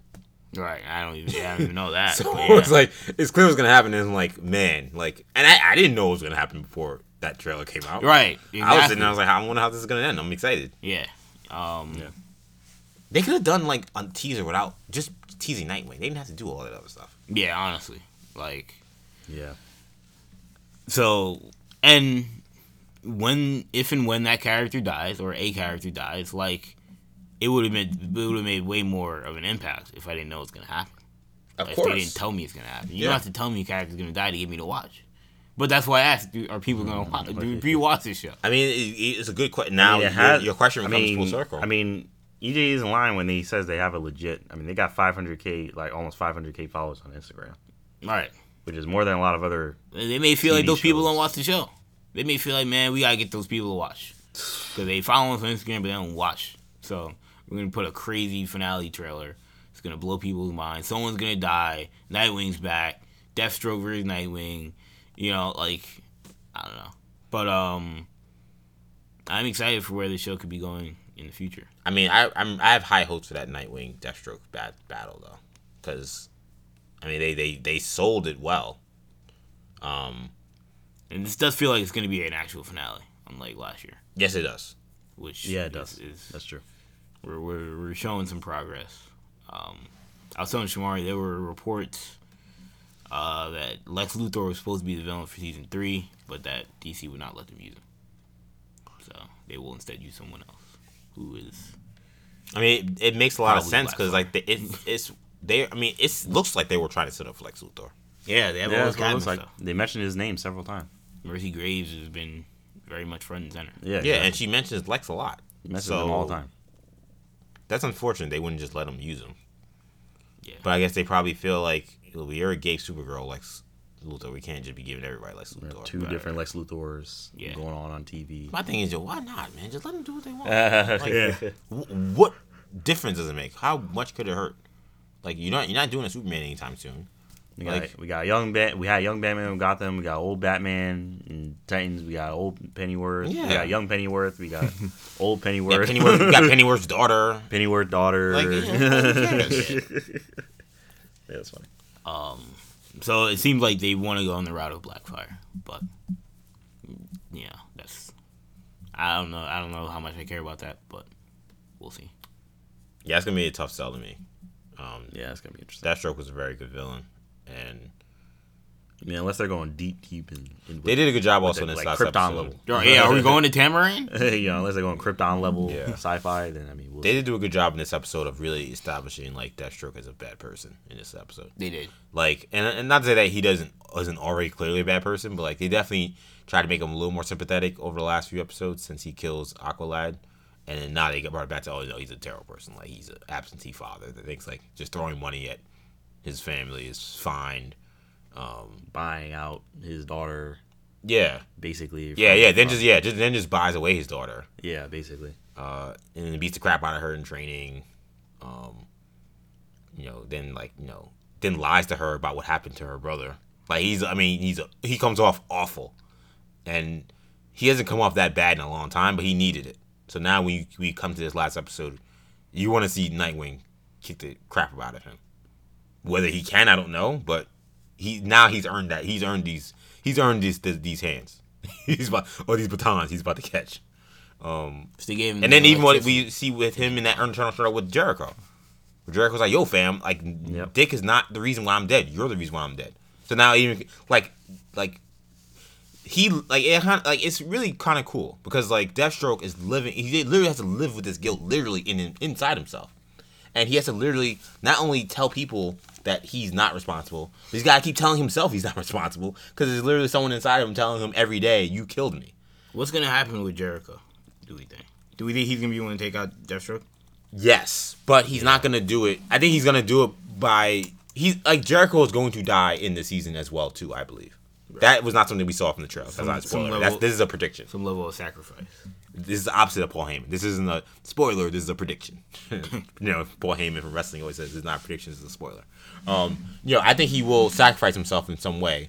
Right. I don't even. I don't even know that. So yeah. it's like it's clear what's gonna happen. And I'm like, man, like, and I, I didn't know it was gonna happen before that trailer came out. right. I was sitting, there, I was like, I wonder how this is gonna end. I'm excited. yeah. Um. Yeah. They could have done like a teaser without just teasing Nightwing. They didn't have to do all that other stuff. Yeah. Honestly, like Yeah. so, and when if and when that character dies or a character dies, like it would have been it would have made way more of an impact if I didn't know it was gonna happen. Of if course. they didn't tell me it's gonna happen. You Yeah. don't have to tell me a character's gonna die to get me to watch. But that's why I asked: do, Are people gonna mm, watch? Do people watch this show? I mean, it, it's a good question. Now I mean, it your, has- your question I comes mean, full circle. I mean, EJ is in line when he says they have a legit. I mean, they got 500k, like almost 500k followers on Instagram, Right. which is more than a lot of other. They may feel like TV those people don't watch the show. They may feel like, man, we gotta get those people to watch because they follow us on Instagram, but they don't watch. So we're gonna put a crazy finale trailer. It's gonna blow people's minds. Someone's gonna die. Nightwing's back. Deathstroke versus Nightwing. You know, like I don't know, but um, I'm excited for where the show could be going in the future. I mean, I I'm, I have high hopes for that Nightwing Deathstroke bat, battle though, because I mean they, they they sold it well. Um, And this does feel like it's gonna be an actual finale, unlike last year, yes, it does. which Yeah, it is- does. is That's true. We're, we're, we're showing some progress. Um, I was telling Shamari there were reports uh, that Lex Luthor was supposed to be the villain for season three, but that DC would not let them use him. So they will instead use someone else who is I mean, it, it makes a lot of sense because like the, it, it's they. I mean, it looks like they were trying to set up Lex Luthor. yeah they have Yeah, all that's this kind of like. stuff. They mentioned his name several times. Mercy Graves has been very much front and center. Yeah, Yeah, and she mentions Lex a lot. he mentions so- him all the time. That's unfortunate. They wouldn't just let him use him. Yeah. But I guess they probably feel like we already gave Supergirl Lex Luthor. We can't just be giving everybody Lex Luthor. two Right, different Lex Luthors Yeah. going on on TV. My thing is, yo, why not, man? Just let them do what they want. Yeah. Like, wh- what difference does it make? How much could it hurt? Like you're not you're not doing a Superman anytime soon. We got, Like- we got young Bat. We had young Batman in Gotham. We got old Batman in Titans. We got old Pennyworth. Yeah. We got young Pennyworth. We got old Yeah, Pennyworth. Pennyworth, you got Pennyworth's daughter. Pennyworth daughter. Like, yeah, yeah, that's funny. Um, so it seems like they want to go on the route of Blackfire, but yeah, that's I don't know. I don't know how much I care about that, but we'll see. Yeah, it's gonna be a tough sell to me. Um, Yeah, it's gonna be interesting. Deathstroke was a very good villain, and I mean, unless they're going deep, deep in. in they did a good job with also the, in this like, last Krypton episode. level. Yeah, are we going to Tamaran? you know, unless they're going Krypton level Yeah. sci-fi, then I mean, we'll They see. did do a good job in this episode of really establishing like Deathstroke as a bad person in this episode. They did. Like, and, and not to say that he doesn't isn't already clearly a bad person, but like they definitely tried to make him a little more sympathetic over the last few episodes since he kills Aqualad, and then now they get brought back to oh no he's a terrible person like he's an absentee father that thinks like just throwing money at his family is fine. Um, buying out his daughter, yeah, basically. yeah, yeah. Then just yeah, just then just buys away his daughter. yeah, basically. uh, and then beats the crap out of her in training. Um, you know, then like you know, then lies to her about what happened to her brother. Like he's, I mean, he's a, he comes off awful, and he hasn't come off that bad in a long time, but he needed it. So now when you, we come to this last episode, you want to see Nightwing kick the crap out of him. Whether he can, I don't know, but he now he's earned that. He's earned these. He's earned these these, these hands. he's about or these batons. He's about to catch. Um, If they gave him and then even what we see with him in that internal struggle with Jericho. Jericho's like, yo, fam, like Yep. Dick is not the reason why I'm dead. You're the reason why I'm dead. So now even like like he like it like it's really kind of cool because like Deathstroke is living. He literally has to live with this guilt literally in inside himself, and he has to literally not only tell people that he's not responsible, but he's got to keep telling himself he's not responsible because there's literally someone inside of him telling him every day, "You killed me." What's gonna happen with Jericho? Do we think? Do we think he's gonna be willing to take out Deathstroke? Yes, but he's not gonna do it. I think he's gonna do it by he's like Jericho is going to die in the season as well too. I believe that was not something we saw from the trailer. That's Some- not spoiler. level- That's, this is a prediction. Some level of sacrifice. This is the opposite of Paul Heyman. This isn't a spoiler. This is a prediction. you know, Paul Heyman from wrestling always says it's not a prediction. It's a spoiler. Um, you know, I think he will sacrifice himself in some way.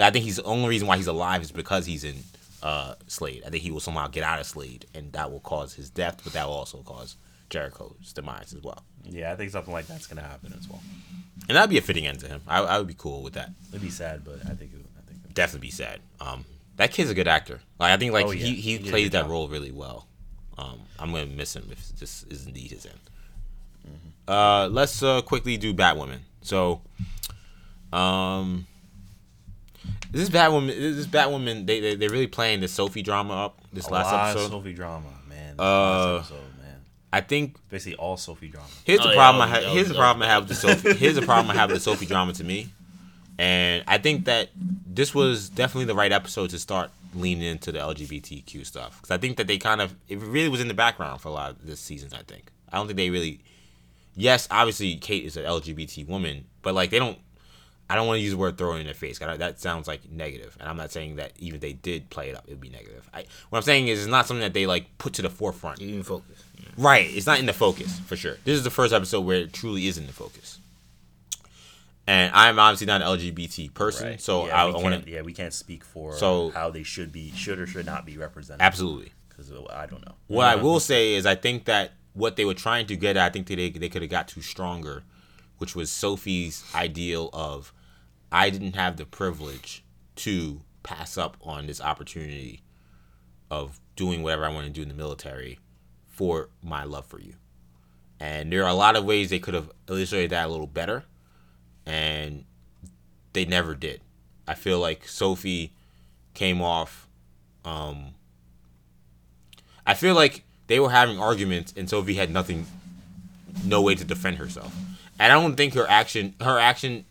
I think he's the only reason why he's alive is because he's in uh, Slade. I think he will somehow get out of Slade, and that will cause his death, but that will also cause Jericho's demise as well. Yeah, I think something like that's gonna happen as well. And that'd be a fitting end to him. I, I would be cool with that. It'd be sad, but I think it, I think it, Definitely be sad. Um, that kid's a good actor. Like I think like Oh, yeah. he, He he plays that job. role really well. Um, I'm gonna miss him if this is indeed his end. Mm-hmm. Uh, let's uh, quickly do Batwoman. So, um, this Batwoman, this Batwoman, they they they really playing the Sophie drama up this a last lot episode. of Sophie drama, man. This Uh, last episode, man. I think Basically all Sophie drama. Here's Oh, the yeah, problem. that I ha- that here's was- the problem I have with the Sophie. Here's the problem I have with the Sophie drama to me, and I think that this was definitely the right episode to start leaning into the LGBTQ stuff because I think that they kind of it really was in the background for a lot of this season. I think I don't think they really. Yes, obviously Kate is an LGBT woman, but like they don't. I don't want to use the word throw in their face. That sounds like negative, and I'm not saying that even if they did play it up, it would be negative. I, what I'm saying is, it's not something that they like put to the forefront. You didn't focus. Right. It's not in the focus for sure. This is the first episode where it truly is in the focus. And I'm obviously not an LGBT person, Right. so yeah, I, I want to yeah, we can't speak for So- how they should be, should or should not be represented. absolutely. Because I don't know. What I will say is, I think that what they were trying to get, at, I think they they could have got too stronger, which was Sophie's ideal of, I didn't have the privilege to pass up on this opportunity of doing whatever I want to do in the military for my love for you. And there are a lot of ways they could have illustrated that a little better, and they never did. I feel like Sophie came off. Um, I feel like they were having arguments, and Sophie had nothing, no way to defend herself. And I don't think her action, her action,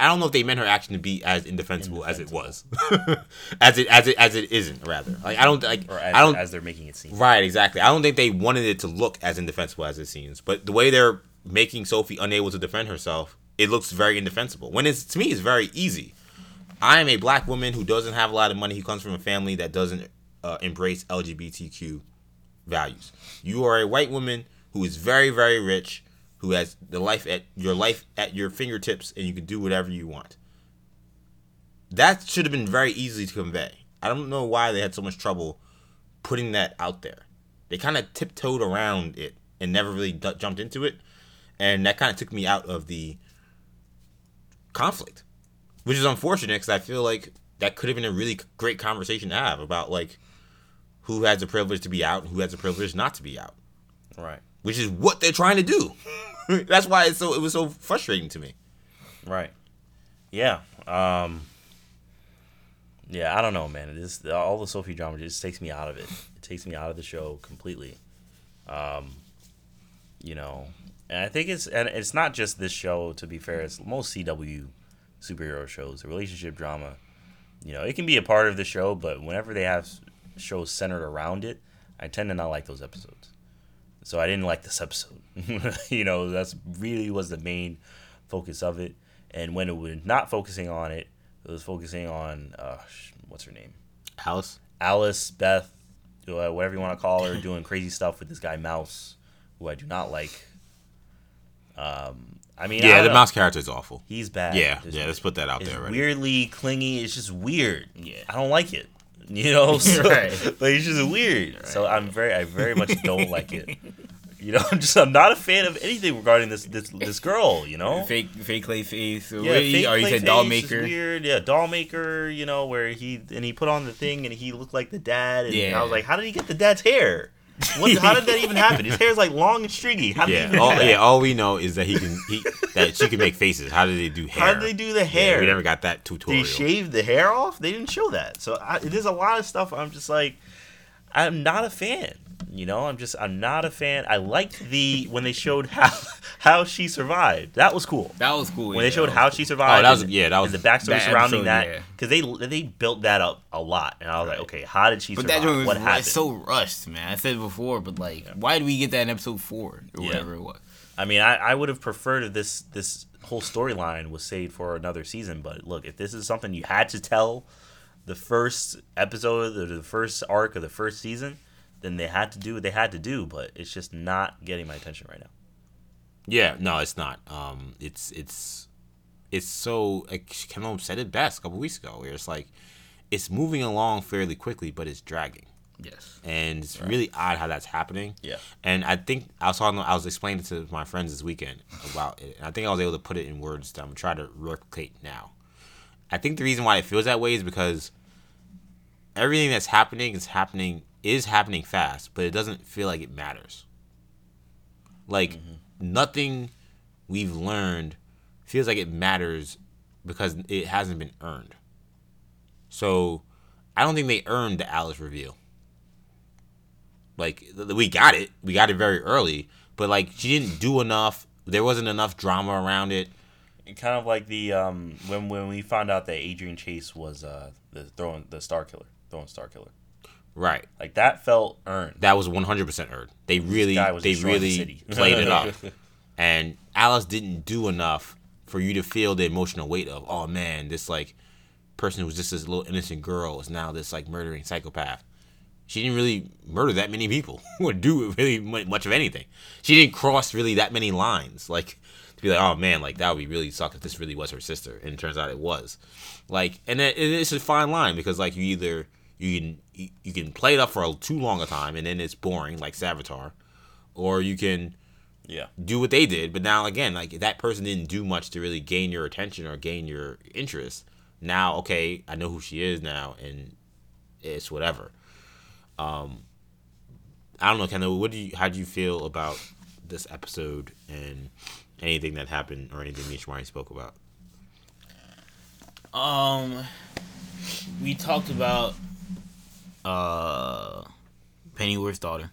I don't know if they meant her action to be as indefensible, as it was, as it as it as it isn't. Rather, like I don't like Or as, I don't as they're making it seem. Right, exactly. I don't think they wanted it to look as indefensible as it seems, but the way they're making Sophie unable to defend herself, it looks very indefensible. When it's to me, it's very easy. I am a black woman who doesn't have a lot of money, who comes from a family that doesn't uh, embrace LGBTQ values. You are a white woman who is very, very rich, who has the life at your life at your fingertips, and you can do whatever you want. That should have been very easy to convey. I don't know why they had so much trouble putting that out there. They kind of tiptoed around it and never really d- jumped into it, and that kind of took me out of the conflict, which is unfortunate because I feel like that could have been a really great conversation to have about like who has the privilege to be out and who has the privilege not to be out, Right. which is what they're trying to do. That's why it's so it was so frustrating to me. Right. Yeah. Um. Yeah, I don't know, man. It is all the Sophie drama just takes me out of it. It takes me out of the show completely. Um, you know, and I think it's and it's not just this show. To be fair, it's most CW superhero shows. The relationship drama, you know, it can be a part of the show, but whenever they have shows centered around it, I tend to not like those episodes. So I didn't like this episode. you know, that's really was the main focus of it. And when it was not focusing on it, it was focusing on uh, what's her name, Alice. Alice, Beth, whatever you want to call her, doing crazy stuff with this guy Mouse, who I do not like. Um, I mean, Yeah, don't the know. mouse character is awful. He's bad. Yeah, yeah. Let's put that out there. Right. weirdly clingy. It's just weird. Yeah, I don't like it. You know, so, Right. like it's just weird. So I'm very, I very much don't like it. You know, I'm just, I'm not a fan of anything regarding this, this, this girl. You know, Fake, fake Clayface. Or, yeah, fake or you said doll maker. Weird, yeah, doll maker. You know, where he and he put on the thing and he looked like the dad. And Yeah. I was like, how did he get the dad's hair? What, how did that even happen? His hair's like long and stringy. How did Yeah, all, yeah. All we know is that he can he that she can make faces. How did they do hair? How did they do the Yeah, hair? we never got that Did tutorial. he shave the hair off? They didn't show that. So I, there's a lot of stuff I'm just like, I'm not a fan. You know, I'm just I'm not a fan. I liked the when they showed how how she survived. That was cool. That was cool. When yeah, they showed how was she survived. Oh, that was- and- yeah, that was- the backstory that surrounding episode, that yeah. because they they built that up a lot, and I was like, okay, how did she But survive? that was what happened? so rushed, man. I said it before, but like, why did we get that in episode four or Yeah. whatever it was? I mean, I, I would have preferred if this this whole storyline was saved for another season. But look, if this is something you had to tell the first episode or the first arc of the first season, then they had to do what they had to do. But it's just not getting my attention right now. Yeah, no, it's not. Um, it's it's it's so like Ken said it best a couple weeks ago, where it's like it's moving along fairly quickly, but it's dragging. Yes. And it's right. really odd how that's happening. Yeah. And I think I was talking, I was explaining to my friends this weekend about it. And I think I was able to put it in words that I'm trying to replicate now. I think the reason why it feels that way is because everything that's happening is happening is happening fast, but it doesn't feel like it matters. Like mm-hmm. nothing we've learned feels like it matters because it hasn't been earned. So I don't think they earned the Alice reveal. Like we got it, we got it very early, but like she didn't do enough. There wasn't enough drama around it. kind of like the um when when we found out that Adrian Chase was uh the throwing the Star Killer, throwing Star Killer. Right. Like that felt earned. That was 100% earned. They really they really the played it up. And Alice didn't do enough for you to feel the emotional weight of, oh man, this like person who was just this little innocent girl is now this like murdering psychopath. She didn't really murder that many people or do really much of anything. She didn't cross really that many lines. Like to be like, oh man, like that would be really suck if this really was her sister, and it turns out it was. Like, and it, it's a fine line because like you either you can you can play it up for a too long a time and then it's boring like Savitar, or you can yeah. do what they did. But now again, like that person didn't do much to really gain your attention or gain your interest. Now okay i know who she is now and it's whatever. Um i don't know kendall what do you how do you feel about this episode and anything that happened or anything Shamari spoke about? Um we talked about uh Pennyworth's daughter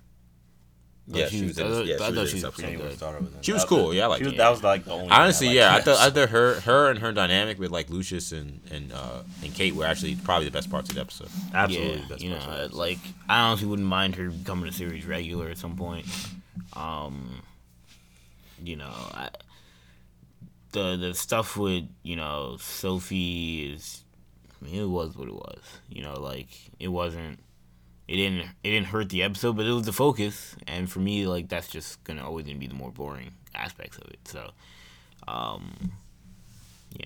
yeah, she, was. In, yeah, I thought she was pretty good. She was cool. Yeah, I like. That was like the only. Honestly, yeah, I thought I thought her her and her dynamic with like Lucius and and uh, and Kate were actually probably the best parts of the episode. Absolutely, yeah, you know, like I honestly wouldn't mind her becoming a series regular at some point. Um, you know, I, the the stuff with you know Sophie is, I mean, it was what it was. You know, like it wasn't it didn't it didn't hurt the episode, but it was the focus, and for me, like that's just gonna always gonna be the more boring aspects of it. So, um,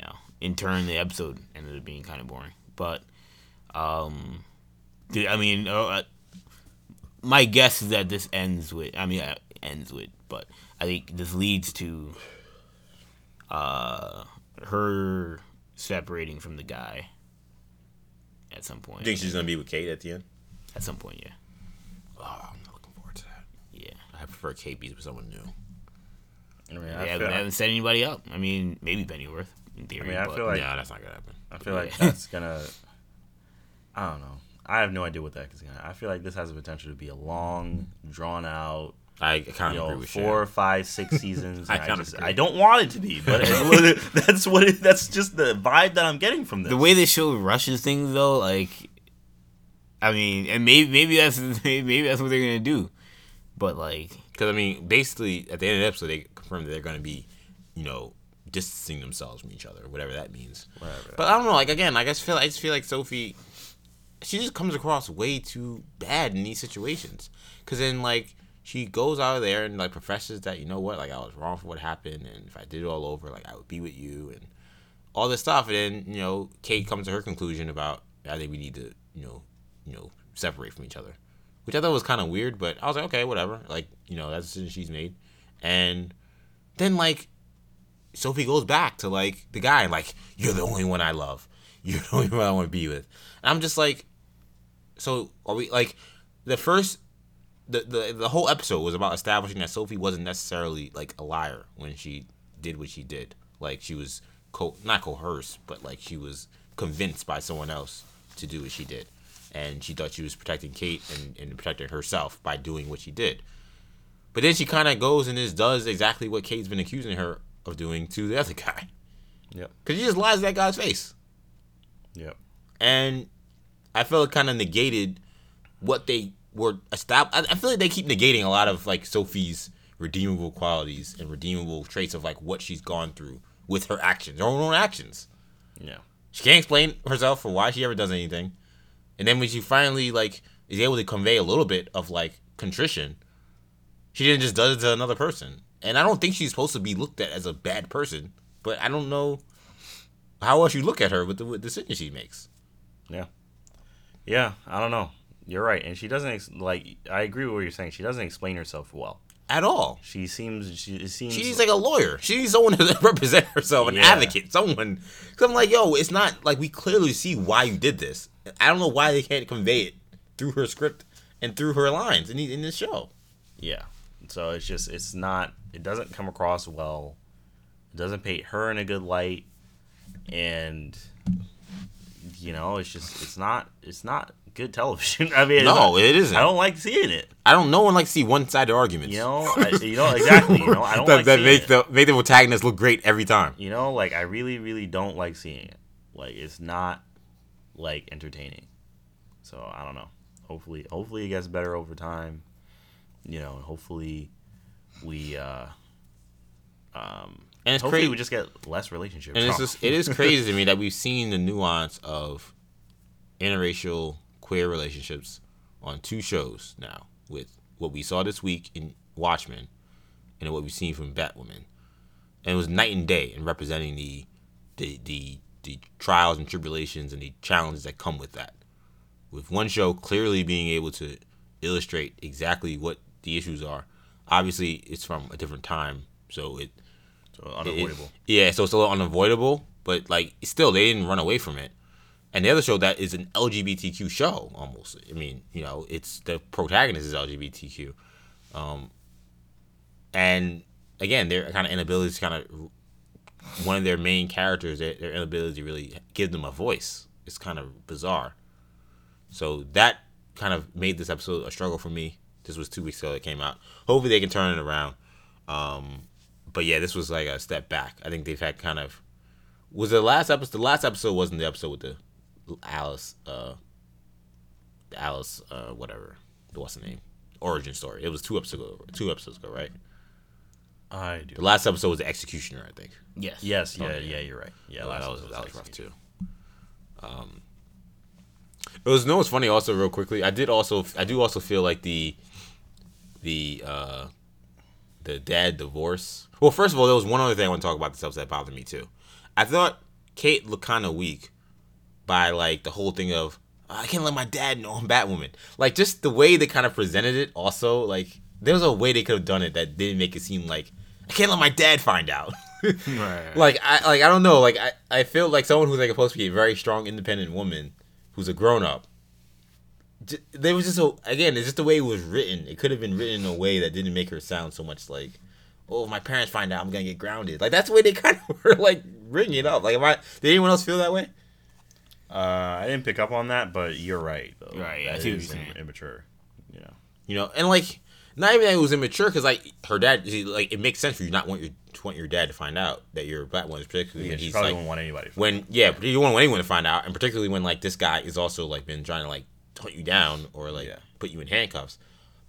know, in turn, the episode ended up being kind of boring. But, um, I mean, uh, uh, my guess is that this ends with. I mean, uh, ends with, but I think this leads to uh her separating from the guy at some point. You think she's gonna be with Kate at the end? At some point, yeah. Oh, I'm not looking forward to that. Yeah. I prefer KB's with someone new. I mean, I they haven't set anybody up. I mean, maybe Pennyworth in theory. I mean, I feel like yeah, that's not gonna happen. I feel like that's gonna. I don't know. I have no idea what that is gonna. I feel like this has the potential to be a long, drawn out. I kind of agree with four, five, six seasons. I, I just agree. I don't want it to be, but that's what it, that's just the vibe that I'm getting from this. The way the show rushes things, though, like I mean, and maybe maybe that's maybe that's what they're gonna do, but like, because I mean, basically at the end of the episode, they confirm that they're gonna be, you know, distancing themselves from each other, whatever that means. Whatever. But I don't know. Like again, like I just feel I just feel like Sophie, she just comes across way too bad in these situations. Because then like she goes out of there and like professes that you know what, like I was wrong for what happened, and if I did it all over, like I would be with you and all this stuff. And then you know Kate comes to her conclusion about I think we need to you know you know, separate from each other, which I thought was kind of weird. But I was like, okay, whatever. Like, you know, that's the decision she's made. And then like, Sophie goes back to like the guy, like, you're the only one I love. You're the only one I want to be with. And I'm just like, so are we like the first the, the the whole episode was about establishing that Sophie wasn't necessarily like a liar when she did what she did. Like she was co- not coerced, but like she was convinced by someone else to do what she did and she thought she was protecting Kate and, and protecting herself by doing what she did. But then she kind of goes and just does exactly what Kate's been accusing her of doing to the other guy. Yep. Because she just lies to that guy's face. Yep. And I feel it kind of negated what they were established. I feel like they keep negating a lot of like Sophie's redeemable qualities and redeemable traits of like what she's gone through with her actions, her own actions. Yeah. She can't explain herself for why she ever does anything. And then when she finally like is able to convey a little bit of like contrition, she didn't just does it to another person. And I don't think she's supposed to be looked at as a bad person, but I don't know how else you look at her with the with decisions she makes. Yeah. Yeah, I don't know. You're right, and she doesn't ex- like. I agree with what you're saying. She doesn't explain herself well at all. She seems she seems she's like a lawyer. She needs someone to represent herself, an yeah. advocate, someone. Cause I'm like, yo, it's not like we clearly see why you did this. I don't know why they can't convey it through her script and through her lines in the, in this show. Yeah. So it's just it's not it doesn't come across well. It doesn't paint her in a good light, and you know it's just it's not it's not good television. I mean, no, it isn't. I don't like seeing it. I don't. No one likes to see one-sided arguments. You know, I, you know exactly. You know, I don't that, like that make the make the protagonist look great every time. You know, like I really, really don't like seeing it. Like it's not like entertaining. So I don't know. Hopefully, hopefully it gets better over time. You know, hopefully we uh um and it's hopefully crazy. we just get less relationships. And it's just, it is crazy to me that we've seen the nuance of interracial queer relationships on two shows now with what we saw this week in Watchmen and what we've seen from Batwoman. And it was night and day in representing the the the the trials and tribulations and the challenges that come with that. With one show clearly being able to illustrate exactly what the issues are. Obviously, it's from a different time, so it so unavoidable. It, yeah, so it's a little unavoidable, but like still, they didn't run away from it and the other show that is an LGBTQ show almost. I mean, you know, it's the protagonist is LGBTQ, um, and again, their kind of inability to kind of one of their main characters, their, their inability to really give them a voice It's kind of bizarre. So that kind of made this episode a struggle for me. This was two weeks ago that came out. Hopefully they can turn it around. Um, but yeah, this was like a step back. I think they've had kind of was the last episode. The last episode wasn't the episode with the Alice, uh, Alice, uh, whatever, what's the name? Origin story. It was two episodes ago. Two episodes ago, right? I do. The last episode was the executioner, I think. Yes. Yes. Yeah. Okay. Yeah. You're right. Yeah. that was that was rough too. Um, it was no. It's funny? Also, real quickly, I did also I do also feel like the the uh the dad divorce. Well, first of all, there was one other thing I want to talk about this episode that bothered me too. I thought Kate looked kind of weak by like the whole thing of I can't let my dad know I'm Batwoman. Like just the way they kind of presented it. Also, like there was a way they could have done it that didn't make it seem like I can't let my dad find out. right. Like I like I don't know. Like I I feel like someone who's like supposed to be a very strong, independent woman who's a grown up. There was just a again. It's just the way it was written. It could have been written in a way that didn't make her sound so much like, oh, if my parents find out, I'm gonna get grounded. Like that's the way they kind of were like bringing it up. Like, am I? Did anyone else feel that way? Uh, I didn't pick up on that, but you're right. Though. Right, yeah, that is immature. You know, you know, and like not even that it was immature because like her dad, like it makes sense for you not want your want your dad to find out that you're a Batwoman, particularly yeah, when he's probably like, won't want anybody. when yeah, you don't want anyone to find out, and particularly when like this guy is also like been trying to like hunt you down or like yeah. put you in handcuffs.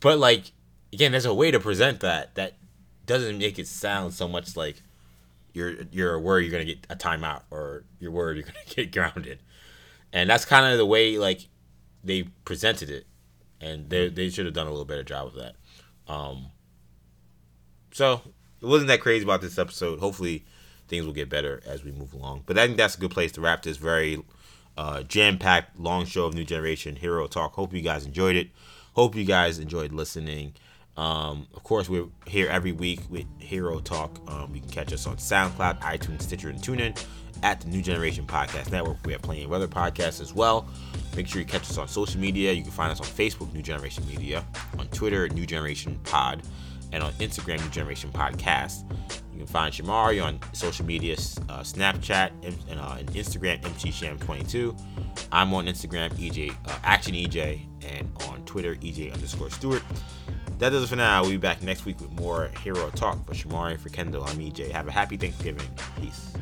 But like again, there's a way to present that that doesn't make it sound so much like you're you're worried you're gonna get a timeout or you're worried you're gonna get grounded and that's kind of the way like they presented it, and they mm-hmm. they should have done a little better job of that. Um, so it wasn't that crazy about this episode. Hopefully, things will get better as we move along. But I think that's a good place to wrap this very uh, jam-packed long show of New Generation Hero Talk. Hope you guys enjoyed it. Hope you guys enjoyed listening. Um, of course, we're here every week with Hero Talk. Um, you can catch us on SoundCloud, iTunes, Stitcher, and TuneIn at the New Generation Podcast Network. We have plenty of other podcasts as well. Make sure you catch us on social media. You can find us on Facebook, New Generation Media, on Twitter, New Generation Pod, and on Instagram, New Generation Podcast. You can find Shamari on social media, uh, Snapchat, and, uh, and Instagram, MTSham22. I'm on Instagram, EJ uh, Action EJ, and on Twitter, EJ underscore Stewart. That does it for now. We'll be back next week with more Hero Talk. For Shamari, for Kendall, I'm EJ. Have a happy Thanksgiving. Peace.